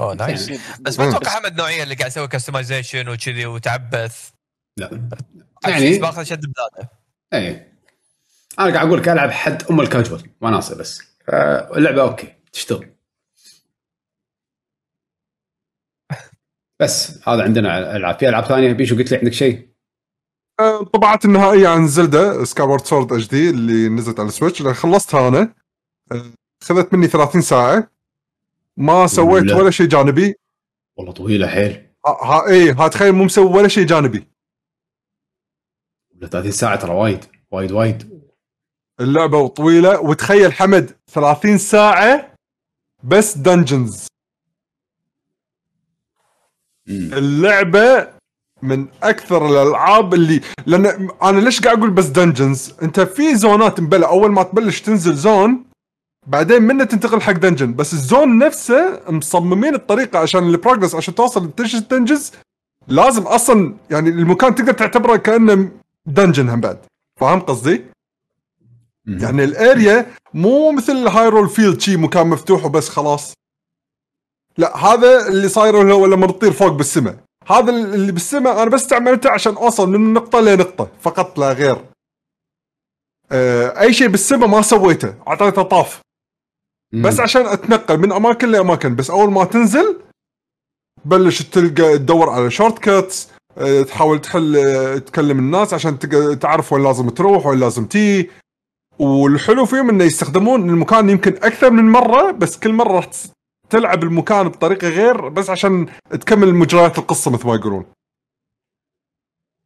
أوه nice بس ما أتوقع حمد نوعية اللي قاعد يسوي customization وكذي وتعبث. لا. يعني باخذ شد بذاته اي أنا قاعد أقول لك العب حد أم الكاجوال وناسه بس. اللعبه أوكي تشتغل. بس هذا عندنا ألعاب. في ألعاب ثانية؟ بيشو قلت لي عندك شيء؟ أه، انطباعاتي النهائية عن Zelda Skyward Sword HD اللي نزلت على ال Switch اللي خلصتها أنا. أه، خذت مني 30 ساعة. ما سويت ولا شيء جانبي. والله طويلة حيل. ها اي ها تخيل مو مسوي ولا شيء جانبي. 30 ساعة ترى وايد وايد وايد. اللعبة طويلة وتخيل حمد 30 ساعة بس dungeons اللعبة من أكثر الألعاب اللي لأن أنا ليش قاعد أقول بس dungeons أنت في زونات مبلى أول ما تبلش تنزل zone بعدين منه تنتقل حق dungeon بس ال zone نفسه مصممين الطريقة عشان ال progress عشان توصل dungeons. لازم أصلا يعني المكان تقدر تعتبره كأنه dungeon هم بعد. فاهم قصدي؟ يعني ال area مو مثل Hyrule Field شي مكان مفتوح وبس خلاص. لا هذا اللي صاير هو لما تطير فوق بالسماء. هذا اللي بالسماء أنا بس استعملته عشان أوصل من نقطة لنقطة فقط لا غير. آه أي شيء بالسماء ما سويته. أعطيته طاف. بس عشان أتنقل من أماكن لأماكن. بس أول ما تنزل تبلش تلقى تدور على shortcuts آه، تحاول تحل آه، تكلم الناس عشان تعرف وين لازم تروح وين لازم تي. والحلو فيهم إنه يستخدمون المكان يمكن أكثر من مرة بس كل مرة راح تلعب المكان بطريقة غير بس عشان تكمل مجريات القصة مثل ما يقولون.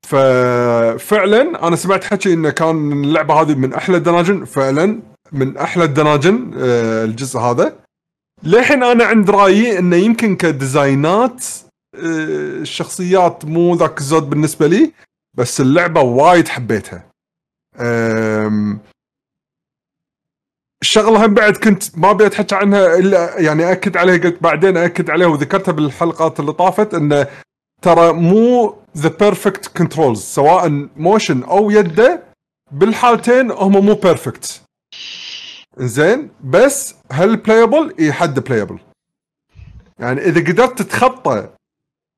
ففعلا أنا سمعت حكي إنه كان اللعبة هذه من أحلى الدناجن فعلا. من أحلى الدناجن آه، الجزء هذا. للحين أنا عند رأيي إنه يمكن كديزاينات آه، الشخصيات مو ذاك الزود بالنسبة لي بس اللعبة وايد حبيتها. الشغلة هم بعد كنت ما أبي أتحكى عنها إلا يعني أكد عليها قلت بعدين أكد عليها وذكرتها بالحلقات اللي طافت انه ترى مو the perfect controls سواء motion أو يده بالحالتين هم مو perfect زين بس هل playable؟ اي حد playable يعني إذا قدرت تتخطى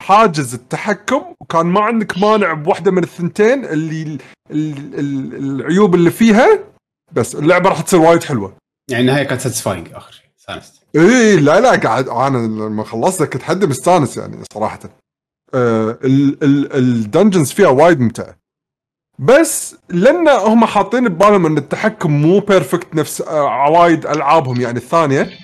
حاجز التحكم وكان ما عندك مانع بواحدة من الثنتين اللي العيوب اللي فيها بس اللعبة راح تصير وايد حلوة. يعني النهاية كانت satisfying آخر شيء استانست. اي لا لا قاعد أنا لما خلصت كنت حد مستانس يعني صراحة. آه ال dungeons فيها وايد ممتعة. بس لأن هم حاطين ببالهم إن التحكم مو perfect نفس آه عوايد ألعابهم يعني الثانية.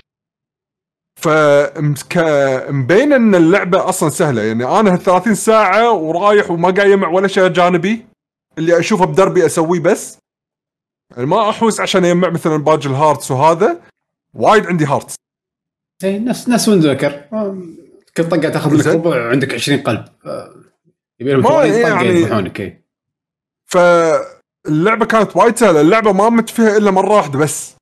فمبين إن اللعبة أصلا سهلة. يعني أنا 30 ساعة ورايح وما قاعد يجمع ولا شيء جانبي. اللي أشوفه بدربي أسويه بس. يعني ما أحوس عشان اجمع مثلا باقي ال hearts وهذا. وايد عندي hearts. اي نفس نفس Wind Waker كل طقة تاخذ لك ربع وعندك 20 قلب. يبي لهم طقة يعني يذبحونك اي فاللعبة كانت وايد سهلة. اللعبة ما مت فيها إلا مرة واحدة بس.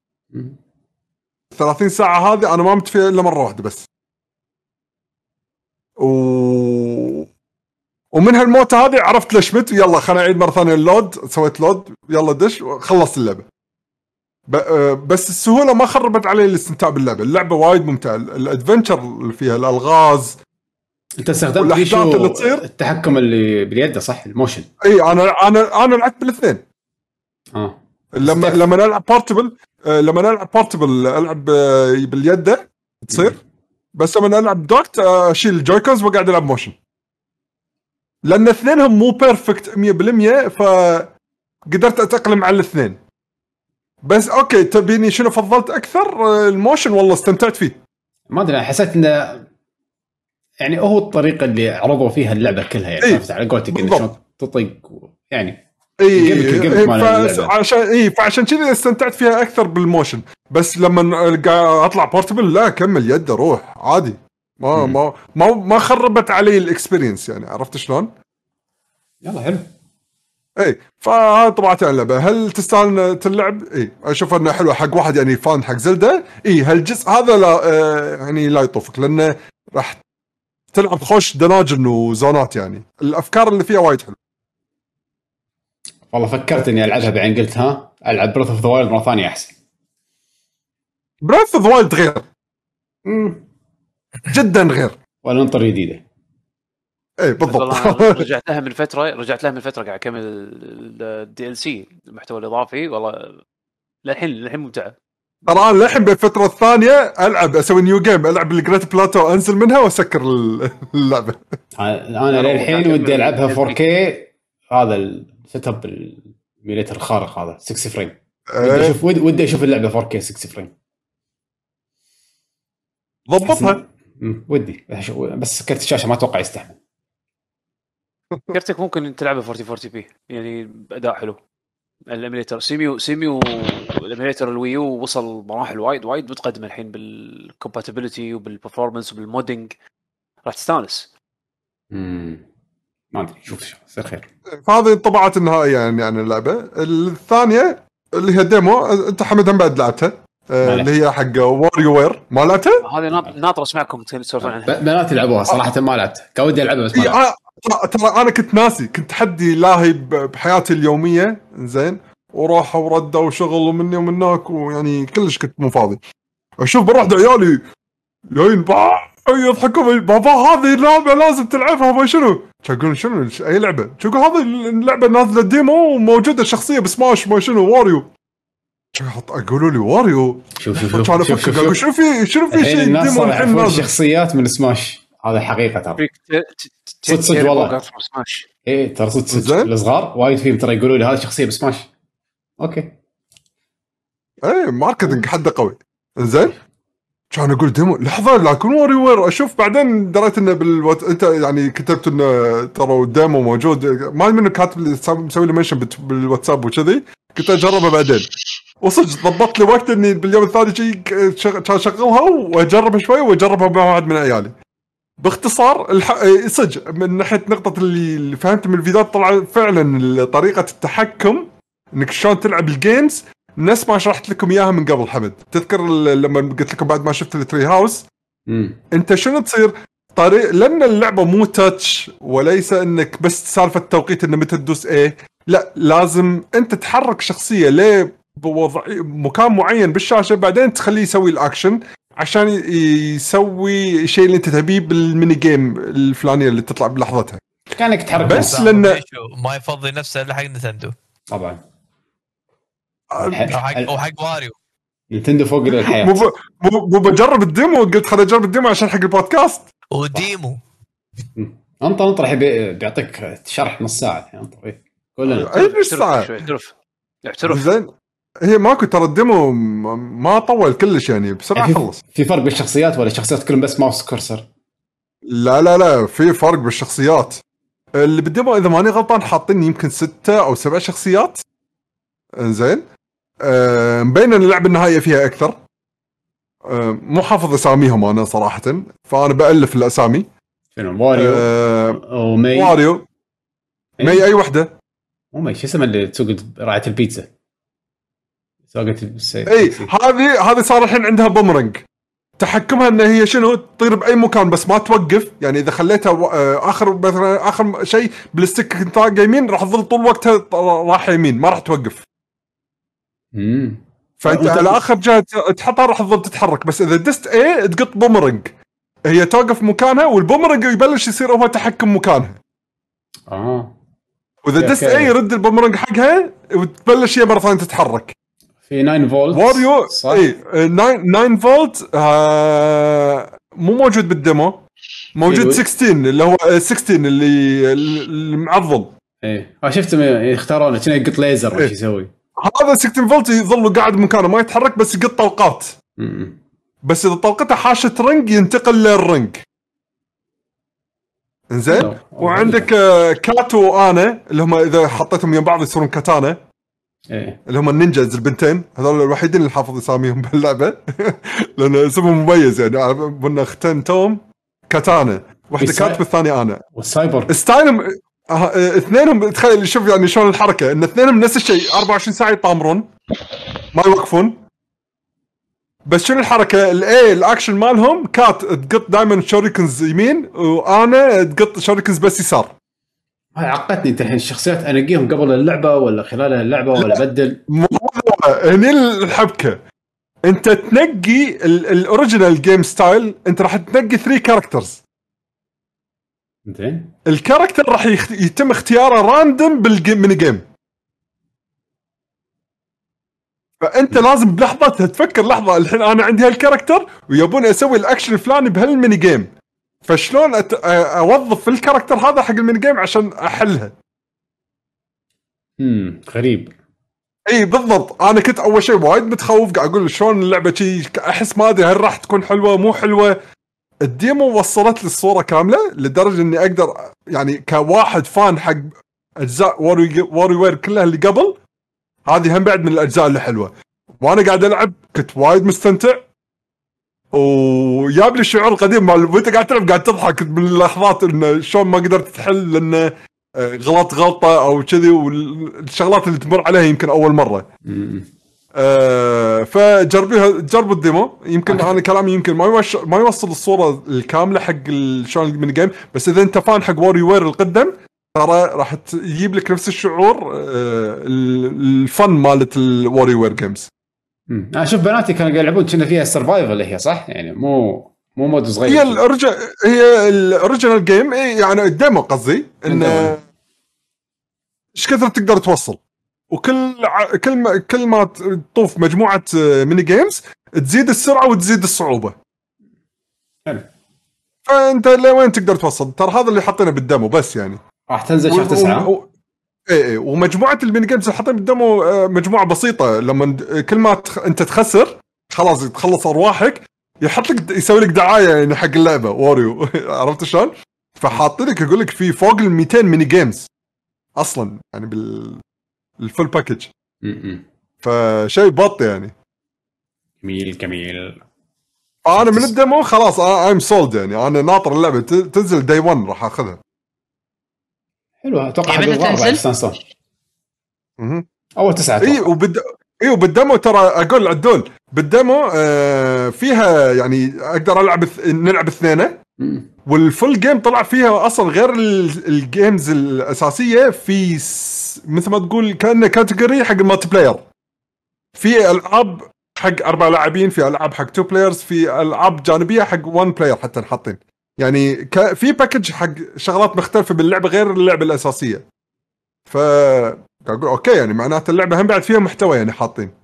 30 ساعة هذه أنا ما مت فيها إلا مرة واحدة بس. و ومن هالموتة هذه عرفت ليش مت. يلا خليني اعيد مرة ثانية ال load. سويت load. يلا دش. خلصت اللعبة. آه، بس السهولة ما خربت علي الاستمتاع باللعبة. اللعبة وايد ممتعة. ال adventure اللي فيها الألغاز انت استخدمت اللي تصير. التحكم اللي باليد صح؟ ال motion. اي أنا أنا أنا لعبت بالاثنين. آه. لما لما العب portable آه، لما العب portable ألعب آه، باليد تصير. بس لما العب docked أشيل ال Joy-Cons واقعد ألعب motion لأن اثنينهم مو perfect 100% فقدرت أتأقلم على الاثنين. بس okay تبيني شنو فضلت أكثر؟ ال motion والله استمتعت فيه. ما أدري حسيت انه يعني هو الطريقة اللي عرضوا فيها اللعبة كلها يعني إيه؟ على قولتك شلون تطق يعني اي إيه عشان اي فعشان كذا استمتعت فيها أكثر بال motion. بس لما أطلع portable لا كمل يد روح عادي. ما ما ما ما خربت علي ال experience يعني عرفت شلون؟ يلا حلو. اي فهذا طبعا اللعبة. هل تستاهل تلعب؟ اي أشوف إنها حلوة حق واحد يعني fan حق زلدة. اي هالجزء هذا لا آه يعني لا يطوفك لأنه راح تلعب خوش dungeon وزونات يعني الافكار اللي فيها وايد حلوة والله فكرت اني العبها بعدين قلت ها العب Breath of the Wild مره ثانية احسن Breath of the Wild غير جدا غير ولا ننطر جديده اي بالضبط رجعت لها من فتره رجعت لها من فتره قاعد اكمل ال DLC المحتوى الاضافي والله للحين للحين ممتعه ترى أنا للحين بالفترة الثانية ألعب أسوي new game ألعب ال Great Plateau أنزل منها وأسكر اللعبة. أنا للحين ودي ألعبها 4K هذا السيت اب الميليتر الخارق هذا 6 فريم ودي إيه. أشوف ودي أشوف اللعبة 4K 6 فريم ضبطها. ودي. بس كرت الشاشة ما أتوقع يستحمل. كرتك ممكن تلعبها 40 40 بي يعني بأداء حلو. الاميليتر سيميو سيميو الاميليتر الويو وصل مراحل وايد وايد متقدمة الحين بالكومباتيبلتي وبالبرفورمانس وبالمودينج راح تستانس. امم ما أدري شوف يصير خير. هذه الطبعات النهائية يعني عن اللعبة، الثانية اللي هي ديمو أنت حمد هم بعد لعبتها. آه، اللي هي حق واريو وير ما لعبتها؟ هذه ناطر اسمعكم تسولفون عنها. بناتي لعبوها صراحة ما لعبتها. كان ودي ألعبها بس ما ترى أنا كنت ناسي كنت حدي لاهي بحياتي اليومية زين وراحة وردة وشغل ومني ومنك ويعني كلش كنت مو فاضي. أشوف بروح عيالي جايين يضحكون بابا هذه اللعبه لازم تلعبها ما شنو؟ يقولون شنو؟ أي لعبة؟ يقول هذه اللعبة نازلة ديمو وموجوده شخصية بسماش ما شنو واريو. يقولوا لي واريو. شوف شوف شوف شوف شوف. شنو في شنو في شيء الناس صار شخصيات من سماش. هذا حقيقة ترى. صدق صدق والله. سماش اي ترى صدق صدق الصغار وايد فيهم ترى يقولوا لي هذه شخصية بسماش okay. إيه marketing حده قوي. زين؟ كان أقول demo لحظة لكن WarioWare أشوف بعدين دريت إنه بالوات... أنت يعني كتبت إنه ترى ال demo موجود. ما منو كاتب مسوي لي mention بالواتساب وكذي. قلت أجربه بعدين. وصدق ضبطت لي وقت إني باليوم الثاني شيء كان اشغلها وأجربها شوي وأجربها مع واحد من عيالي. باختصار الح... إيه، صدق من ناحية نقطة اللي فهمت من الفيديوهات طلع فعلا طريقة التحكم إنك شلون تلعب ال games. نفس ما شرحت لكم إياها من قبل حمد. تذكر لما قلت لكم بعد ما شفت ال Treehouse أنت شنو تصير؟ طريق لأن اللعبة مو touch وليس إنك بس سالفة توقيت إنه متى تدوس إيه لا لازم أنت تحرك شخصية ليه بوضع مكان معين بالشاشة بعدين تخليه يسوي الاكشن عشان يسوي الشيء اللي انت تبيه بال mini game الفلانية اللي تطلع بلحظتها. كأنك تحرك بس لأنه ما يفضي نفسه إلا حق نتندو. طبعا. حق وحق واريو. نتندو فوق الحياة. مو مو بجرب ال demo قلت خليني أجرب ال demo عشان حق البودكاست. و demo انطر أنطر الحين بيعطيك شرح نص ساعة. أنطر كلنا أي نص ساعة؟ اعترف. اعترف. زين. هي ماكو ترى ال demo ما طول كلش يعني بسرعة يعني خلص. في فرق بالشخصيات ولا الشخصيات كلهم بس mouse cursor؟ لا لا لا في فرق بالشخصيات. اللي بال demo إذا ماني غلطان حاطين يمكن ستة أو سبع شخصيات. إنزين. أه مبين إن اللعبة النهائية فيها أكثر. آه، مو حافظ أساميهم أنا صراحة فأنا بألف الأسامي. شنو واريو آه ومي واريو. مي. أي وحدة. مو مي شو اسمه اللي تسوق راعيه البيتزا؟ سوقت إي هذه هذه صار الحين عندها بومرنج تحكمها إن هي شنو؟ تطير بأي مكان بس ما توقف. يعني إذا خليتها آه، آخر مثلا آخر شيء بال stick كنت يمين راح تظل طول وقتها رايحه يمين ما راح توقف. امم فأنت على آخر جهة تحطها راح تظل تتحرك. بس إذا دست A تقط بومرنج هي توقف مكانها والبومرنج يبلش يصير هو تحكم مكانها. آه. وإذا دست A يرد البومرنج حقها وتبلش هي مرة ثانية تتحرك. في 9 فولت واريو صح؟ اي 9 فولت آه مو موجود بال demo. موجود 16 اللي هو 16 اللي المعضل إيه. آه، شفته يختارونه كنا يقط ليزر إيش يسوي؟ هذا 16 فولت يظل قاعد بمكانه ما يتحرك بس يقط طلقات. بس إذا طلقته حاشت ring ينتقل لل ring. زين وعندك آه، كات وأنا اللي هم إذا حطيتهم يم بعض يصيرون كاتانا. إيه. اللي هم ال ninjas البنتين هذول الوحيدين اللي حافظ اساميهم باللعبة. لأن اسمهم مميز يعني. قلنا أختين توم كاتانا. واحدة كات والثانيه أنا. والسايبر. ستايلهم آه اثنينهم تخيل شوف يعني شلون الحركة. إن اثنينهم نفس الشيء 24 ساعة يطامرون. ما يوقفون. بس شنو الحركة؟ ال A ال action مالهم كات تقط دائما shurikens يمين وأنا تقط shurikens بس يسار. هاي عقدتني انت الحين. الشخصيات انقيهم قبل اللعبة ولا خلال اللعبة ولا بدل؟ مو هني الحبكة. انت تنقي ال original game style انت راح تنقي 3 characters زين. ال character راح يتم اختياره random بال mini game فانت لازم بلحظه تفكر لحظة الحين أنا عندي هال character ويبون أسوي الاكشن الفلاني بهال mini game فشلون أت... أوظف ال character هذا حق ال mini game عشان أحلها؟ امم غريب. إي بالضبط. أنا كنت أول شيء وايد متخوف قاعد أقول شلون اللعبة شي أحس ما أدري هل راح تكون حلوة مو حلوة. ال demo وصلت لي الصورة كاملة لدرجة إني أقدر يعني كواحد fan حق أجزاء Wario WarioWare كلها اللي قبل هذه هم بعد من الأجزاء اللي حلوة. وأنا قاعد ألعب كنت وايد مستمتع. وجاب لي الشعور القديم مال وانت قاعد تلعب قاعد تضحك باللحظات انه شلون ما قدرت تحل لأنه آه، غلط غلطة أو كذي والشغلات اللي تمر عليها يمكن أول مرة. آه فجربيها جربوا ال demo يمكن أنا كلامي يمكن ما يوش ما يوصل الصورة الكاملة حق شلون ال mini game بس إذا أنت fan حق WarioWare القدم ترى راح تجيب لك نفس الشعور آه ال fun مالت ال WarioWare games. أنا أشوف بناتي كانوا يلعبون كأن فيها survival هي صح؟ يعني مو مو mode صغير. هي الأرج... هي ال original game يعني ال demo قصدي انه إيش كثر تقدر توصل؟ وكل ع... كل ما كل ما تطوف مجموعة mini games تزيد السرعة وتزيد الصعوبة. حلو. فأنت لوين تقدر توصل؟ ترى هذا اللي حاطينه بال demo بس يعني. راح تنزل شهر تسعة. و... اي اي ومجموعة ال mini games اللي حاطين بال demo آه، مجموعة بسيطة. لما كل ما تخ... انت تخسر خلاص تخلص أرواحك يحط لك يسوي لك دعاية يعني حق اللعبة Wario. عرفت شلون؟ فحاط لك يقول لك في فوق ال 200 mini games أصلا يعني بال ال full package. فشيء بط يعني. جميل جميل. أنا من ال demo خلاص I'm sold يعني. أنا ناطر اللعبة تنزل day 1 راح أخذها. حلو. أتوقع حق تنزل؟ أول تسعة اي وبد اي وبال demo ترى أقول عدول. بال demo آه فيها يعني أقدر ألعب نلعب اثنين وال full game طلع فيها أصلا غير ال games الأساسية في مثل ما تقول كأنه category حق ال multiplayer في ألعاب حق أربع لاعبين في ألعاب حق two players في ألعاب جانبية حق one player حتى حاطين يعني ك... في package حق شغلات مختلفة باللعبة غير اللعبة الأساسية. ف أقول okay يعني معناته اللعبة هم بعد فيها محتوى يعني حاطين.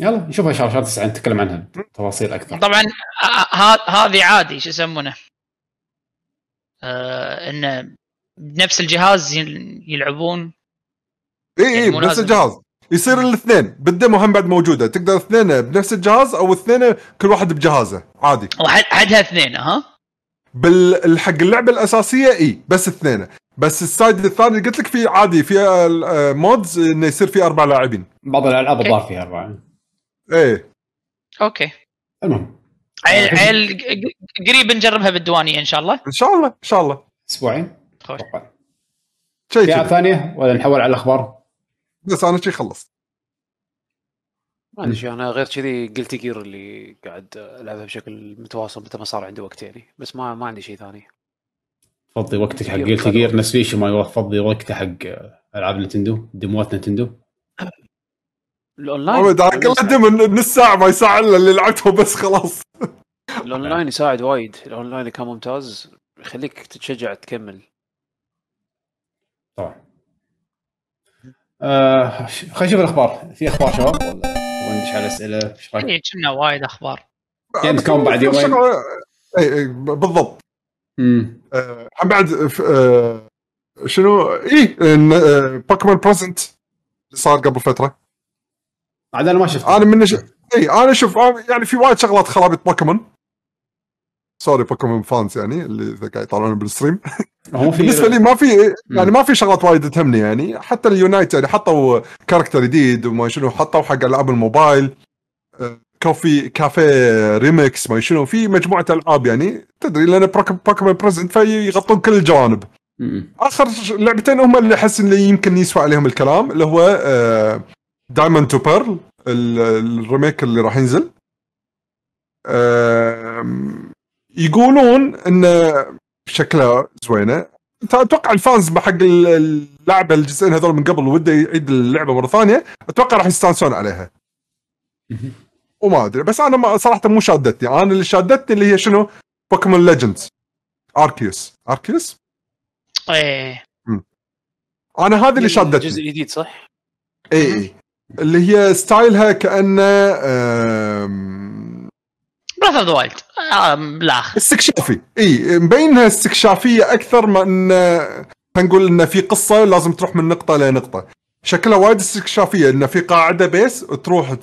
يلا نشوفها إن شاء الله شهر 9 نتكلم عنها تفاصيل أكثر. طبعا هذه عادي شو يسمونه؟ آه إنه بنفس الجهاز يلعبون. إي إي يعني بنفس الجهاز. يصير الاثنين بال demo هم بعد موجودة. تقدر اثنين بنفس الجهاز أو اثنين كل واحد بجهازه. عادي. وحدها اثنين ها بالحق اللعبة الأساسية إي بس اثنين. بس ال side الثاني قلت لك في عادي في modes إنه يصير في أربع لاعبين. بعض الألعاب الظاهر فيها أربعة. إيه okay. المهم عيل عيل قريب نجربها بالديوانية إن شاء الله. إن شاء الله إن شاء الله. أسبوعين. خوش. شيء في ثانية ولا نحول على الأخبار؟ بس أنا شيء خلصت. ما عندي شيء. أنا غير كذي قلت Gear اللي قاعد ألعبها بشكل متواصل متى ما صار عندي وقت يعني. بس ما ما عندي شيء ثاني. فضي وقتك حق Guilty Gear نفس ليش ما يفضي وقته حق ألعاب Nintendo ديموات Nintendo. الأونلاين قدم نص ساعه ما يساعد إلا اللي لعبته بس خلاص. الأونلاين يساعد وايد. الأونلاين كان ممتاز. يخليك تتشجع تكمل. طبعا. آه خلينا نشوف الأخبار. في أخبار شباب ولا؟ ندش على أسئلة؟ إيش رأيك؟ إيه، كنا وايد أخبار. Gamescom بعد يومين؟ اي اي بالضبط. امم آه بعد آه شنو؟ اي Pokémon Presents اللي صار قبل فترة. عاد أنا ما شفت أنا من ش... اي أنا شوف يعني في وايد شغلات خرابيط Pokémon sorry Pokémon fans يعني اللي قاعد يطالعون بال stream. بالنسبة لي ما في يعني ما في شغلات وايد تهمني يعني. حتى ال Unite يعني حطوا character جديد وما شنو حطوا حق ألعاب الموبايل Coffee Café ReMix ما شنو. في مجموعة ألعاب يعني تدري لأن Pokémon Presents فيغطون كل الجوانب. آخر لعبتين هم اللي أحس اللي يمكن يسوى عليهم الكلام اللي هو Diamond and Pearl ال remake اللي راح ينزل. يقولون انه شكلها زوينة. أتوقع ال fans حق اللعبة الجزئين هذول من قبل وده يعيد اللعبة مرة ثانية. أتوقع راح يستانسون عليها. وما أدري. بس أنا ما صراحة مو شادتني. أنا اللي شادتني اللي هي شنو؟ Pokémon Legends Arceus Arceus إيه. أنا هذه اللي شادتني. الجزء الجديد صح؟ اي اي اللي هي style ها كأنه Breath of the Wild بالآخر. استكشافي. إي مبينها استكشافية أكثر ما إن خلينا نقول انه في قصة لازم تروح من نقطة لنقطه شكلها وايد استكشافية انه في قاعدة base تروح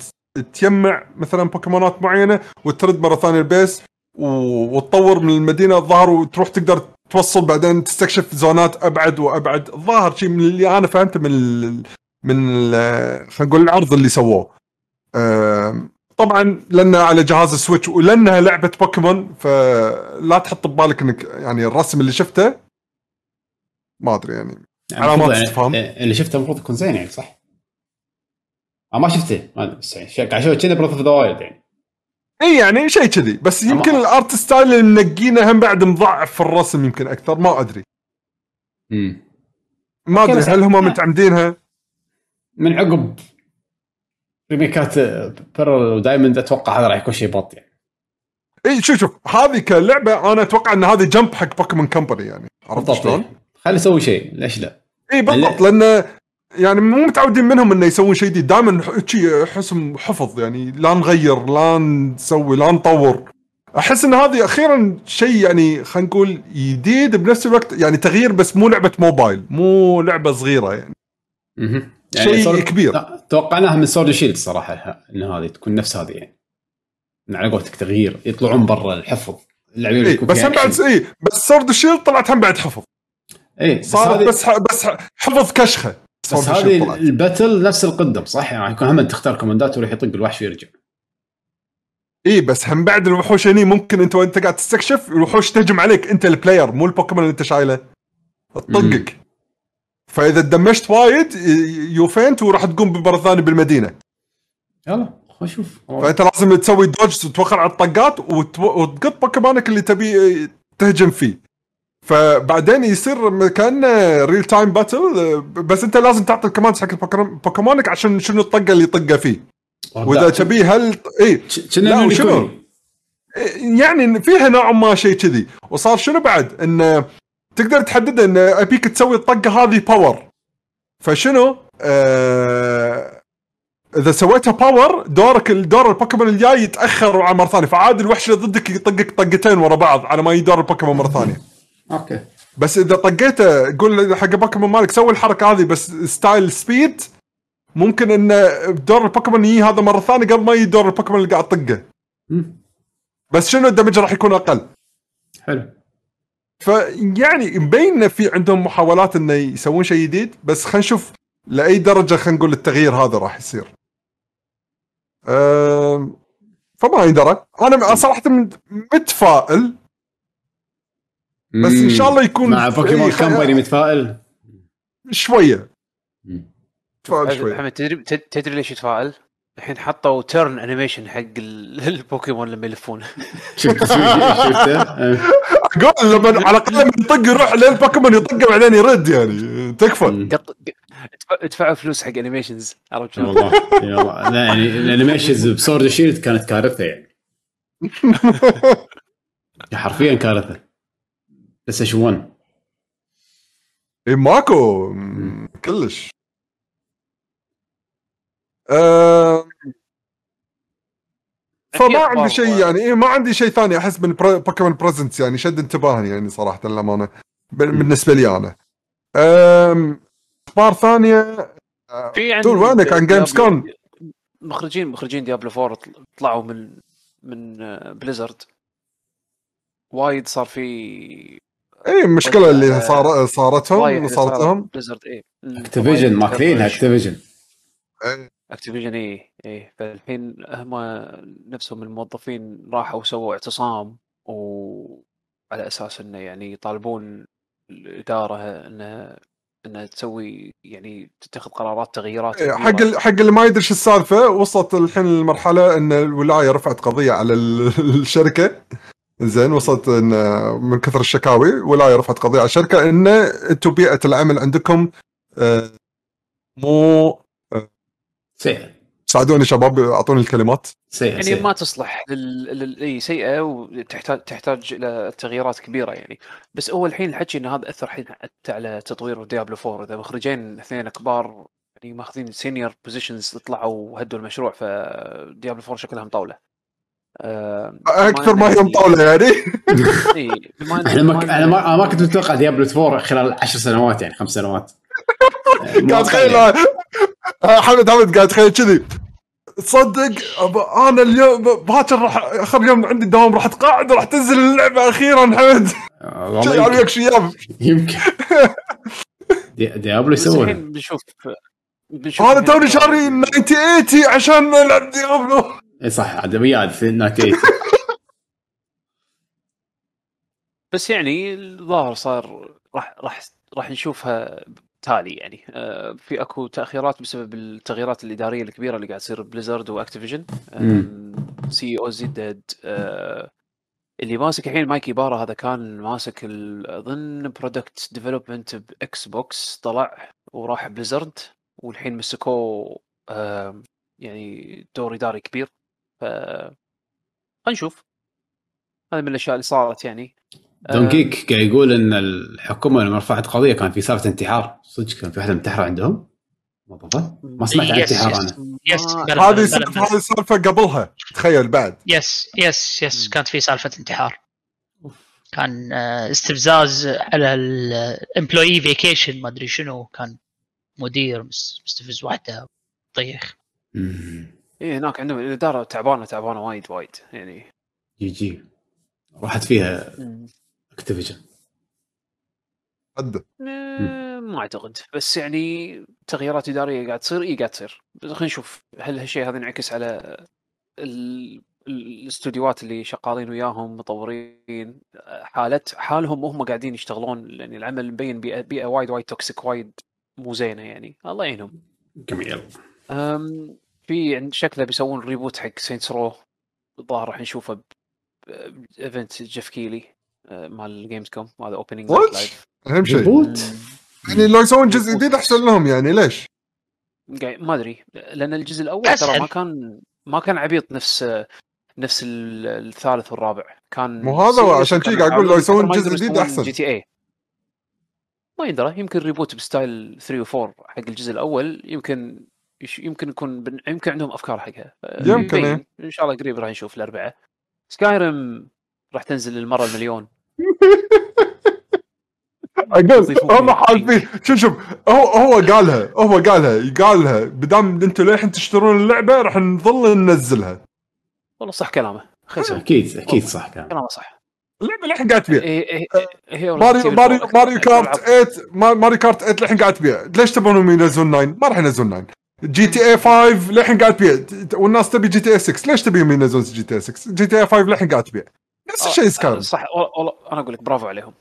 تجمع مثلا بوكيمونات معينة وترد مرة ثانية ال base وتطور من المدينة الظاهر وتروح تقدر توصل بعدين تستكشف زونات أبعد وأبعد. الظاهر شيء من اللي أنا فهمته من ال من خلينا نقول العرض اللي سووه. طبعا لأنها على جهاز ال Switch ولأنها لعبة بوكيمون فلا تحط ببالك إنك يعني الرسم اللي شفته ما أدري يعني, يعني علامات استفهام يعني اللي شفته المفروض يكون زين يعني صح؟ أنا ما شفته ما أدري بس يعني قاعد أشوف كذا Breath of the Wild يعني. إي يعني شيء كذي بس يمكن ال art style اللي منقينه هم بعد مضعفة في الرسم يمكن أكثر ما أدري. امم ما أدري هل هم متعمدينها؟ من عقب remake ات بيرل ودايموند أتوقع هذا راح يكون شيء بت يعني إي شوف شوف هذه كلعبة أنا أتوقع إن هذه jump حق بوكيمون Company يعني عرفت شلون؟ خلي يسوي شيء ليش لا؟ إي بالضبط لأن يعني مو متعودين منهم إنه يسوون شيء جديد. دائما حسم حفظ يعني لا نغير لا نسوي لا نطور. أحس إن هذه أخيرا شيء يعني خلينا نقول جديد بنفس الوقت يعني تغيير بس مو لعبة موبايل مو لعبة صغيرة يعني. أها يعني شيء صور... كبير. توقعناها من سورد شيلد صراحة. إن هذه تكون نفس هذه يعني. على قولتك تغيير يطلعون برا الحفظ. اللاعبين إيه بس هم بعد اي بس Sword Shield طلعت هم بعد حفظ. اي صارت بس بس حفظ كشخة. بس هذه ال battle نفس القديم صح؟ يعني يكون هم تختار command ات ويروح يطق الوحش ويرجع. اي بس هم بعد الوحوش هني ممكن أنت وأنت قاعد تستكشف الوحوش تهجم عليك. أنت ال player مو البوكيمون اللي أنت شايله. تطقك فإذا damage ت وايد you faint وراح تقوم بمرة ثانية بالمدينة. يلا شوف فأنت لازم تسوي dodge وتوخر على الطقات وتقط بوكيمونك اللي تبي تهجم فيه. فبعدين يصير كانه real time battle بس انت لازم تعطي ال command حق بوكيمونك عشان شنو الطقة اللي يطقه فيه. وإذا تبيه هل اي لا شنو يعني فيها نوع ما شيء كذي. وصار شنو بعد؟ انه تقدر تحدد إن أبيك تسوي الطقة هذه power فشنو؟ آه إذا سويتها power دورك الدور البوكيمون الجاي يتأخر على مرة ثانية. فعادي الوحش اللي ضدك يطقك طقتين ورا بعض على ما يدور البوكيمون مرة ثانية. أوكي. بس إذا طقيته قول حق بوكيمون مالك سوي الحركة هذه بس style speed ممكن إن دور البوكيمون يجي هذا مرة ثانية قبل ما يجي دور البوكيمون اللي قاعد تطقه بس شنو ال damage راح يكون أقل؟ حلو. فيعني مبين في عندهم محاولات إنه يسوون شيء جديد بس خلينا نشوف لأي درجة خلينا نقول التغيير هذا راح يصير. فما يندرى أنا صراحة متفائل. بس إن شاء الله يكون مع بوكيمون Company متفائل؟ شوية. تفائل شوية. محمد تدري تدري ليش يتفائل؟ الحين حطوا turn animation حق البوكيمون لما يلفون شفت شفته؟ أقول لما على الأقل لما يطق يروح لين البوكيمون يطقه بعدين يرد يعني. تكفى. ادفعوا فلوس حق animations عرفت والله لا يعني ال animations ب Sword Shield كانت كارثة يعني. حرفيا كارثة. بس إيش 1 اي ماكو. كلش. أه فما عندي شيء يعني إيه ما عندي شيء ثاني أحس من بوكيمون Presents يعني شد انتباهي يعني صراحة للأمانة بالنسبة لي أنا. أخبار ثانية؟ آه، في طول وينك عن Gamescom مخرجين مخرجين Diablo 4 طلعوا من من Blizzard وايد صار في اي المشكلة اللي صار صارتهم صارت لهم Blizzard اي Activision ماكلينها Activision Activision اي اي فالحين هم نفسهم الموظفين راحوا وسووا اعتصام وعلى أساس إنه يعني يطالبون الإدارة إنها إنها تسوي يعني تتخذ قرارات تغييرات إيه، حق حق اللي ما يدري شو السالفة وصلت الحين المرحله إن الولاية رفعت قضية على الشركة. زين وصلت إن من كثر الشكاوي ولاية رفعت قضية على الشركة إن أنتم بيئه العمل عندكم آه، مو سيئه ساعدوني شباب أعطوني الكلمات. سيئه يعني سيئة. ما تصلح لل... إي سيئة وتحتاج تحتاج إلى تغييرات كبيرة يعني. بس هو الحين الحكي إن هذا أثر الحين حتى على تطوير Diablo 4 إذا مخرجين اثنين كبار يعني ماخذين senior positions طلعوا وهدوا المشروع ف Diablo 4 شكلها مطوله أه أكثر ما هي مطوله يعني. إي إحنا ما أنا ما كنت متوقع Diablo 4 خلال 10 سنوات يعني خمس سنوات. قاعد تخيل حمد حمد قاعد تخيل كذي. تصدق؟ أنا اليوم باكر راح آخر يوم عندي الدوام راح اتقاعد وراح تنزل اللعبة أخيرا حمد. والله وياك شياب يمكن. Diablo يسوونها بنشوف أنا توني شاري 9080 عشان ألعب Diablo. إي صح عاد وياد في 9080 بس يعني الظاهر صار راح راح راح نشوفها تالي يعني. آه، في أكو تأخيرات بسبب التغييرات الإدارية الكبيرة اللي قاعد تصير Blizzard و Activision. سي أو زد اللي ماسك الحين Mike Ybarra هذا كان ماسك اظن product development ب Xbox طلع وراح Blizzard والحين مسكوه يعني دور إداري كبير. ف نشوف. هذا من الأشياء اللي صارت يعني. دون جيك قاعد يقول إن الحكومة لما رفعت قضية كان في سالفة انتحار. صدق كان في واحدة منتحره عندهم؟ ما سمعت عن انتحار أنا. يس هذه هذه السالفه قبلها. تخيل بعد. يس يس يس كانت في سالفة انتحار. كان آه، استفزاز على الامبلوي فيكيشن ما أدري شنو. كان مدير مستفز واحدة طيخ. إيه هناك عندهم الإدارة تعبانة تعبانة وايد وايد. يعني يجي راحت فيها. Activision ما أعتقد. بس يعني تغييرات إدارية قاعد تصير. اي قاعد تصير. بس خلينا نشوف هل هالشيء هذا ينعكس على الاستوديوهات اللي شغالين وياهم مطورين. حالة حالهم وهم قاعدين يشتغلون. لأن العمل مبين بيئة, بيئة وايد وايد toxic وايد مو زينة يعني. الله يعينهم. جميل. في شكله بيسوون reboot حق Saints Row الظاهر راح نشوفه ب event Geoff Keighley مال Gamescom هذا opening live اهم شيء. يعني لو يسوون جزء جديد أحسن لهم يعني ليش؟ ما أدري. لأن الجزء الأول ترى ما كان ما كان عبيط نفس نفس الثالث والرابع. كان مو هذا؟ عشان كذي قاعد أقول لو يسوون جزء جديد أحسن. GTA ما يندرى. يمكن reboot ب style 3 و 4 حق الجزء الأول. يمكن يمكن يكون بن... يمكن عندهم أفكار حقها. يمكن إيه. إن شاء الله قريب راح نشوف الأربعة. Skyrim راح تنزل للمرة المليون. أقول هم حالفين. شوف شوف هو هو قالها هو قالها قالها. بدام أنتم للحين تشترون اللعبة راح نظل ننزلها. والله صح كلامه. أكيد أكيد صح كلامه. كلامه صح. اللعبة للحين قاعد تبيع. إيه، إيه، إيه، Mario Mario Mario Kart 8 Mario Kart 8 للحين قاعد تبيع. ليش تبونهم ينزلون 9 ما راح ينزلون 9 GTA 5 للحين قاعد تبيع. والناس تبي GTA 6 ليش تبيهم ينزلون جي تي اي 6 جي تي اي 5 للحين قاعد تبيع. نفس الشيء Skyrim صح. والله أنا أقول لك برافو عليهم.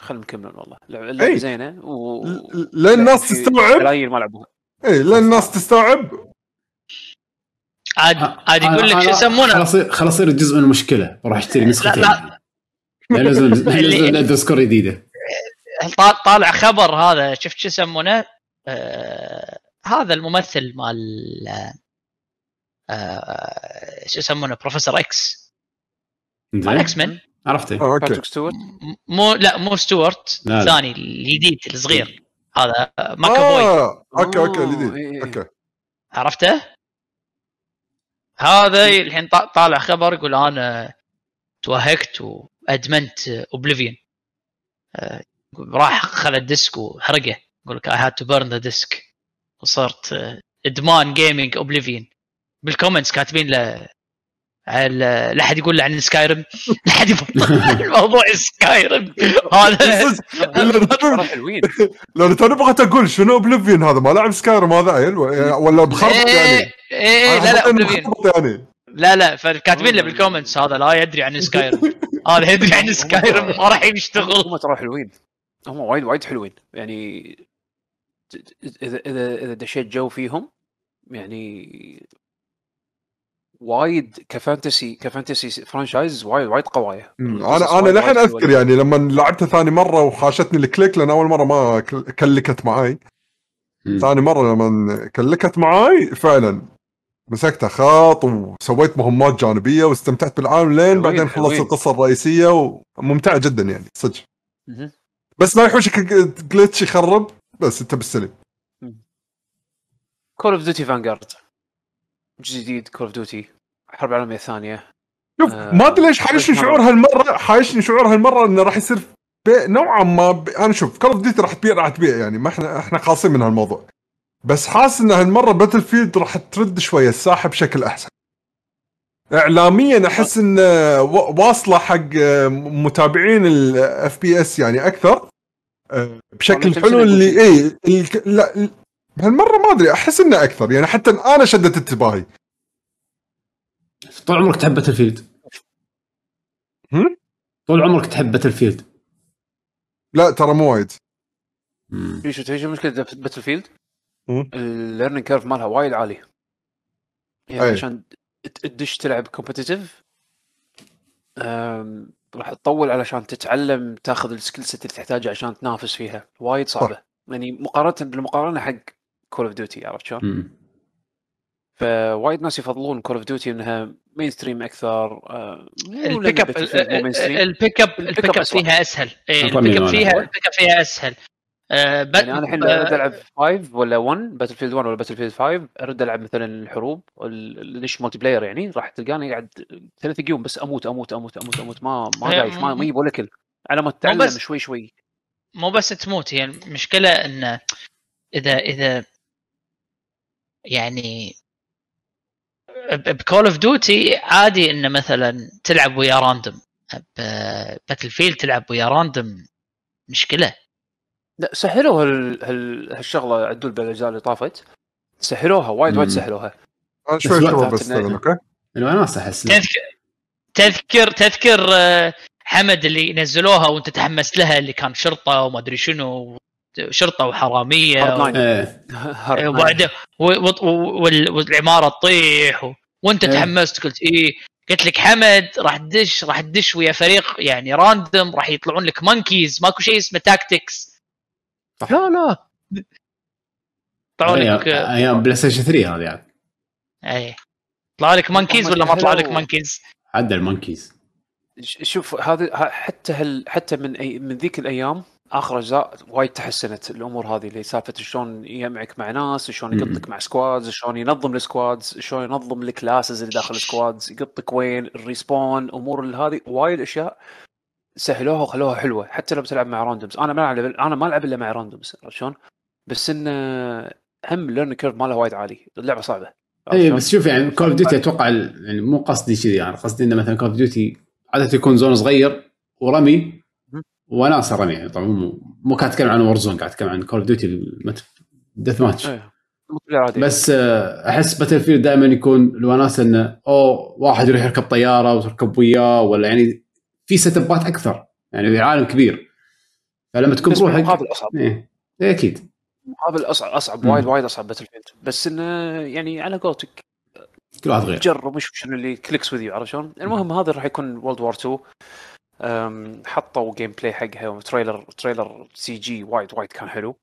خلينا نكمل والله. اللعبه زينة و لين الناس تستوعب؟ ما لعبوها. اي لين الناس تستوعب؟ عاد عاد يقول لك شو يسمونه؟ خلاص خلاص يصير جزء من المشكلة. بروح اشتري نسختين. لا. لازم لازم Elder Scrolls جديدة. طالع خبر هذا؟ شفت شو يسمونه؟ آه هذا الممثل مال آه شو يسمونه؟ Professor X مال X-Men عرفته. آه، أوكي مو لا مو ستوارت الثاني الجديد الصغير. هذا ماكافوي آه. أوكي أوكي الجديد. إيه. أوكي. عرفته؟ هذا الحين طالع خبر يقول أنا توهقت وأدمنت Oblivion آه، راح خذ ال disc وحرقه. يقول لك I had to burn the disc وصرت آه، إدمان gaming Oblivion بال comments كاتبين له لا أحد يقول له عن Skyrim. لا أحد الموضوع Skyrim. هذا حلوين. لو أنا بغيت أقول شنو Oblivion هذا؟ ما لعب Skyrim هذا عيل ولا بخربط إيه، يعني؟ إيه لا لا Oblivion. يعني. لا لا فكاتبين له بال comments هذا لا يدري عن Skyrim. هذا يدري عن سكايرم ما راح يشتغل. هم ترى حلوين. هم وايد وايد حلوين. يعني اذا اذا إذا دشيت جو فيهم يعني وايد ك fantasy ك fantasy franchise وايد وايد قوية أنا أنا للحين أذكر يعني لما لعبتها ثاني مرة وخاشتني ال click لأن أول مرة ما كلكت معاي. ثاني مرة لما كلكت معاي فعلا مسكتها خط وسويت مهمات جانبية واستمتعت بالعالم لين بعدين خلصت القصة الرئيسية وممتعه جدا يعني صدق. بس ما يحوشك glitch يخرب بس أنت بالسلم Call of Duty Vanguard جديد Call of Duty الحرب العالمية الثانية. شوف آه ما أدري ليش حايشني شعور هالمرة حايشني شعور هالمرة إنه راح يصير نوعا ما ب... أنا شوف Call of Duty راح تبيع راح تبيع يعني ما إحنا إحنا خالصين من هالموضوع. بس حاسس إن هالمرة Battlefield راح ترد شوية الساحة بشكل أحسن. اعلاميا أحس إن واصلة حق متابعين ال FPS يعني أكثر. آه، بشكل حلو اللي اي لا هالمره ما أدري أحس إنه أكثر يعني حتى أنا شدت انتباهي. طول عمرك تحب Battlefield طول عمرك تحب Battlefield لا ترى مو وايد. في شو مشكله Battlefield؟ ال learning curve مالها وايد عالي. يعني أي. عشان تدش تلعب competitive راح تطول علشان تتعلم تاخذ ال skill set اللي تحتاجها عشان تنافس فيها. وايد صعبة. يعني مقارنة بالمقارنة حق Call of Duty عرفت شلون؟ فوايد ناس يفضلون Call of Duty انها mainstream أكثر ال pick up ال pick up ال pick up فيها أسهل. ال pick up فيها ال pick up فيها أسهل. آه يعني أنا الحين أرد ألعب 5 ولا 1 Battlefield 1 ولا Battlefield 5 أرد ألعب مثلا الحروب ليش multiplayer يعني؟ راح تلقاني قاعد ثلاث يوم بس أموت أموت أموت أموت أموت ما ما دايش ما يجيب ولا كل على ما تتعلم شوي شوي. مو بس تموت هي المشكلة إن إذا إذا يعني ب Call of Duty عادي انه مثلا تلعب ويا random Battlefield تلعب ويا random مشكلة. لا سهلوا هال... هال... هالشغلة عدول بالأجزاء اللي طافت. سهلوها وايد وايد سهلوها شوي شوي بس أوكي؟ الوناس احس تذكر تذكر تذكر آه، حمد اللي نزلوها وأنت تحمست لها اللي كان شرطة وما أدري شنو. شرطة وحرامية و... إيه. وبعد والعمارة تطيح و... وأنت إيه. تحمست قلت إيه قلت لك حمد راح تدش راح تدش ويا فريق يعني random راح يطلعون لك monkeys ماكو شيء اسمه tactics لا لا. طلعوا لك أيام PlayStation 3 هذه يعني. اي طلع لك monkeys ولا ما طلع لك monkeys؟ عدى ال monkeys شوف هذا حتى هل حتى من أي من ذيك الأيام آخر أجزاء وايد تحسنت. الأمور هذه اللي سالفة شلون يجمعك مع ناس شلون يقطك مع squads شلون ينظم ال squads شلون ينظم ال classes اللي داخل ال squads يقطك وين ال respawn أمور هذه وايد أشياء سهلوها وخلوها حلوة. حتى لو بتلعب مع randoms أنا ما ألعب أنا ما ألعب إلا مع randoms شلون؟ بس إنه هم learning curve ماله وايد عالي. اللعبة صعبة. اي بس شوف يعني Call of Duty أتوقع يعني مو قصدي كذي. يعني قصدي إنه مثلا Call of Duty عادة يكون zone صغير ورمي وناسه رمي يعني طبعا مو مو قاعد اتكلم عن Warzone قاعد اتكلم عن Call of Duty deathmatch بس آه، أحس Battlefield دائما يكون الوناس إنه أوه واحد يروح يركب طيارة وتركب وياه ولا يعني في setup ات أكثر. يعني عالم كبير. فلما تكون بروحك مقابل اصعب إيه, إيه أكيد. مقابل أصعب اصعب وايد وايد أصعب Battlefield بس إنه يعني على قولتك كل واحد غير. جرب وش شنو اللي clicks with you عرفت شلون؟ المهم هذا راح يكون World War 2 حطوا gameplay حقها و trailer trailer CG وايد وايد كان حلو.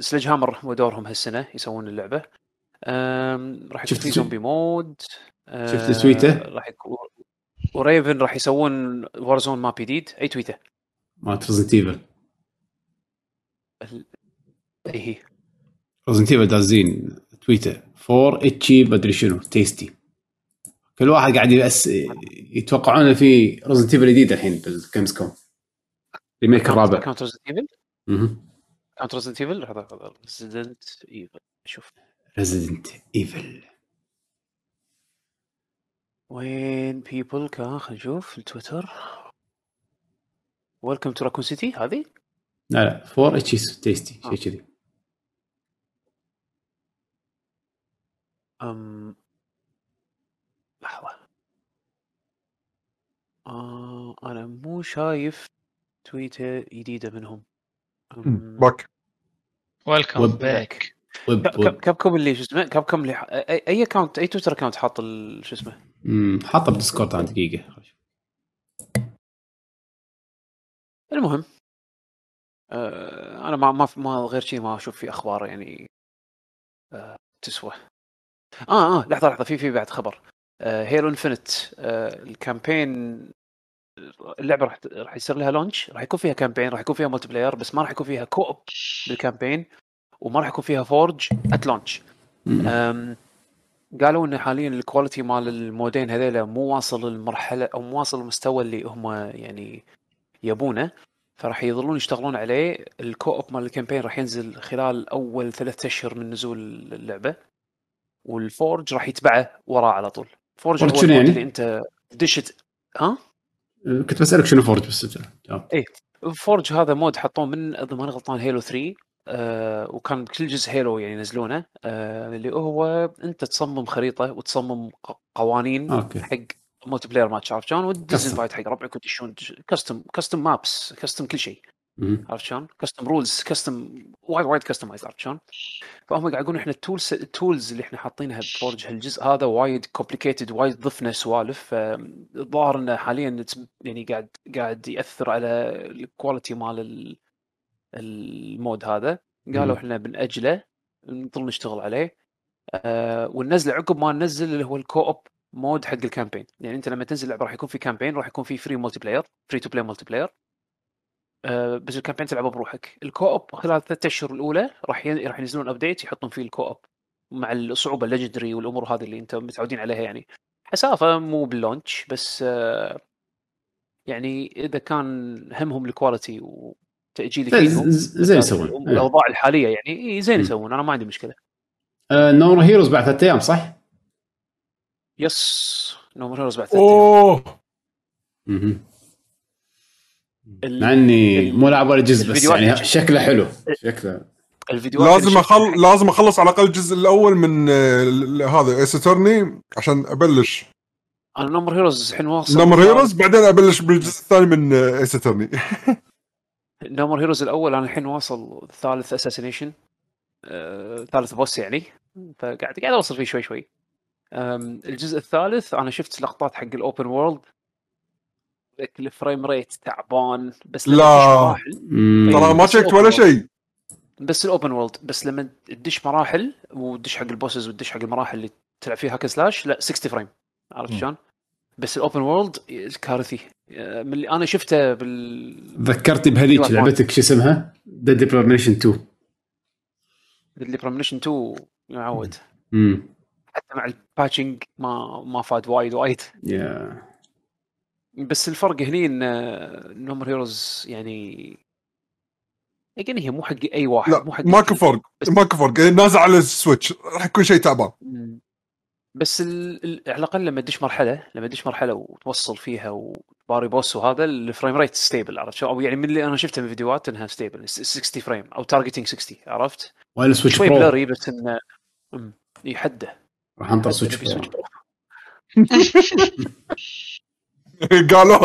Sledgehammer هو دورهم هالسنة يسوون اللعبة. راح يكون في zombie mode شفت تويته؟ راح يكون وريفن راح يسوون وارزون ماب جديد. أي تويتة؟ مالت ريزنت ايفل أي هي. ريزنت ايفل دازين تويتة. فور اتشي بدري شنو. تيستي كل واحد قاعد يبس يتوقعون في ريزنت ايفل جديد الحين بالجيمز كوم ريميك الرابع. كانت ريزنت ايفل؟ كانت ريزنت ايفل لحظة ريزدنت ايفل شوف. ريزدنت ايفل وين بيبل كان خلينا نشوف التويتر ويلكم تو راكون سيتي هذه؟ لا لا. فور اتشيز تيستي شيء كذي. أم لحظة. آه أنا مو شايف تويتة جديدة منهم. back. welcome back Capcom اللي شو اسمه؟ Capcom اللي أي account أي Twitter account حاط شو اسمه؟ حاطه ب Discord عن دقيقة. المهم آه أنا ما ما ما غير شيء ما أشوف في أخبار يعني آه تسوى. آه آه لحظة لحظة في في بعد خبر. آه Halo Infinite آه ال campaign اللعبة راح راح يصير لها launch راح يكون فيها campaign راح يكون فيها multiplayer بس ما راح يكون فيها co-op بال campaign وما راح يكون فيها forge at launch قالوا إن حاليا ال quality مال ال mode ين هذيلا مو واصل للمرحله أو مو واصل للمستوى اللي هم يعني يبونه. فراح يظلون يشتغلون عليه. ال co-op مال ال campaign راح ينزل خلال أول ثلاثة أشهر من نزول اللعبة. وال forge راح يتبعه وراه على طول. forge هو يعني؟ اللي انت دشت ها؟ كنت بسألك شنو forge بس اي forge هذا mode حطوه من إذا ماني غلطان Halo 3 آه وكان بكل جزء Halo يعني ينزلونه آه اللي هو انت تصمم خريطة وتصمم قوانين okay. حق multiplayer match عرفت شلون؟ وتدز invite حق ربعك وتدشون custom custom maps custom كل شيء عرفت شلون؟ custom rules custom وايد وايد customize عرفت شلون؟ فهم قاعد يقولون إحنا ال tools ال tools اللي إحنا حاطينها ب forge هالجزء هذا وايد complicated وايد ضفنا سوالف فالظاهر إنه حاليا يعني قاعد قاعد يأثر على ال quality مال ال mode هذا. قالوا إحنا بنأجله نضل نشتغل عليه. أه وننزله عقب ما ننزل اللي هو ال co-op mode حق ال campaign يعني أنت لما تنزل اللعبه راح يكون في campaign راح يكون في free multiplayer free to play multiplayer بس ال campaign تلعبه بروحك. ال co-op خلال الثلاث أشهر الأولى راح ي... راح ينزلون update يحطون فيه ال co-op مع الصعوبة ال legendary والأمور هذه اللي انت متعودين عليها يعني. حسافة مو بال launch بس أه يعني إذا كان همهم ال quality وتأجيل فيهم زين يسوون. الأوضاع الحالية يعني زين يسوون أنا ما عندي مشكلة. آه No More Heroes بعد ثلاث أيام صح؟ yes No More Heroes بعد ثلاث أيام. أوه! مع إني مو لاعب ولا جزء بس يعني شكله حلو شكله. الفيديوهات لازم اخل لازم أخلص على الأقل الجزء الأول من آه، هذا Ace عشان أبلش. أنا No More Heroes الحين واصل. No More Heroes بعدين أبلش بالجزء الثاني من Ace Attorney No More Heroes الأول أنا الحين واصل ثالث assassination آه، ثالث boss يعني. فقاعد قاعد أوصل فيه شوي شوي. الجزء الثالث أنا شفت لقطات حق ال open world ال frame rate تعبان بس لا. ترى ما شفت ولا شيء. بس ال open world بس لما تدش مراحل وتدش حق ال bosses وتدش حق المراحل اللي تلعب فيها hack slash لا 60 frame عرفت شلون؟ بس ال open world كارثي من اللي أنا شفته بال ذكرتي بهذيك لعبتك شو اسمها؟ ديد بريميشن 2 ديد بريميشن 2 معود امم حتى مع ال patching ما ما فاد وايد وايد. يا بس الفرق هني إن No More Heroes يعني يعني هي مو حق أي واحد لا مو حق ماكو فرق ماكو فرق. نازل على ال Switch راح يكون شيء تعبان. بس ال... على الأقل لما تدش مرحلة لما تدش مرحلة وتوصل فيها وباري boss وهذا ال frame rate stable عرفت شو؟ أو يعني من اللي أنا شفته من فيديوهات إنها stable 60 frame أو targeting 60 عرفت؟ ولا Switch شوي بلاري بس انه يحده. راح أنطر Switch Pro قالوا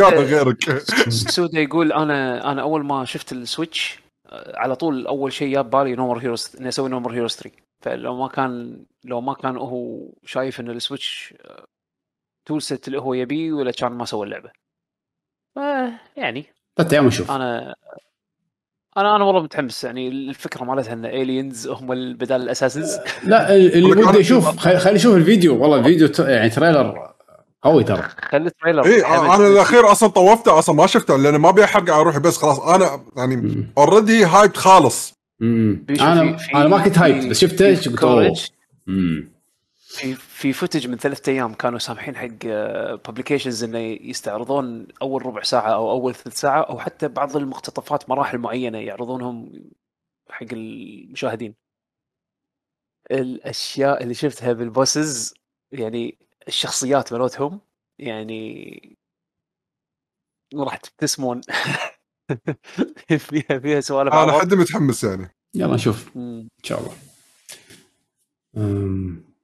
قالوا غيرك. سودا يقول؟ أنا أنا أول ما شفت ال Switch على طول أول شيء جاب بالي No More Heroes إني أسوي No More Heroes 3 فلو ما كان لو ما كان هو شايف إن ال Switch tool set اللي هو يبيه ولا كان ما سوى اللعبة. يعني. ثلاث أيام نشوف. أنا أنا أنا والله متحمس يعني الفكرة مالتها إن aliens هم بدال ال assassins لا اللي بده يشوف خلي يشوف الفيديو. والله الفيديو يعني تريلر قوي ترى. خلي ال trailer اي أنا الأخير أصلا طوفته أصلا ما شفته لأن ما ابي احرق على روحي بس خلاص. أنا يعني already hype خالص. امم أنا في أنا ما كنت hype بس شفته قلت في في footage من ثلاثة أيام كانوا سامحين حق publications إنه يستعرضون أول ربع ساعة أو أول ثلث ساعة أو حتى بعض المقتطفات مراحل معينة يعرضونهم حق المشاهدين. الأشياء اللي شفتها بالبوسز يعني الشخصيات مالتهم يعني راح تبتسمون. فيها فيها سوالف أنا حد متحمس يعني. يلا نشوف إن شاء الله.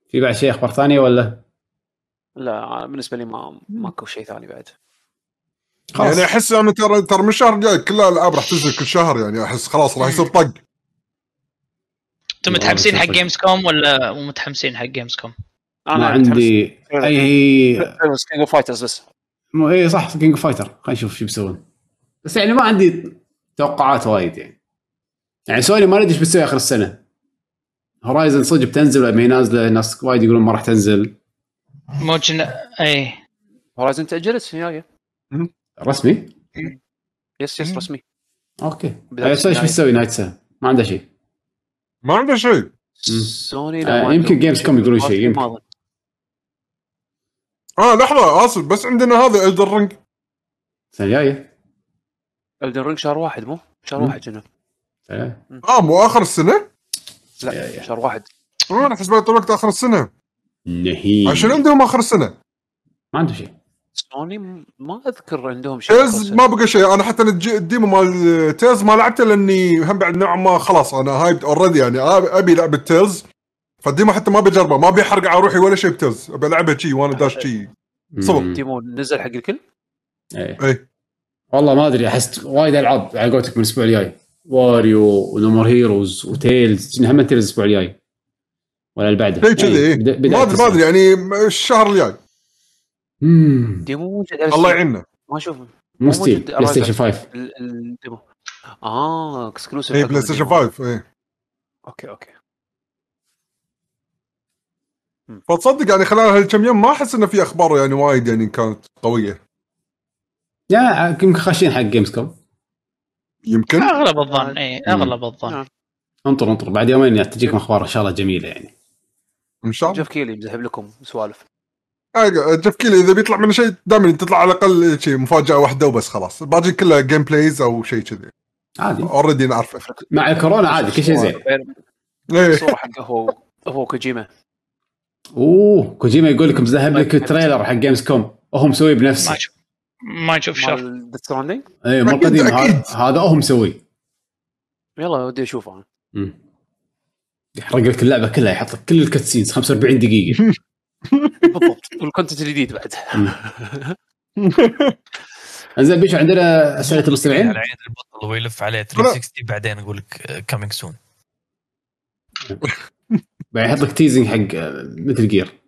في بعد شيء أخبار ثانية ولا؟ لا بالنسبة لي ما ماكو شيء ثاني بعد. خلاص. يعني أحس أنا ترى ترى من الشهر الجاي كل الألعاب راح تنزل كل شهر يعني أحس خلاص راح يصير طق. أنتم متحمسين حق Gamescom ولا مو متحمسين حق Gamescom؟ أنا عندي أي هي King of Fighters بس. مو إي صح King of Fighter خلينا نشوف شو بيسوون. بس يعني ما عندي توقعات وايد يعني. يعني سوني ما ندري إيش بتسوي آخر السنة. Horizon صدق بتنزل ولا ما نازلة؟ ناس وايد يقولون ما راح تنزل. موجن إي. هورايزن تأجلت الجايه رسمي؟ يس يس رسمي. أوكي. إيش بتسوي نهايه السنة؟ ما عنده شيء. ما عنده شيء. سوني آه يمكن جيمز كوم يقولون شيء يمكن. آه لحظة آسف بس عندنا هذا الدر رينج السنة الجايه الدر رينج شهر واحد مو؟ شهر واحد كنا آه مو آخر السنة؟ لا شهر واحد. آه أنا حسبت الوقت آخر السنة. نهي. عشان عندهم آخر السنة؟ ما عنده شيء. سوني ما أذكر عندهم شيء تيز ما بقى شيء. أنا حتى ال demo مال Tales ما لعبته لأني هم بعد نوعا ما خلاص أنا hype already يعني. أبي لعبة Tales فال demo حتى ما بجربه ما بيحرق على روحي ولا شيء ب Tales أبي ألعبها شي وأنا داش شي. صبر. ال demo نزل حق الكل؟ إيه. إيه. والله ما أدري أحس وايد ألعاب على قولتك من الأسبوع الجاي. Wario و No More Heroes و Tales هم Tales الأسبوع الجاي. ولا اللي بعده. شيء كذي؟ إيه. ما أدري ما أدري يعني الشهر الجاي. demo موجود الله يعيننا ما أشوف. مو Steam PlayStation 5 ال demo آه exclusive اي PlayStation 5 اي okay okay. فتصدق يعني خلال هالكم يوم ما أحس إنه في أخبار يعني وايد يعني كانت قوية. يا يمكن خاشين حق Gamescom يمكن؟ أغلب الظن اي أغلب الظن. نعم. انطر انطر. بعد يومين تجيكم أخبار إن شاء الله جميلة يعني. إن شاء الله. Geoff Keighley مذهب لكم سوالف. Geoff Keighley إذا بيطلع منه شيء دائما تطلع على الأقل شيء مفاجأة واحدة وبس خلاص. الباقي كله gameplays أو شيء كذي. عادي. already نعرفه. مع الكورونا عادي كل شيء زين. الصورة حقه هو هو كوجيما. أوه كوجيما يقول لكم ذهب لك ال trailer حق Gamescom وهو مسويه بنفسه. ما يشوف شر اي مو قديم هذا هو مسويه يلا ودي أشوفه. أنا يحرق لك اللعبة كلها يحط لك كل ال cutscenes 45 دقيقة. بالضبط. وال content الجديد بعد. إنزين بيشو عندنا أسئلة المستمعين؟ العيد البطل ويلف عليه 360 بعدين يقول لك coming soon بعدين يحط لك teasing حق Metal Gear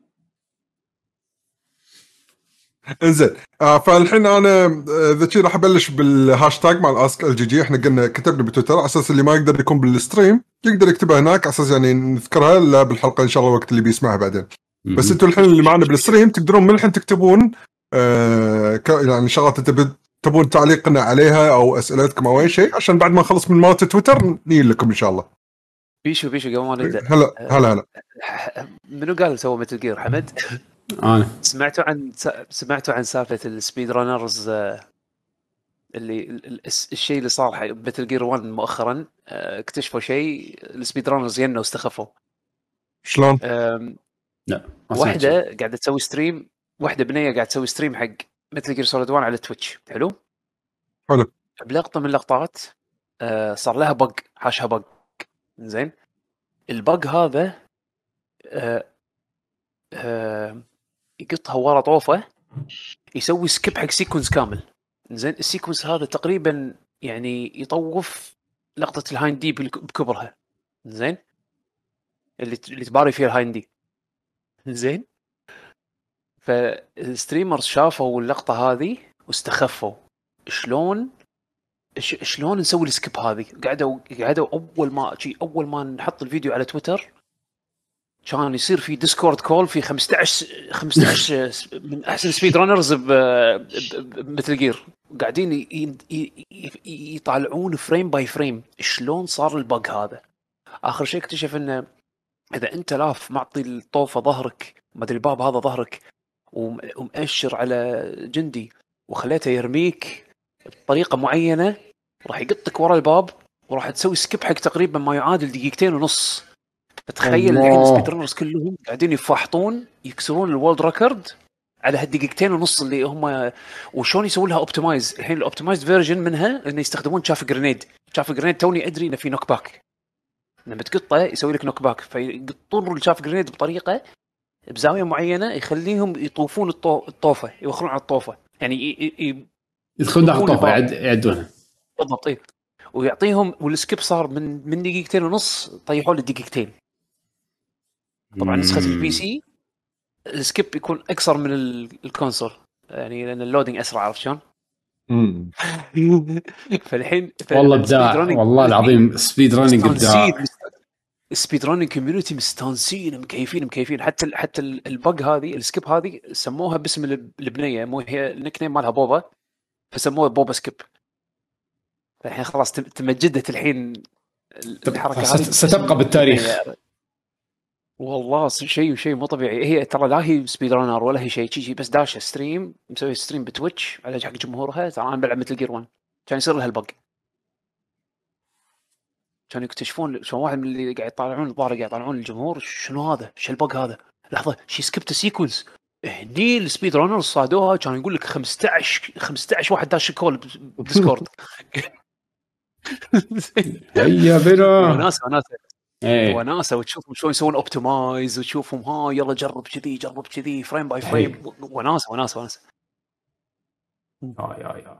انزين آه فالحين أنا اذا شي راح ابلش بالهاشتاج مال Ask LGG إحنا قلنا كتبنا بتويتر على أساس اللي ما يقدر يكون بال stream يقدر يكتبها هناك على أساس يعني نذكرها لا بالحلقة إن شاء الله وقت اللي بيسمعها بعدين. بس أنتم الحين اللي معنا بال stream تقدرون من الحين تكتبون آه يعني شغلات انت تبون تعليقنا عليها أو أسئلتكم أو أي شيء عشان بعد ما نخلص من مالت تويتر نيل لكم إن شاء الله. بيشو بيشو قبل ما نبدأ. هلا هلا هلا. منو قال سوى Metal Gear حمد؟ أنا. سمعتوا عن سمعتوا عن سالفة ال speedrunners اللي الشيء اللي صار حق Metal Gear 1 مؤخرا اكتشفوا شيء ال speedrunners ينوا واستخفوا. شلون؟ لا واحدة قاعدة تسوي stream واحدة بنية قاعدة تسوي stream حق Metal Gear Solid 1 على Twitch حلو؟ حلو. بلقطة من اللقطات آه صار لها bug حاشها bug زين. ال bug هذا آه آه يقطها ورا طوفه يسوي skip حق sequence كامل. زين ال sequence هذا تقريبا يعني يطوف لقطة ال Hind D بكبرها. زين؟ اللي اللي تباري فيها ال Hind D زين؟ فال streamers شافوا اللقطة هذه واستخفوا. شلون شلون نسوي ال skip هذه؟ قعدوا قعدوا أول ما أول ما نحط الفيديو على تويتر كان يصير في Discord call في 15 15 من أحسن speedrunners ب Metal Gear قاعدين يطالعون frame by frame شلون صار ال bug هذا؟ آخر شيء اكتشف إنه إذا أنت لاف معطي الطوفة ظهرك ما أدري الباب هذا ظهرك ومأشر على جندي وخليته يرميك بطريقه معينة راح يقطك ورا الباب وراح تسوي skip حق تقريبا ما يعادل دقيقتين ونص. فتخيل الحين ال speedrunners كلهم قاعدين يفحطون يكسرون ال world record على هالدقيقتين ونص اللي هم وشلون يسوون لها optimize الحين ال optimized version منها انه يستخدمون chaff grenade chaff grenade توني أدري انه في knockback لما تقطه يسوي لك knockback فيقطون ال chaff grenade بطريقة بزاوية معينة يخليهم يطوفون الطوفة يوخرون على الطوفة. يعني ي... ي... يدخلون داخل الطوفه يعدونها بالضبط إيه. ويعطيهم وال skip صار من من دقيقتين ونص طيحوا له دقيقتين. طبعا نسخة البي سي السكيب يكون اقصر من ال console. يعني لأن ال loading أسرع عرفت شلون؟ فالحين والله إبداع. والله العظيم speedrunning إبداع. ال speedrunning community مستانسين مكيفين مكيفين. حتى ال حتى ال bug هذه ال skip هذه سموها باسم البنيه مو هي ال nickname مالها بوبا. فسموها بوبا skip. الحين خلاص تمجدت الحين الحركة هذه. ستبقى بالتاريخ. والله شيء شيء مو طبيعي. هي ترى لا هي speedrunner ولا هي شيء شيء بس داشه stream مسوي stream ب Twitch على حق جمهورها. ترى أنا بلعب Metal Gear 1 كان يصير لها ال bug. كانوا يكتشفون شلون واحد من اللي قاعد يطالعون الظاهر قاعد يطالعون الجمهور شنو هذا؟ شو ال bug هذا؟ لحظة شي skipped sequence هني ال speedrunners صادوها كان يقول لك 15 15 واحد داش call ب Discord. هيا بنا. وناسة وناسة. إيه. وناسة وتشوفهم شلون يسوون optimize وتشوفهم ها يلا جرب كذي جرب كذي frame by frame وناسة وناسة وناسة. آه يا يا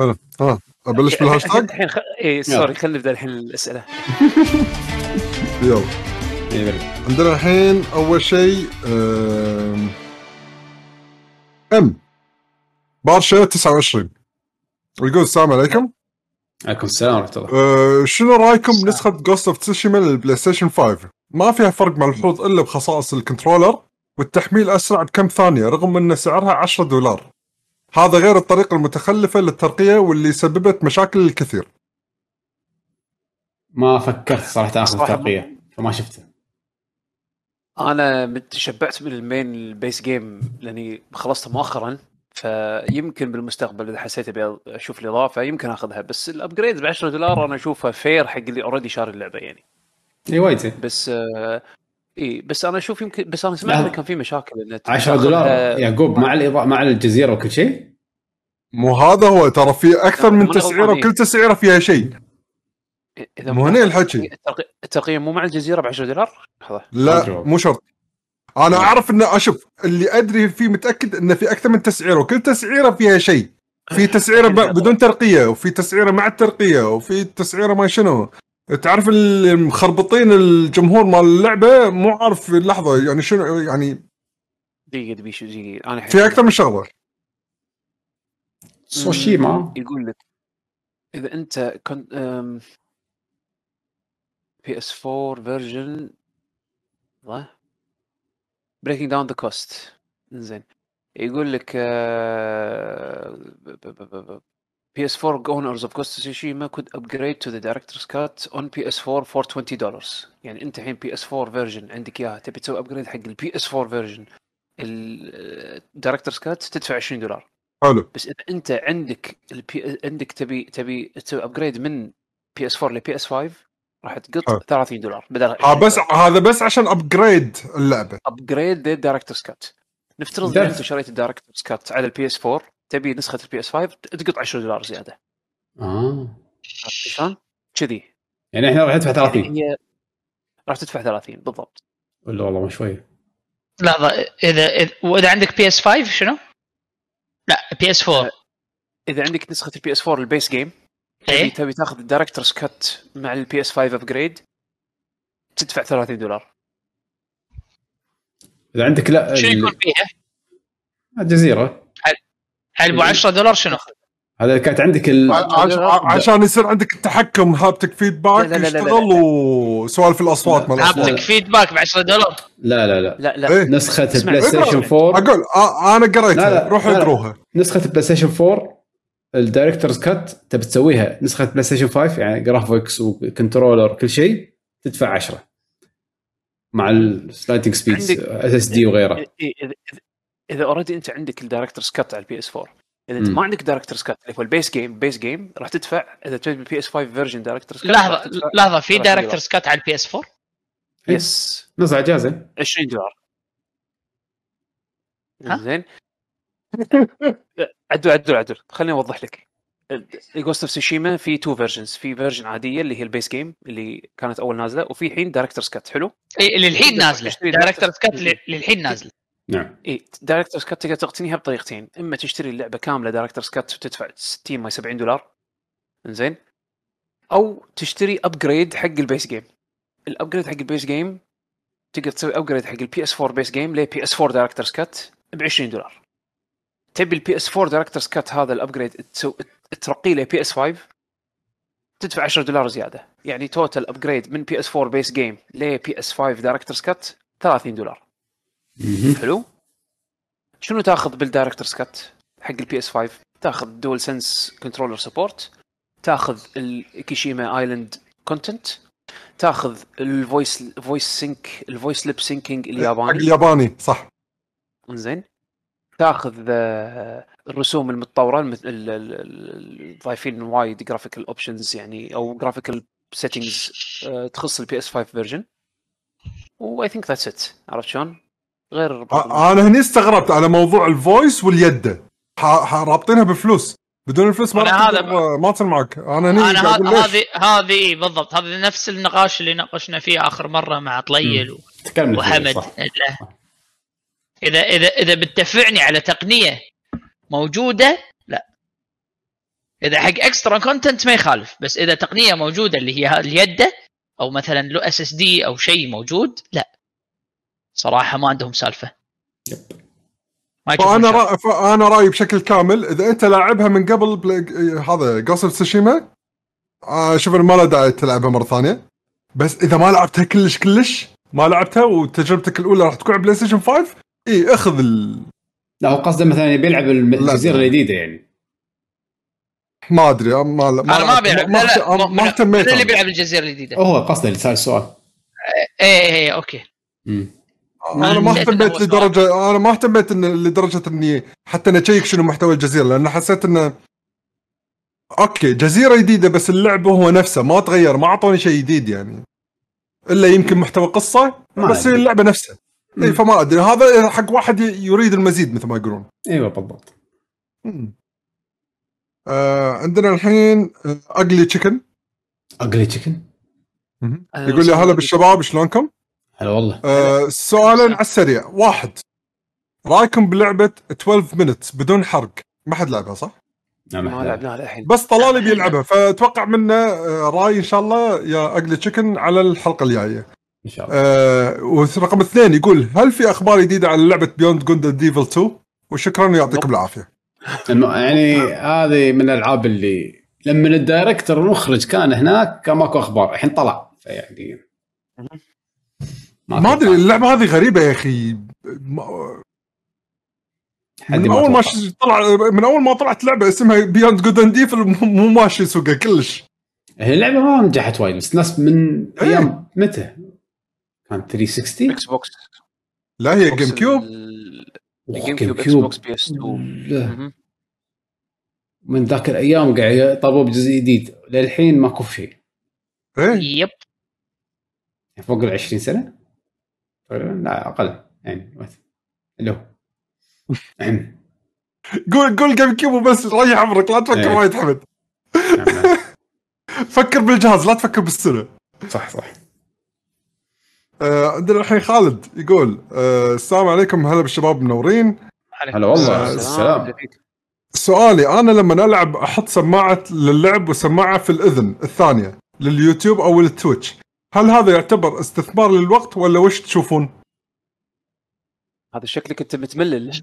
ها ها أبلش بالهاشتاج؟ الحين خ... اي sorry خلينا نبدأ الحين الأسئلة. يلا. عندنا الحين أول شيء أم. بارشا 29 يقول السلام عليكم. عليكم السلام ورحمة الله. أه شنو رأيكم بنسخه Ghost of Tsushima لل PlayStation 5 ما فيها فرق ملحوظ إلا بخصائص ال controller والتحميل أسرع بكم ثانية رغم إن سعرها 10 دولار. هذا غير الطريقة المتخلفة للترقية واللي سببت مشاكل الكثير. ما فكرت صراحة اخذ ترقية فما شفته. أنا تشبعت من ال main ال base game لأني خلصته مؤخرا فيمكن بالمستقبل إذا حسيت أبي أشوف الإضافة يمكن أخذها بس ال upgrade ب 10 دولار أنا أشوفها fair حق اللي already شاري اللعبة يعني. إي وايد زين. بس آه إي بس أنا أشوف يمكن بس أنا سمعت كان في مشاكل إنه 10 دولار يعقوب مع الاضاءه مع الجزيرة وكل شيء؟ مو هذا هو ترى في أكثر من تسعيرة وكل تسعيرة فيها شيء. إذا مو هنا الحكي. الترقية مو مع الجزيرة ب 10 دولار؟ لا مو شرط. أنا أعرف ان أشوف اللي أدري فيه متأكد انه في أكثر من تسعيرة وكل تسعيرة فيها شيء. في تسعيرة بدون ترقية وفي تسعيرة مع الترقية وفي تسعيرة ما شنو. تعرف اللي مخربطين الجمهور مال اللعبة؟ مو عارف في اللحظة يعني شنو يعني دقيقة دقيقه شو دقيقة. أنا في أكثر من شغلة. سوشيما. يقول لك إذا أنت كنت PS 4 version breaking down the cost زين يقول لك PS 4 owners of Ghost of Tsushima could upgrade to the director's cut on PS4 for 20 دولار يعني أنت الحين PS 4 version عندك إياها. تبي تسوي upgrade حق ال PS 4 version ال director's cut تدفع 20 دولار. حلو. بس إذا أنت عندك ال P... عندك تبي تبي تسوي upgrade من PS 4 ل PS 5 راح تقط 30 دولار بدل ها بس هذا بس عشان upgrade اللعبة. upgrade لل director's cut نفترض إن أنت شريت ال director's cut على ال PS 4 تبي نسخة ال PS 5 تقط 10 دولار زيادة. آه. شلون؟ كذي. يعني إحنا راح ندفع 30 يعني هي راح تدفع 30 بالضبط. ولا والله ما شوي. لحظة إذا إذا وإذا عندك PS 5 شنو؟ لا PS 4 إذا عندك نسخة ال PS 4 ال base game إيه؟ تبي تاخذ ال director's cut مع ال PS 5 upgrade تدفع 30 دولار. إذا عندك لا شو يكون فيها؟ الجزيرة. هل أبو 10 دولار شنو؟ هذا كانت عندك ال... عشان يصير عندك التحكم haptic feedback يشتغل وسوالف الأصوات مال هابتك فيدباك ب 10 دولار؟ لا لا لا. لا, لا. إيه؟ نسخة ال PlayStation 4 أقول أنا قريتها. روحوا اقروها. نسخة ال PlayStation 4 ال director's cut تبي تسويها نسخة PlayStation 5 يعني graphics و controller كل شيء تدفع 10 مع ال loading speed SSD وغيره. اذا already أنت عندك ال director's cut على ال PS 4 إذا أنت ما عندك director's cut اللي هو ال base game base game راح تدفع إذا تبي ال PS 5 version director's cut لحظة لحظة في دايركتورز كات على ال PS 4 yes نزل اجازه 20 دولار. زين. عدل عدل عدل خليني أوضح لك. Ghost of Tsushima في two versions في version عادية اللي هي ال base game اللي كانت أول نازلة وفي الحين director's cut حلو؟ اي اللي الحين نازلة. director's cut للحين نازلة. نعم. اي director's cut تقدر تقتنيها بطريقتين. إما تشتري اللعبة كاملة director's cut وتدفع 60 ما 70 دولار. زين أو تشتري upgrade حق ال base game ال upgrade حق ال base game تقدر تسوي upgrade حق ال PS 4 base game ل PS 4 director's cut ب 20 دولار. تبي ال PS 4 director's cut هذا ال upgrade ترقيه ل PS 5 تدفع 10 دولار زيادة. يعني total upgrade من PS 4 base game ل PS 5 director's cut 30 دولار. حلو؟ شنو تاخذ بال director's cut حق ال PS 5 تاخذ DualSense controller support تاخذ ال Iki Island content تاخذ ال voice voice sync ال voice lip syncing الياباني. الياباني صح. زين تاخذ الرسوم المتطورة ضايفين وايد graphical options يعني أو graphical settings تخص ال PS 5 version و I think that's it عرفت شلون؟ غير أنا هني استغربت على موضوع ال voice واليده رابطينها بفلوس. بدون الفلوس ما هذا ما تصير معك. أنا هني أنا هذه هذه بالضبط. هذا نفس النقاش اللي ناقشنا فيه آخر مرة مع طلال وحمد. إذا إذا إذا بتدفعني على تقنية موجودة لا. إذا حق extra content ما يخالف بس إذا تقنية موجودة اللي هي اليده أو مثلا له SSD أو شيء موجود لا. صراحة ما عندهم سالفة. فأنا رأ... فأنا رأيي بشكل كامل إذا أنت لاعبها من قبل بل... هذا Ghost of Tsushima آه شوف ما له داعي تلعبها مرة ثانية. بس إذا ما لعبتها كلش كلش ما لعبتها وتجربتك الأولى راح تكون على بلاي ستيشن 5 إي أخذ ال... لا هو قصده مثلا يبي يلعب الجزيرة الجديدة يعني. ما أدري ما ما أنا ما بيلعب. ما, ما, ما اهتميت اللي بيلعب الجزيرة الجديدة. هو قصده اللي سال السؤال إيه إيه, إيه، okay. مم. أنا ما اهتميت لدرجه أنا ما اهتميت إن لدرجة إني حتى أنا أ check شنو محتوى الجزيرة لأن حسيت إنه okay جزيرة جديدة بس اللعب هو نفسه ما تغير ما أعطوني شيء جديد يعني. إلا يمكن محتوى قصة بس هي اللعبة نفسها. اي فما أدري. هذا حق واحد يريد المزيد مثل ما يقولون. إيوه بالضبط. آه عندنا الحين Ugly Chicken Ugly Chicken يقول لي هلا بالشباب شلونكم؟ هلا والله. آه سؤالا على السريع. واحد. رأيكم بلعبة 12 Minutes بدون حرق؟ ما حد لعبها صح؟ ما لعبناها الحين بس طلالي بيلعبها فأتوقع منه آه، رأي إن شاء الله يا Ugly Chicken على الحلقة الجاية. إن شاء الله. آه ورقم اثنين يقول هل في أخبار جديدة عن لعبة Beyond Good and Evil 2 وشكرا ويعطيكم العافية. يعني هذه من الألعاب اللي لما ال director المخرج كان هناك كان ماكو أخبار. الحين طلع. فيعني ما أدري اللعبة هذه غريبة يا أخي. من أول ما طلع من أول ما طلعت لعبة اسمها Beyond Good and Evil مو ماشي سوقها كلش. هي اللعبة ما نجحت وايد بس ناس من أيام متى؟ كان 360 Xbox لا هي جيم كيوب جيم كيوب إكس بوكس بي اس 2 من ذاك الأيام قاعد يطلبوا بجزء جديد. للحين ماكو شيء. إيه؟ yep. فوق ال 20 سنة؟ لا أقل. يعني اللي هو. قول قول GameCube بس ريح عمرك. لا تفكر إيه. وايد حمد. نعم. فكر بالجهاز لا تفكر بالسنه صح صح. عندنا الحين خالد يقول آه السلام عليكم. هلا بالشباب منورين. هلا والله. آه السلام. سؤالي أنا لما ألعب أحط سماعة للعب وسماعة في الإذن الثانية لليوتيوب أو ال Twitch. هل هذا يعتبر استثمار للوقت ولا وش تشوفون؟ هذا شكلك أنت متملل.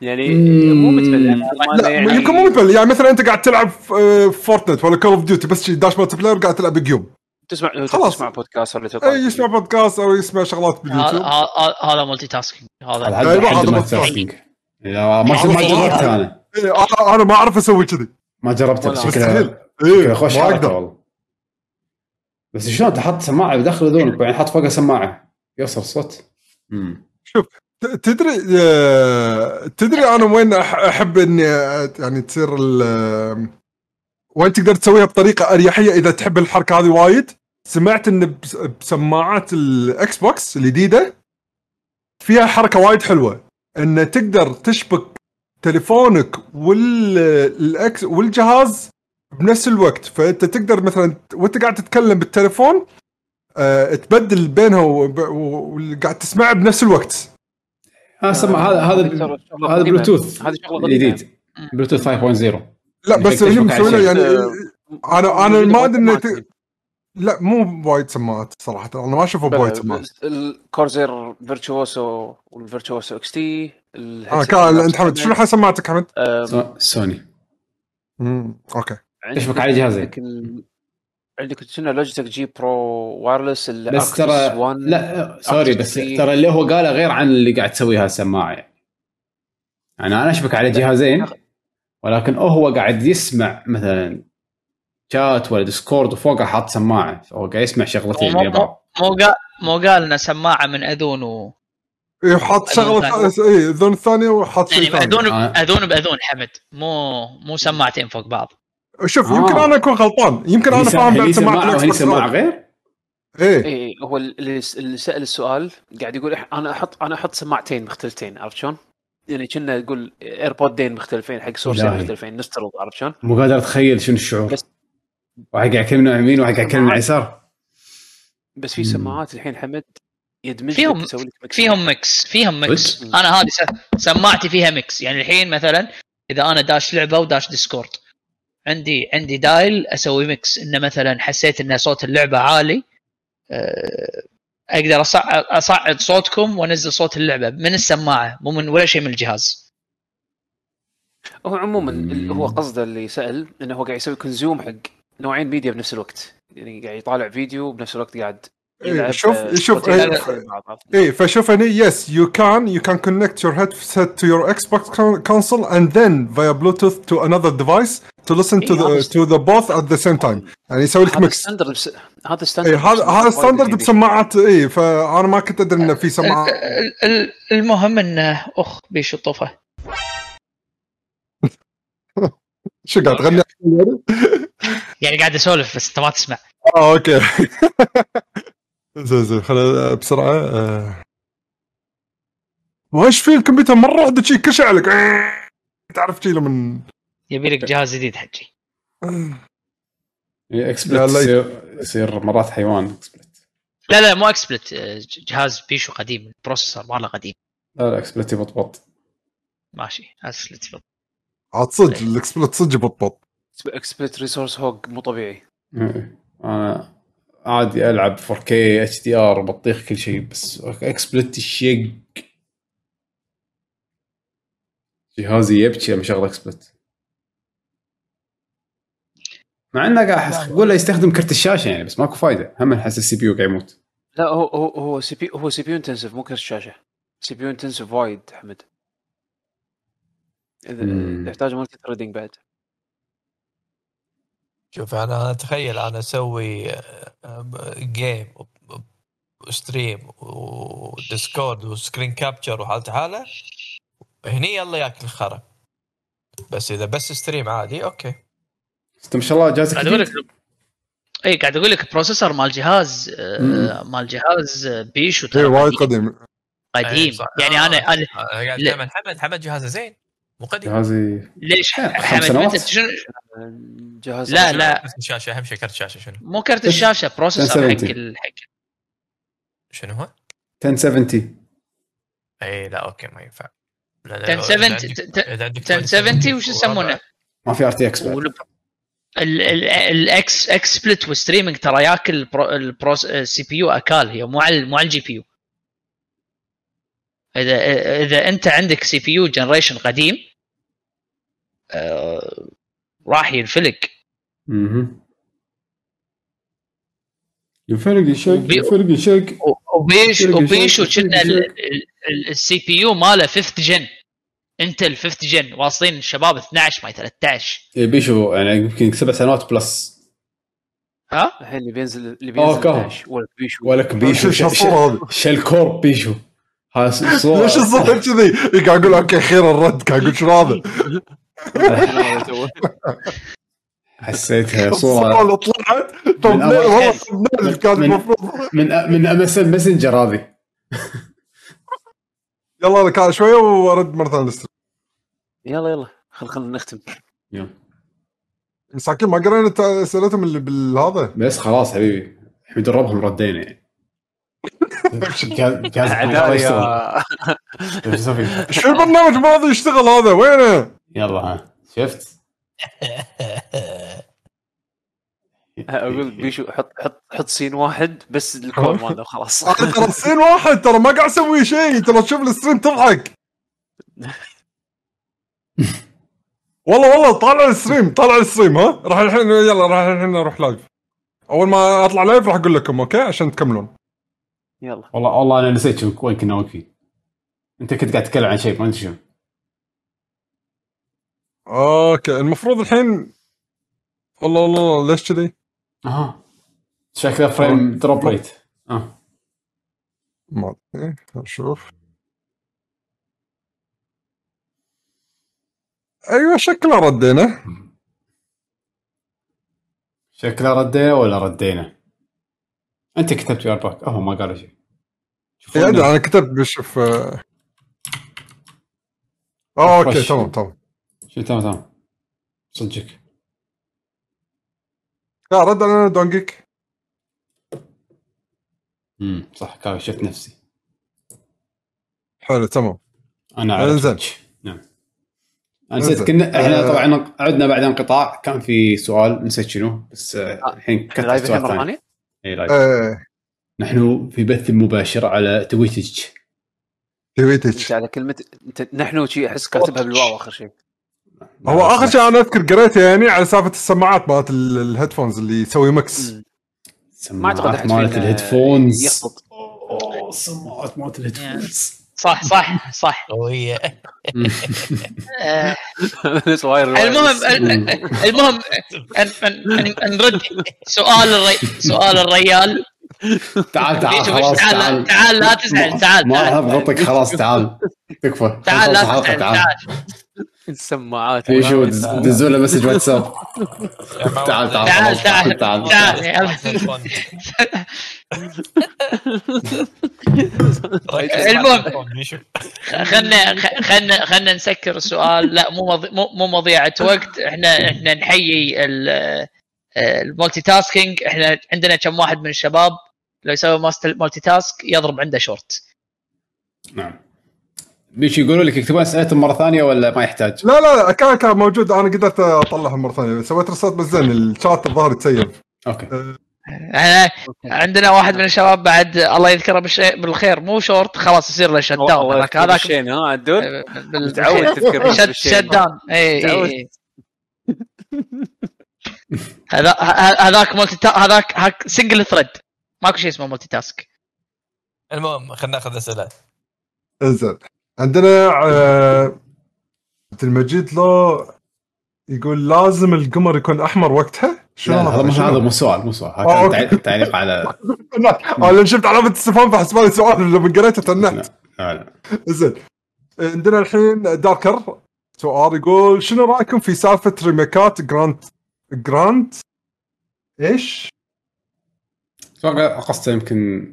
يعني مو متملل. يعني يمكن مو متملل. يعني مثلا أنت قاعد تلعب Fortnite ولا Call of Duty بس داش multiplayer قاعد تلعب game تسمع خلاص. تسمع بودكاست ولا أي يسمع بودكاست أو يسمع شغلات باليوتيوب. هذا multitasking هذا هذا multitasking ما ما جربت أنا. أنا ما أعرف أسوي كذي. ما جربته بس شكلها خوش حركة والله. بس شلون تحط سماعة بداخل اذونك بعدين حط فوقها سماعه يوصل الصوت. شوف تدري تدري أنا وين أحب إني يعني تصير وين تقدر تسويها بطريقة أريحية إذا تحب الحركة هذه وايد؟ سمعت إن بسماعات ال Xbox الجديدة فيها حركة وايد حلوة. إن تقدر تشبك تليفونك والاكس والجهاز بنفس الوقت. فأنت تقدر مثلا وأنت قاعد تتكلم بالتليفون أه تبدل بينها وقاعد تسمعها بنفس الوقت. هذا سمع هذا هذا هذا بلوتوث هذا شغلة جديد بلوتوث 5.0 لا بس هي مسوينه يعني أنا أنا ما أدري. لا مو بوايد سماعات صراحة أنا ما أشوفه بوايد سماعات. ال Corsair Virtuoso وال Virtuoso XT آه كان أنت حمد شنو حال سماعتك حمد؟ سوني. امم okay. تشبك على جهازين عندك شنو؟ Logitech G Pro Wireless بس ترى لا sorry بس ترى اللي هو قاله غير عن اللي قاعد تسويها السماعه يعني. أنا أشبك على جهازين ولكن هو قاعد يسمع مثلا شات ولا Discord وفوقه حاط سماعة. فهو قاعد يسمع شغلتين مو مو قال مو قال انه سماعة من أذون و اي حاط شغلة اي أذون الثانية وحاط يعني أذون آه. أذون بأذون حمد. مو مو سماعتين فوق بعض. شوف آه. يمكن أنا أكون غلطان. يمكن أنا فاهم بعد سماعة هي سماعة غير؟ إيه. إيه هو اللي سال السؤال قاعد يقول أنا أحط أنا أحط سماعتين مختلفتين عرفت شلون؟ يعني كنا يقول ايربودين مختلفين حق سورسين مختلفين نفترض عرفت شلون؟ مو قادر أتخيل شنو الشعور. بس واحد قاعد يكلم يمين وواحد قاعد يكلم يسار. بس في سماعات الحين حمد يدمج فيهم لك فيهم mix فيهم mix أنا هذه سماعتي فيها mix يعني الحين مثلا إذا أنا داش لعبة وداش Discord عندي عندي dial أسوي mix إنه مثلا حسيت إن صوت اللعبة عالي آه، أقدر اصعد أصعد صوتكم وأنزل صوت اللعبة من السماعة مو من ولا شيء من الجهاز. هو عموما هو قصده اللي سأل إنه هو قاعد يسوي consume حق. نوعين ميديا بنفس الوقت. يعني قاعد يطالع فيديو بنفس الوقت قاعد إيه شوف شوف إيه فشوف هني yes you can you can connect your headset to your Xbox console and then via Bluetooth to another device to listen to the to the both at the same time يعني يسوي لك mix هذا standard هذا هذا standard بسماعات اي فأنا ما كنت أدري إنه في سماعات. المهم إنه أخ بيشطفه شو قاعد تغني؟ يعني قاعد أسولف بس أنت ما تسمع. آه أوكي. زين زين خلينا بسرعة. آه. وإيش في الكمبيوتر؟ مرة واحدة شي كشع لك. تعرف شي لما يبي لك جهاز جديد حجي اكسبلت يصير مرات حيوان اكسبلت لا لا مو XSplit جهاز بيشو قديم processor مره قديم. لا لا XSplit يبطبط ماشي XSplit يبطبط عاد صدق ال XSplit صدق يبطبط XSplit resource hog مو طبيعي. إيه. أنا عادي ألعب 4K HDR بطيخ كل شيء بس XSplit الشيق جهازي يبكي لما شغل XSplit مع إنه قاعد أقول له يستخدم كرت الشاشة يعني بس ماكو فايدة. هم أحس ال CPU قاعد يموت. لا هو هو هو CP هو CPU intensive مو كرت شاشه CPU intensive وايد حمد إذا يحتاج multi-threading بعد. شوف أنا أتخيل أنا أسوي game و stream و Discord و screen capture وحالته حالة هني يلا ياكل خرا بس إذا بس stream عادي okay. انت ما شاء الله جهازك أقول لك اي قاعد أقول لك processor مال جهاز آه مال جهاز بيشو ترى وايد قديم. قديم. يعني أنا أنا قاعد حمد حمد جهازه زين. مو قديم جهازي. ليش؟ حمد أنت شنو؟ جهاز لا لا. كرت الشاشة أهم شيء كرت الشاشة شنو؟ مو كرت الشاشة processor حق الحق شنو هو؟ 1070 إي لا okay ما ينفع. 1070 1070 وش يسمونه؟ ما في RTX ال X XSplit وال streaming ترى ياكل ال CPU أكال هي مو على مو على ال GPU اذا إذا أنت عندك CPU generation قديم آه راح ينفلق أها ينفلق يشق ينفلق يشق وبيش وبيشو كنا السي بي يو ماله فيفث جن انتل فيفث جن واصلين الشباب 12 ما 13 اي بيشو يعني يمكن سبع سنوات بلس ها؟ الحين اللي بينزل اللي بينزل 12 ولك بيشو ولك بيشو شل كور بيشو ليش الصوت كذي؟ قاعد أقول أوكي خير الرد. قاعد أقول شنو هذا؟ حسيتها صورة. طلعت. طب والله كان المفروض. من من ام اس ماسنجر هذه. يلا كان شوية وأرد مرة ثانية يلا يلا. خل خل نختم. يلا. مساكين ما قرينا اسئلتهم اللي بالهذا. بس خلاص حبيبي. الحين دربهم ردينا. يعني شو البرنامج ما يشتغل هذا؟ وينه؟ يلا ها. شفت؟ أقول بيشو حط حط حط scene واحد بس الكور ماله خلاص. ترى scene واحد ترى ما قاعد أسوي شيء. ترى تشوف ال stream تضحك. والله والله طالع ال stream طالع ال stream ها. راح الحين يلا راح الحين أروح live أول ما أطلع live راح أقول لكم okay؟ عشان تكملون. يلا. والله والله أنا نسيت وين كنا واقفين أنت كنت قاعد تتكلم عن شيء ما أدري شنو okay المفروض الحين والله والله ليش كذي؟ أها. شكله frame drop rate أه. ما أدري أشوف أيوه شكله ردينا. شكله ردينا ولا ردينا؟ أنت كتبت يور باك هو ما قال شيء. يعني أنا كتبت بشوف آه. أوكي تمام تمام. شو تمام تمام صدقك. لا رد علينا دونجيك. امم صح كاشفت نفسي. حلو تمام. أنا على انزين نعم. أنا نسيت كنا إحنا آه. طبعا عدنا بعد انقطاع كان في سؤال نسيت شنو بس آه، الحين كتبت سؤال ثاني. إي live. آه. نحن في بث مباشر على تويتج. تويتج. على كلمة نحن شيء أحس كاتبها بالواو آخر شيء هو آخر شيء أنا أذكر قريته يعني على سالفة السماعات مالت ال headphones اللي يسوي mix ما أعتقد مالت ال headphones. أوه السماعات مالت ال headphones. صح صح صح. قوية المهم المهم نرد سؤال. سؤال الريال. تعال تعال خلاص تعال تعال. لا تزعل تعال ما أضغطك خلاص تعال. تكفى. تعال لا تزعل تعال. السماعات. اي شو دزوا له مسج واتساب. تعال تعال تعال تعال تعال المهم خلنا خلنا خلنا نسكر السؤال. لا مو مو مضيعة وقت. إحنا إحنا نحيي ال multitasking إحنا عندنا كم واحد من الشباب؟ لو يسوي multitask يضرب عنده شورت. نعم. بيش يقولوا لك يكتبون اسئلتهم مرة ثانية ولا ما يحتاج؟ لا لا لا كان كان موجود. أنا قدرت اطلعهم مرة ثانية. سويت restart بس زين الشات الظاهر تسيب أوكي. أه عندنا واحد من الشباب بعد الله يذكره بالخير. مو شورت. خلاص يصير له shut down هذاك هذاك ها عدول؟ متعود تذكر shut down اي هذاك multi هذاك هاك single thread ماكو شيء اسمه multitask المهم خلينا ناخذ أسئلة. إنزين. عندنا عبد المجيد لو يقول لازم القمر يكون أحمر وقتها؟ شنو هذا مو هذا مو سؤال مو سؤال. هذا تعليق على أنا شفت علامة استفهام فحسب لي سؤال لما قريته تنحت. لا لا زين. عندنا الحين داركر سؤال يقول شنو رأيكم في سالفة remake ات جراند جراند؟ إيش؟ أتوقع قصته يمكن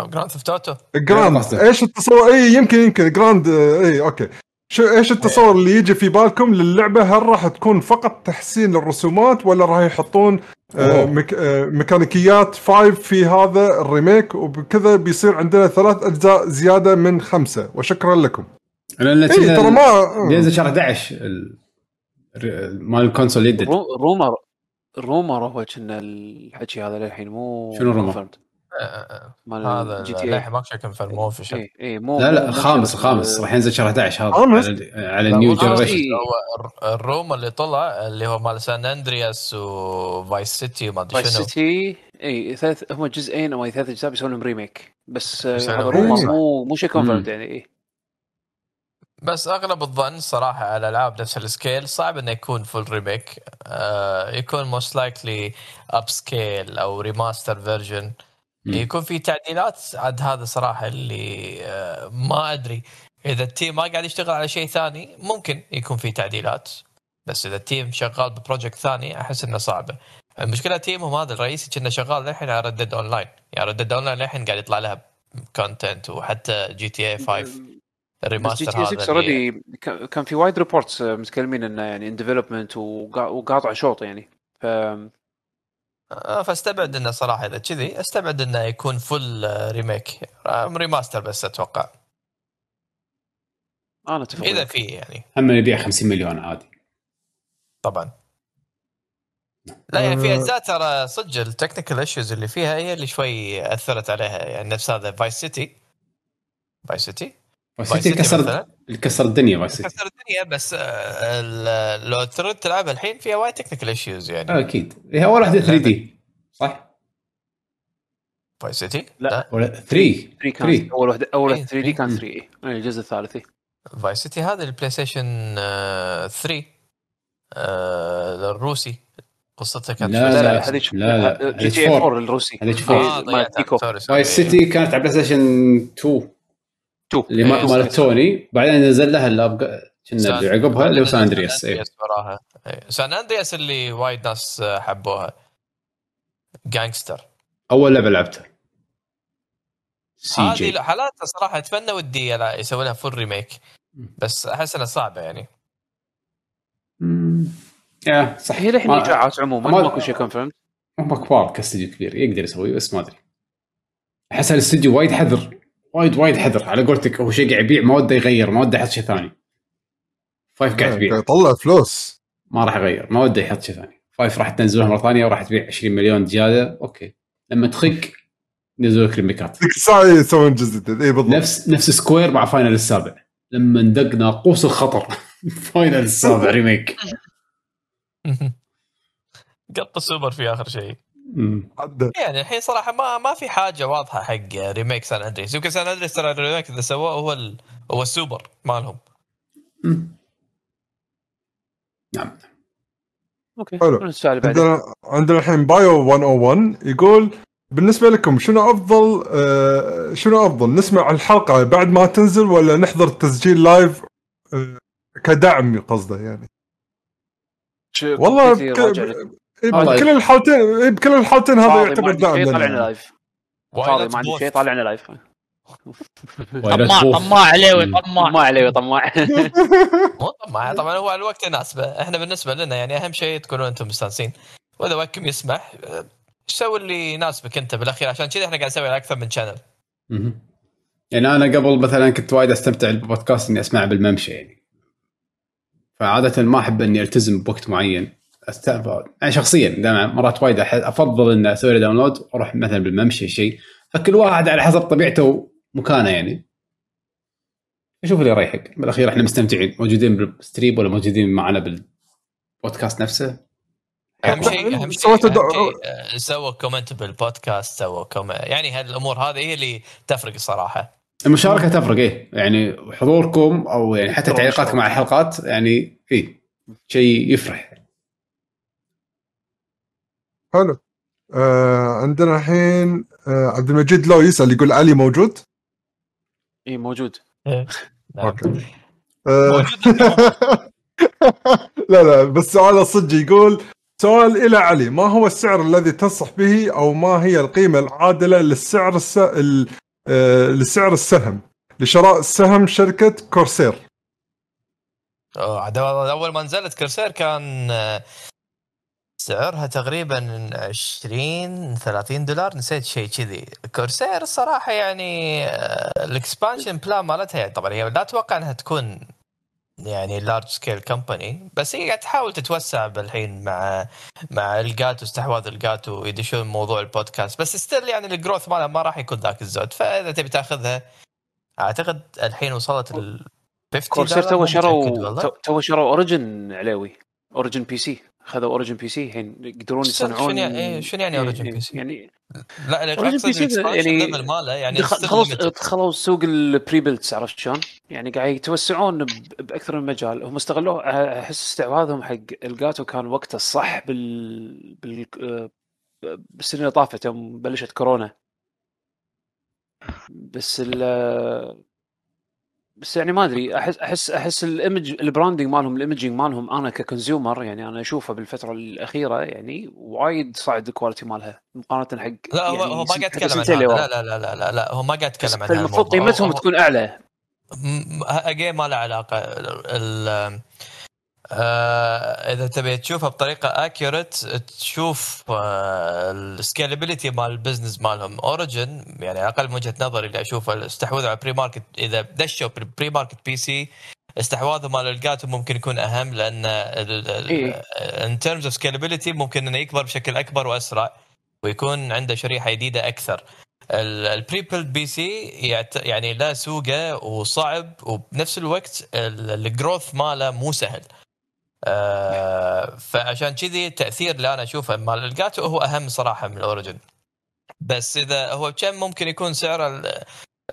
جراند ثيفت اوتو جراند إيش التصور؟ إي يمكن يمكن. جراند إي أوكي. شو إيش التصور اللي يجي في بالكم للعبة؟ هل راح تكون فقط تحسين للرسومات ولا راح يحطون آه مك آه ميكانيكيات 5 في هذا ال remake؟ وبكذا بيصير عندنا ثلاث أجزاء زيادة من خمسة. وشكرا لكم. لأن إيه ترى ما بينزل شهر 11 مال ال console يدد. rumor rumor هو كنا الحكي هذا للحين مو شنو rumor؟ مال هذا جي تي ماكو شيء confirm مو official اي اي مو لا لا الخامس الخامس راح ينزل شهر 11 هذا على, على ال new generation هو ال rumor اللي طلع اللي هو مال سان أندرياس وفايس سيتي وما أدري شنو. فايس سيتي اي ثلاث هم جزئين أو ثلاث أجزاء بيسوون لهم remake بس هذا مو مو شيء confirm يعني اي بس أغلب الظن صراحة على العاب نفس ال scale صعب إنه يكون full remake آه يكون most likely upscale أو remaster version يكون في تعديلات؟ عاد هذا صراحة اللي آه ما أدري. إذا ال team ما قاعد يشتغل على شيء ثاني ممكن يكون في تعديلات. بس إذا التيم شغال ب project ثاني أحس إنه صعبة. المشكلة team هم هذا الرئيسي كنا شغال للحين على Red Dead Online يعني Red Dead Online للحين قاعد يطلع لها content وحتى جي تي اي 5 ال remaster هذا 6 already كان في وايد reports متكلمين إنه يعني in development وقاطع شوط يعني. ف آه، فاستبعد إنه صراحة إذا كذي أستبعد إنه يكون full remake remaster بس أتوقع. أنا أتفق إذا في يعني. هم يبيع 50 مليون عادي. طبعا. لا يعني في أجزاء ترى صدق ال technical issues اللي فيها هي اللي شوي أثرت عليها. يعني نفس هذا فايس سيتي فايس سيتي سيتي كسر كسر الدنيا فايس سيتي. كسر الدنيا بس آه، لو ترد تلعبها الحين فيها وايد تكنيكال ايشوز يعني. أكيد. هي أول واحدة 3 دي صح؟ فايس سيتي؟ لا. 3 3 كان أول واحدة أول واحدة 3 دي كان 3 اي الجزء الثالث. فايس سيتي هذا البلاي ستيشن 3 الروسي. قصتها كانت لا لا هذيك لا لا. جي تي 4 الروسي. هذيك 4 فايس سيتي كانت على بلاي ستيشن 2 2 اللي مال توني. بعدين نزل لها اللاب كنا عقبها اللي هو سان أندرياس اي سان أندرياس اللي وايد ناس حبوها. gangster أول لعبة لعبتها سي جي هذه حالات صراحة اتمنى ودي يسوي لها full remake بس أحس إنها صعبة يعني. يا صح. هي للحين اشاعات عموما ماكو شيء confirm هم كبار كاستديو كبير يقدر يسوي بس ما أدري. أحس الاستديو وايد حذر. وايد وايد حذر. على قولتك هو شيء قاعد يبيع ما وده يغير ما وده يحط شيء ثاني. فايف قاعد يبيع. يطلع فلوس. ما راح يغير ما وده يحط شيء ثاني. فايف راح تنزلها مرة ثانية وراح تبيع 20 مليون زيادة. أوكي. لما تخق نزلوا لك remake ات. يسوون جزء اي بالضبط. نفس نفس سكوير مع فاينل السابع. لما ندق ناقوس الخطر. فاينل السابع remake. قط سوبر في آخر شيء. يعني الحين صراحة ما ما في حاجة واضحة حق remake سان اندريس يمكن سان اندريس ترى ال remake اللي سووه هو ال... هو السوبر مالهم. نعم. أوكي حلو. عندنا عندنا الحين بايو 101 يقول بالنسبة لكم شنو أفضل آه شنو أفضل؟ نسمع الحلقة بعد ما تنزل ولا نحضر التسجيل live آه كدعم قصده يعني؟ والله بكل الحالتين إيه، بكل الحالتين هذا يعتبر دعم طلعنا لايف فاضي ما عندي شيء طالعنا live طماع طماع عليوي طماع. طماع عليوي طماع. مو طماع طبعا هو الوقت يناسبه. إحنا بالنسبة لنا يعني أهم شيء تكونوا أنتم مستانسين. وإذا وقتكم يسمح سوي اللي يناسبك أنت بالأخير عشان كذا إحنا قاعد نسوي على أكثر من channel يعني أنا قبل مثلا كنت وايد أستمتع بالبودكاست إني أسمعه بالممشى يعني. فعادة ما أحب إني ألتزم بوقت معين. استعبد يعني شخصيا دائما مرات وايد أفضل إن أسوي download وأروح مثلا بالممشى شيء. فكل واحد على حسب طبيعته ومكانه يعني. شوف اللي يريحك. بالأخير إحنا مستمتعين. موجودين بال stream ولا موجودين معنا بالبودكاست نفسه؟ أهم شيء أهم شيء آه، سووا comment بال podcast سووا comment يعني هالأمور هذه هي اللي تفرق الصراحه المشاركة تفرق إيه. يعني حضوركم أو يعني حتى تعليقاتكم على الحلقات يعني إيه شيء يفرح. حلو آه عندنا الحين آه عبد المجيد لو يسأل يقول علي موجود؟ اي موجود إيه. نعم. أوكي آه لا لا بس سؤال الصدق يقول سؤال إلى علي ما هو السعر الذي تنصح به أو ما هي القيمة العادلة للسعر الس... ال... آه... لسعر السهم لشراء سهم شركة كورسير أول ما نزلت كورسير كان آه، سعرها تقريبا 20 30 دولار نسيت شيء كذي. كورسير الصراحه يعني آه، ال expansion plan مالتها يعني طبعا هي لا أتوقع أنها تكون يعني large scale company بس هي قاعد تحاول تتوسع بالحين مع مع Elgato استحواذ Elgato يدشون موضوع البودكاست. بس still يعني ال growth مالها ما راح يكون ذاك الزود. فإذا تبي تاخذها أعتقد الحين وصلت ال 50 كورسير تو شروا تو شروا اوريجن علاوي اوريجن بي سي خذوا اوريجن بي سي الحين يقدرون يصنعون شنو يعني شنو يعني اوريجن بي سي؟ يعني لا اوريجن بي سي يعني ماله يعني خلاص دخلوا سوق البري بيلتس عرفت شلون؟ يعني قاعد يتوسعون بأكثر من مجال هم استغلوه أحس استعواذهم حق الجاتو كان وقته الصح بال بال بالسنه اللي طافت يوم بلشت كورونا بس ال بس يعني ما أدري أحس أحس أحس ال image ال branding مالهم ال imaging مالهم أنا ك consumer يعني أنا أشوفه بالفترة الأخيرة يعني وايد صعد ال quality مالها مقارنة حق لا يعني هو ما قاعد يتكلم عن لا لا لا لا لا لا هو ما قاعد يتكلم عن المفروض قيمتهم تكون أعلى. again ما له علاقة. آه إذا تبي تشوفها بطريقة accurate تشوف آه ال scalability مال ال business مالهم. Origin يعني أقل من وجهة نظري اللي اشوفه استحوذوا على pre market إذا دشوا pre market PC استحواذهم على Elgato ممكن يكون أهم لأن in terms of scalability ممكن إنه يكبر بشكل أكبر وأسرع ويكون عنده شريحة جديدة أكثر. ال pre-build PC يعني لا سوقه صعب وبنفس الوقت ال growth ماله مو سهل. آه فعشان كذي التأثير اللي أنا أشوفه مال Elgato هو أهم صراحة من ال Origin. بس إذا هو كم ممكن يكون سعره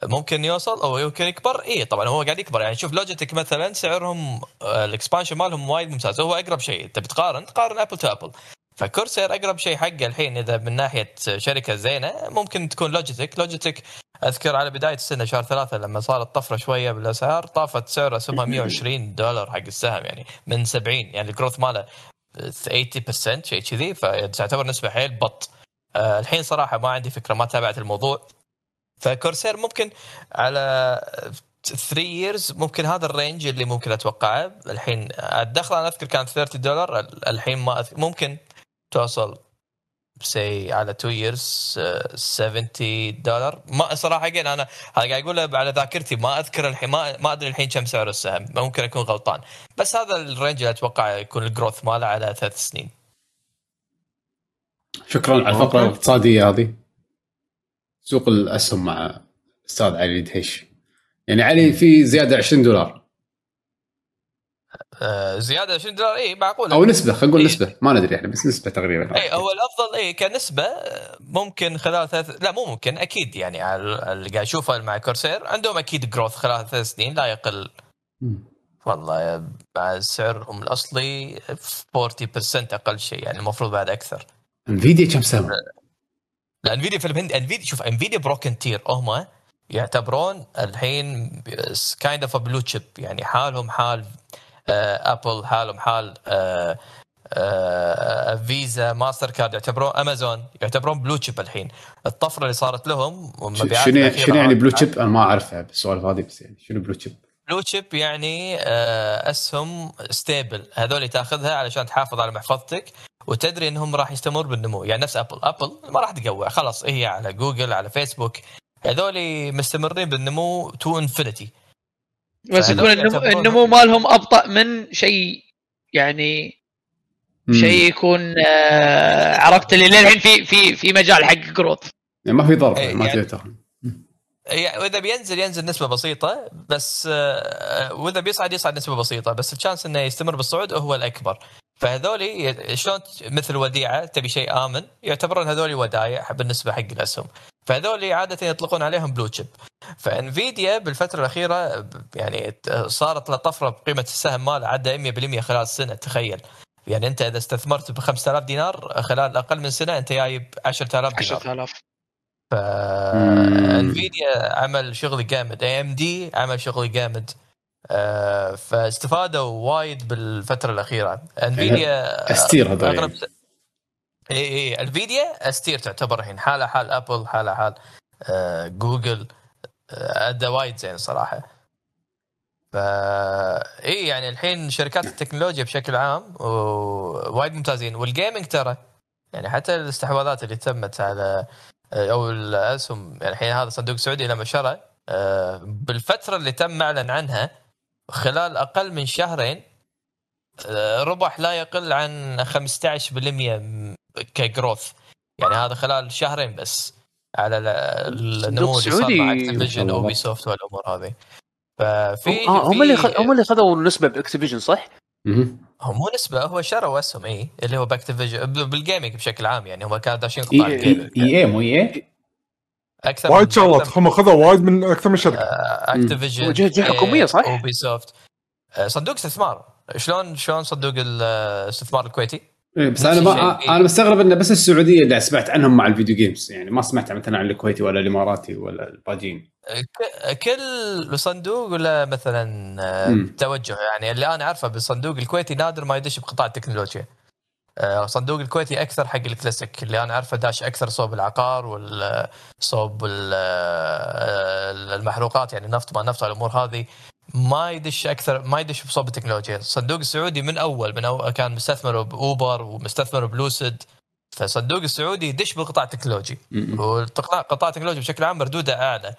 ممكن يوصل أو يمكن يكبر؟ اي طبعا هو قاعد يكبر. يعني شوف لوجيتك مثلا سعرهم آه، ال expansion مالهم وايد ممتاز. هو أقرب شيء. تبي تقارن؟ تقارن apple to apple فكورسير أقرب شيء حقه الحين إذا من ناحية شركة زينة ممكن تكون لوجيتك لوجيتك أذكر على بداية السنة شهر ثلاثة لما صارت طفرة شوية بالأسعار طافت سعر اسهمها 120 دولار حق السهم يعني من 70 يعني ال growth ماله 80% شيء كذي فتعتبر نسبة حيل بط. أه الحين صراحة ما عندي فكرة ما تابعت الموضوع. فكورسير ممكن على 3 years ممكن هذا ال range اللي ممكن أتوقعه. الحين الدخل أنا أذكر كانت 30 دولار الحين ما أذكر ممكن توصل say على 2 years 70 دولار ما صراحة أنا هذا قاعد أقول على ذاكرتي ما أذكر الحين ما, ما أدري الحين كم سعر السهم. ممكن أكون غلطان. بس هذا ال range اللي أتوقع يكون ال growth ماله على ثلاث سنين. شكرا على الفقرة الاقتصادية هذه. سوق الأسهم مع أستاذ علي دهيش. يعني علي في زيادة 20 دولار. آه، زيادة 20 دولار. اي معقولة. أو نسبة خلينا نقول إيه. نسبة. ما ندري يعني بس نسبة تقريبا. اي هو الأفضل اي كنسبة ممكن خلال ثلاث لا مو ممكن أكيد يعني على اللي قاعد اشوفه مع كورسير. عندهم أكيد جروث خلال ثلاث سنين لا يقل. والله مع سعرهم الأصلي 40% أقل شيء يعني المفروض بعد أكثر. انفيديا كم سهم؟ لا انفيديا في الهند انفيديا شوف انفيديا broken tier هم يعتبرون الحين kind of blue chip يعني حالهم حال ابل آه، حالهم حال فيزا ماستر كارد يعتبرون امازون يعتبرون blue chip الحين. الطفرة اللي صارت لهم شنو شنو يعني بلو تشيب أنا ما أعرفها بالسوالف هذه بس يعني. شنو blue chip؟ blue chip يعني آه، اسهم stable هذول تاخذها علشان تحافظ على محفظتك وتدري إنهم راح يستمر بالنمو. يعني نفس ابل ابل ما راح توقع. خلاص هي على جوجل على فيسبوك هذول مستمرين بالنمو to infinity بس يكون النمو مالهم أبطأ من شيء يعني شيء يكون آه عرفت اللي للحين في في في مجال حق growth يعني ما في ضرر إيه، ما يعني يعني وإذا بينزل ينزل نسبة بسيطة بس آه وإذا بيصعد يصعد نسبة بسيطة بس ال chance إنه يستمر بالصعود هو الأكبر. فهذول شلون مثل وديعة تبي شيء آمن يعتبرون هذول ودايع بالنسبة حق الأسهم. فهذول عادة يطلقون عليهم blue chip فانفيديا بالفترة الأخيرة يعني صارت له طفرة بقيمة السهم ماله عدى 100% خلال سنه تخيل. يعني أنت إذا استثمرت ب 5000 دينار خلال أقل من سنة أنت جايب 10000 دينار. 10000 فانفيديا عمل شغل جامد. اي ام دي عمل شغل جامد. آه، فاستفادوا وايد بالفترة الأخيرة. انفيديا أستير هذول. اي اي الفيديا استير تعتبر الحين حالها حال ابل حالها حال آه جوجل آه أدى وايد زين صراحة. فا اي يعني الحين شركات التكنولوجيا بشكل عام وايد ممتازين. والجيمنج ترى يعني حتى الاستحواذات اللي تمت على أو الأسهم يعني الحين هذا صندوق سعودي لما شرى آه، بالفترة اللي تم معلن عنها خلال أقل من شهرين آه، ربح لا يقل عن 15% ك growth. يعني هذا خلال شهرين بس على النمو اللي صار مع Activision Ubisoft والأمور هذه. ففي آه هم اللي خد... هم اللي خذوا نسبه ب Activision صح؟ هو مو نسبة هو شروا اسهم اي اللي هو ب Activision بال gaming بشكل عام يعني هم كانوا داشين قطاع ال gaming اي إي مو إي أكثر وايد شغلات هم خذوا وايد من أكثر من شركة. Activision جهة حكومية صح؟ Ubisoft صندوق استثمار. شلون شلون صندوق الاستثمار الكويتي؟ إيه بس أنا ما أنا مستغرب إنه بس السعودية اللي سمعت عنهم مع ال video games يعني ما سمعت مثلا عن الكويتي ولا الإماراتي ولا الباجين. كل صندوق ولا مثلا آه، توجه. يعني اللي أنا أعرفه بالصندوق الكويتي نادر ما يدش بقطاع التكنولوجيا. آه، الكويتي أكثر حق الكلاسيك. اللي أنا أعرفه داش أكثر صوب العقار والصوب آه، المحروقات. يعني نفط ما نفط الأمور هذه. ما يدش أكثر ما يدش بصوب التكنولوجيا. الصندوق السعودي من أول من أول كان مستثمر ب Uber ومستثمر ب Lucid. فالصندوق السعودي يدش بالقطاع التكنولوجي. وقطاع التكنولوجي بشكل عام مردوده اعلى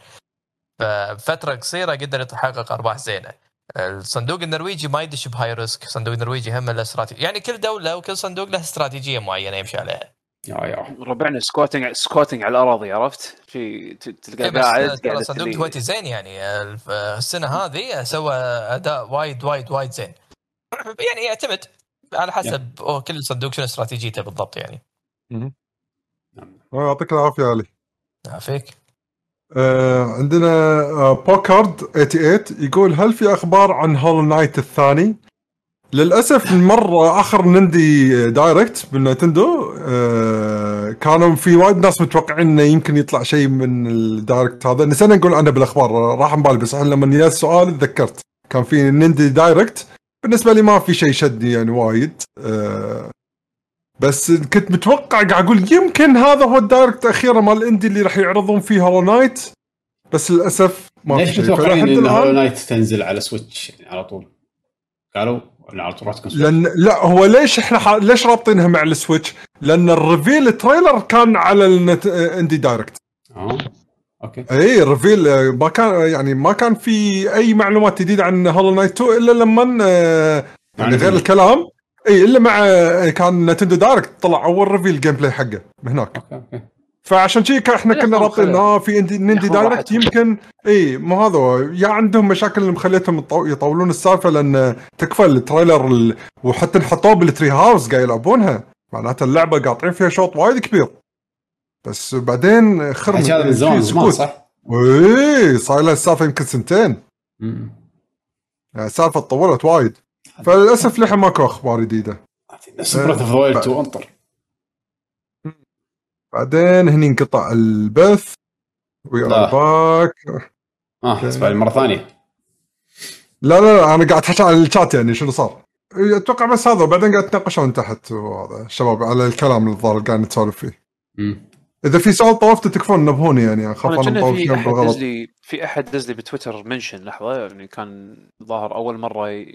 ففترة قصيرة قدر يحقق أرباح زينة. الصندوق النرويجي ما يدش ب high risk. الصندوق النرويجي هم له استراتيجية. يعني كل دولة وكل صندوق له استراتيجية معينة يمشي عليها. يا يا ربعنا squatting squatting على الأراضي عرفت؟ في تلقى إيه، قاعد قاعد الصندوق الكويتي زين يعني السنة هذه سوى أداء وايد وايد وايد زين يعني يعتمد على حسب أوه كل صندوق شنو استراتيجيته بالضبط يعني. يعطيك العافية علي. يعافيك. آه عندنا آه بوكارد 88 يقول هل في أخبار عن Hollow Knight الثاني؟ للأسف المرة آخر Indie Direct بال Nintendo آه كانوا في وايد ناس متوقعين إنه يمكن يطلع شيء من ال Direct هذا. نسينا نقول عنه بالأخبار راح بالي بس لما جاء السؤال تذكرت. كان في Indie Direct. بالنسبة لي ما في شيء شدني يعني وايد آه بس كنت متوقع قاعد أقول يمكن هذا هو ال Direct الأخيرة مال ال indie اللي راح يعرضون فيه Hollow Knight بس للأسف ما ليش متوقعين إن Hollow Knight تنزل على Switch يعني على طول؟ قالوا لأن لا هو ليش إحنا ح... ليش رابطينها مع ال Switch؟ لأن ال reveal trailer كان على النت... Indie Direct. آه okay. إي ال reveal آه، ما كان يعني ما كان في أي معلومات جديدة عن Hollow Knight 2 إلا لما آه، يعني غير الكلام. إي إلا مع كان Nintendo Direct طلع أول reveal gameplay حقه هناك. okay okay. فعشان شيء إحنا كنا رابطين آه في Indie Direct يمكن إي مو هذا يا عندهم مشاكل اللي مخليتهم يطولون السالفة لأن تكفى ال trailer وحتى نحطوه بال Treehouse قاعد يلعبونها. معناته اللعبة قاطعين فيها شوط وايد كبير. بس بعدين خرم هذا من زمان صح؟ إي صار لها السالفة يمكن سنتين. يعني السالفة تطورت وايد. فللأسف للحين ماكو أخبار جديدة. نفس Breath of Wild 2 أنطر. بعدين هني انقطع البث. We are back آه اسمع مرة ثانية. لا لا لا أنا قاعد أحكي على الشات يعني شنو صار. أتوقع بس هذا وبعدين قاعد تناقشون تحت وهذا الشباب على الكلام اللي الظاهر قاعد نتسولف فيه. مم. إذا في سؤال طوفت تكفون نبهوني يعني اخاف أنا مطوف في أحد دز لي في أحد دز لي ب Twitter mention لحظة يعني كان ظاهر أول مرة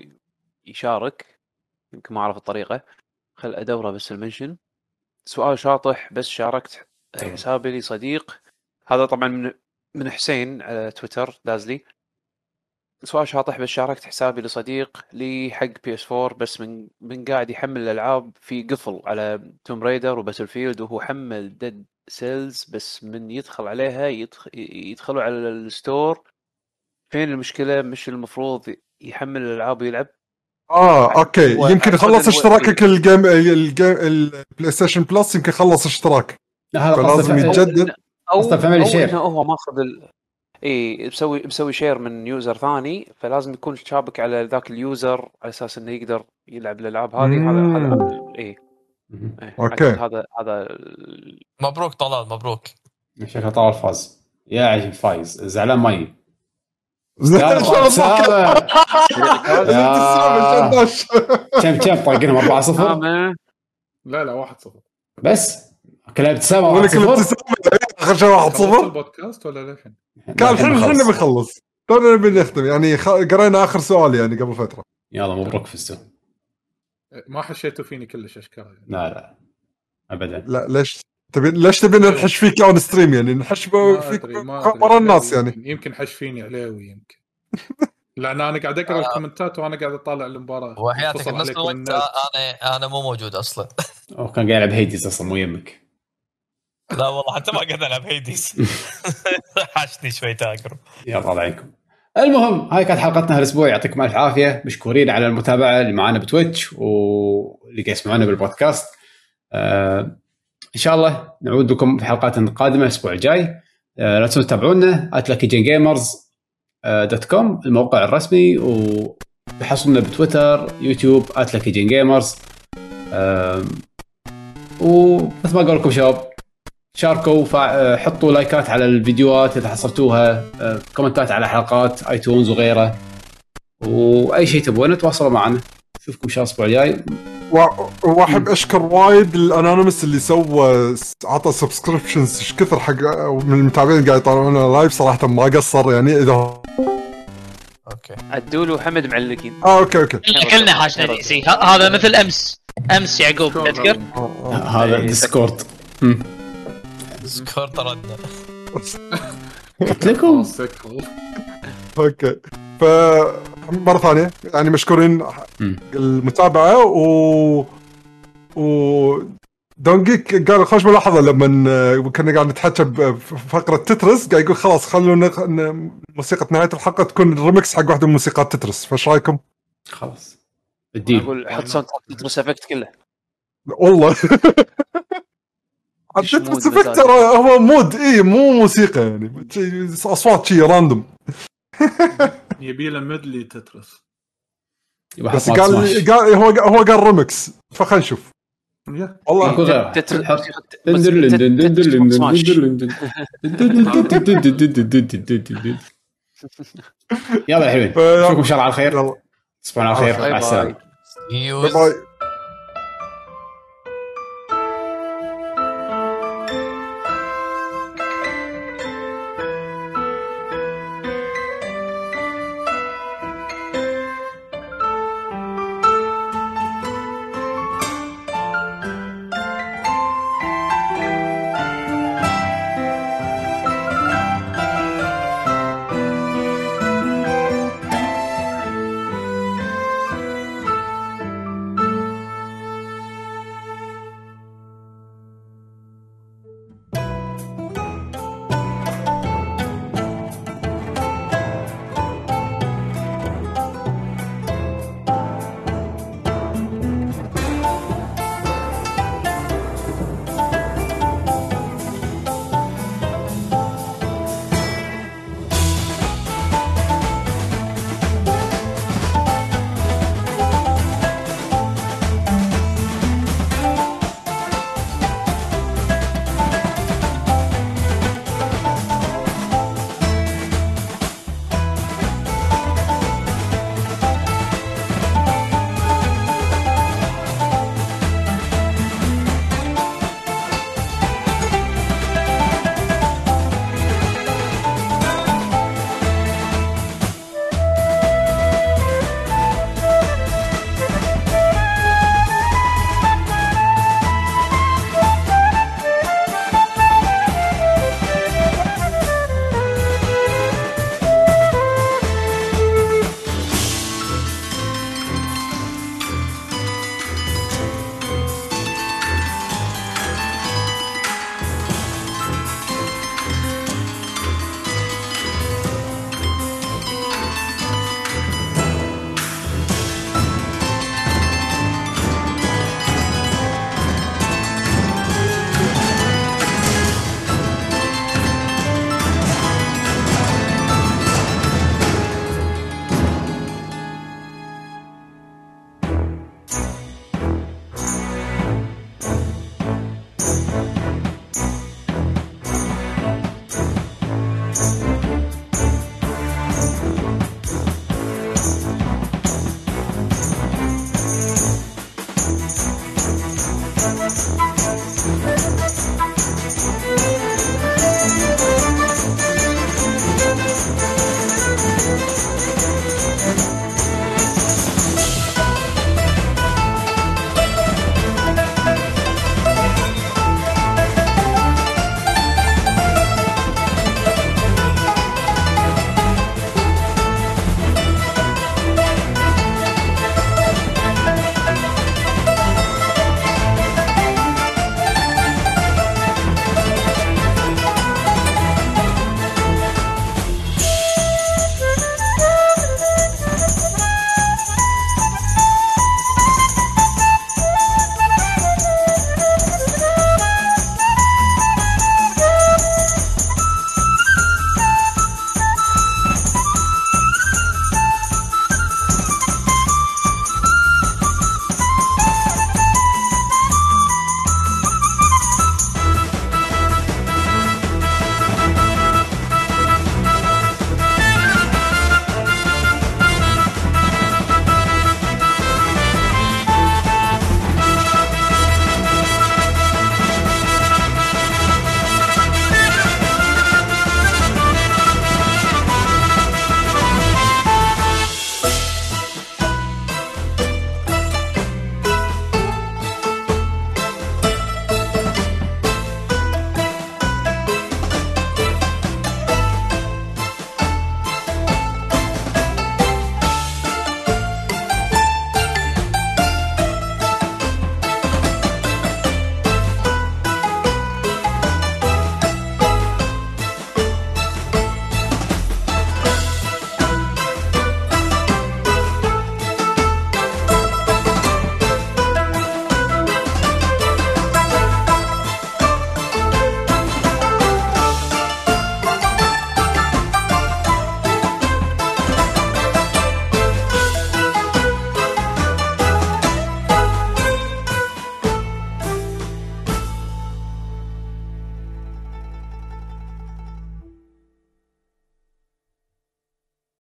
يشارك يمكن ما أعرف الطريقة. خل أدوره بس ال mention. سؤال شاطح بس شاركت حسابي لصديق. هذا طبعا من من حسين على تويتر دازلي سؤال شاطح بس شاركت حسابي لصديق لي حق PS 4 بس من من قاعد يحمل الألعاب في قفل على Tomb Raider و Battlefield وهو حمل Dead Cells بس من يدخل عليها يدخل يدخلوا على ال store. فين المشكلة؟ مش المفروض يحمل الألعاب ويلعب؟ آه okay. يمكن خلص اشتراكك ال game ال game ال PlayStation Plus يمكن خلص اشتراك. فلازم يتجدد. أو family share هو ماخذ ال... إي مسوي مسوي share من user ثاني فلازم يكون شابك على ذاك ال user على أساس إنه يقدر يلعب الألعاب هذه هذا هذا إي. okay. هذا هذا مبروك طلال مبروك. شكله طلال فاز. يا عجيب فايز. زعلان ماي كم كم؟ طاقنهم 4 0 لا لا 1 0 بس؟ كلها ابتسامه ولا كل ابتسامه آخر شيء واحد صفر. البودكاست ولا ليش؟ كان الحين الحين بنخلص. تونا نبي نختم. يعني قرينا آخر سؤال يعني قبل فترة. يلا مبروك فزتوا ما حشيتوا فيني كلش اشكال. لا لا. ابدا. لا ليش؟ تبي ليش تبي نحش فيك on stream يعني؟ نحش فيك ورا الناس يعني. يمكن حش فيني علاوي يمكن. لأن أنا قاعد أقرأ آه. ال comment ات وأنا قاعد أطالع المباراة. وحياتك نص الوقت أنا أنا مو موجود أصلا. أو كان قاعد يلعب Hades أصلا مو يمك. لا والله حتى ما قاعد ألعب Hades. حاشني شوي تاجر يا الله عليكم. المهم هاي كانت حلقتنا هالأسبوع. يعطيكم ألف عافية. مشكورين على المتابعة اللي معانا ب Twitch واللي قاعد يسمعونا بالبودكاست. آه إن شاء الله نعود لكم في حلقات قادمة الأسبوع الجاي. آه لا تنسوا تتابعونا @luckygengamers Gamers dot com الموقع الرسمي وتحصلنا بتويتر يوتيوب @luckygengamers ومثل ما أقول لكم شباب شاركوا آه، حطوا لايكات على الفيديوهات إذا حصلتوها آه، كومنتات على حلقات iTunes وغيره. وأي شيء تبونه تواصلوا معنا. نشوفكم ان شاء الله الأسبوع الجاي واحب أشكر وايد ال anonymous اللي سوى عطى subscriptions إيش كثر حق من المتابعين اللي قاعد يطالعونا live صراحة ما قصر يعني إذا أوكي. عدول وحمد معلقين. آه okay okay. كلنا حاشنا DC هذا مثل أمس. أمس يعقوب تذكر؟ هذا ديسكورد ديسكورد طردنا. قلت لكم. okay. ف مره ثانية يعني مشكورين المتابعة و و دونجيك قال خوش ملاحظة لما كنا قاعد نتحكى بفقرة Tetris قاعد يقول خلاص خلونا موسيقى نهاية الحلقة تكون الريمكس حق واحدة من موسيقات Tetris. فايش رأيكم؟ خلاص. الدين أقول حط صوت Tetris Effect كله. والله. Tetris Effect ترى هو mood اي مو موسيقى يعني. أصوات شي random يبي له medley Tetris بس قال قال هو هو قال ريمكس فخلينا نشوف والله يلا حلوين نشوفكم ان شاء الله على خير تصبحون على خير مع السلامه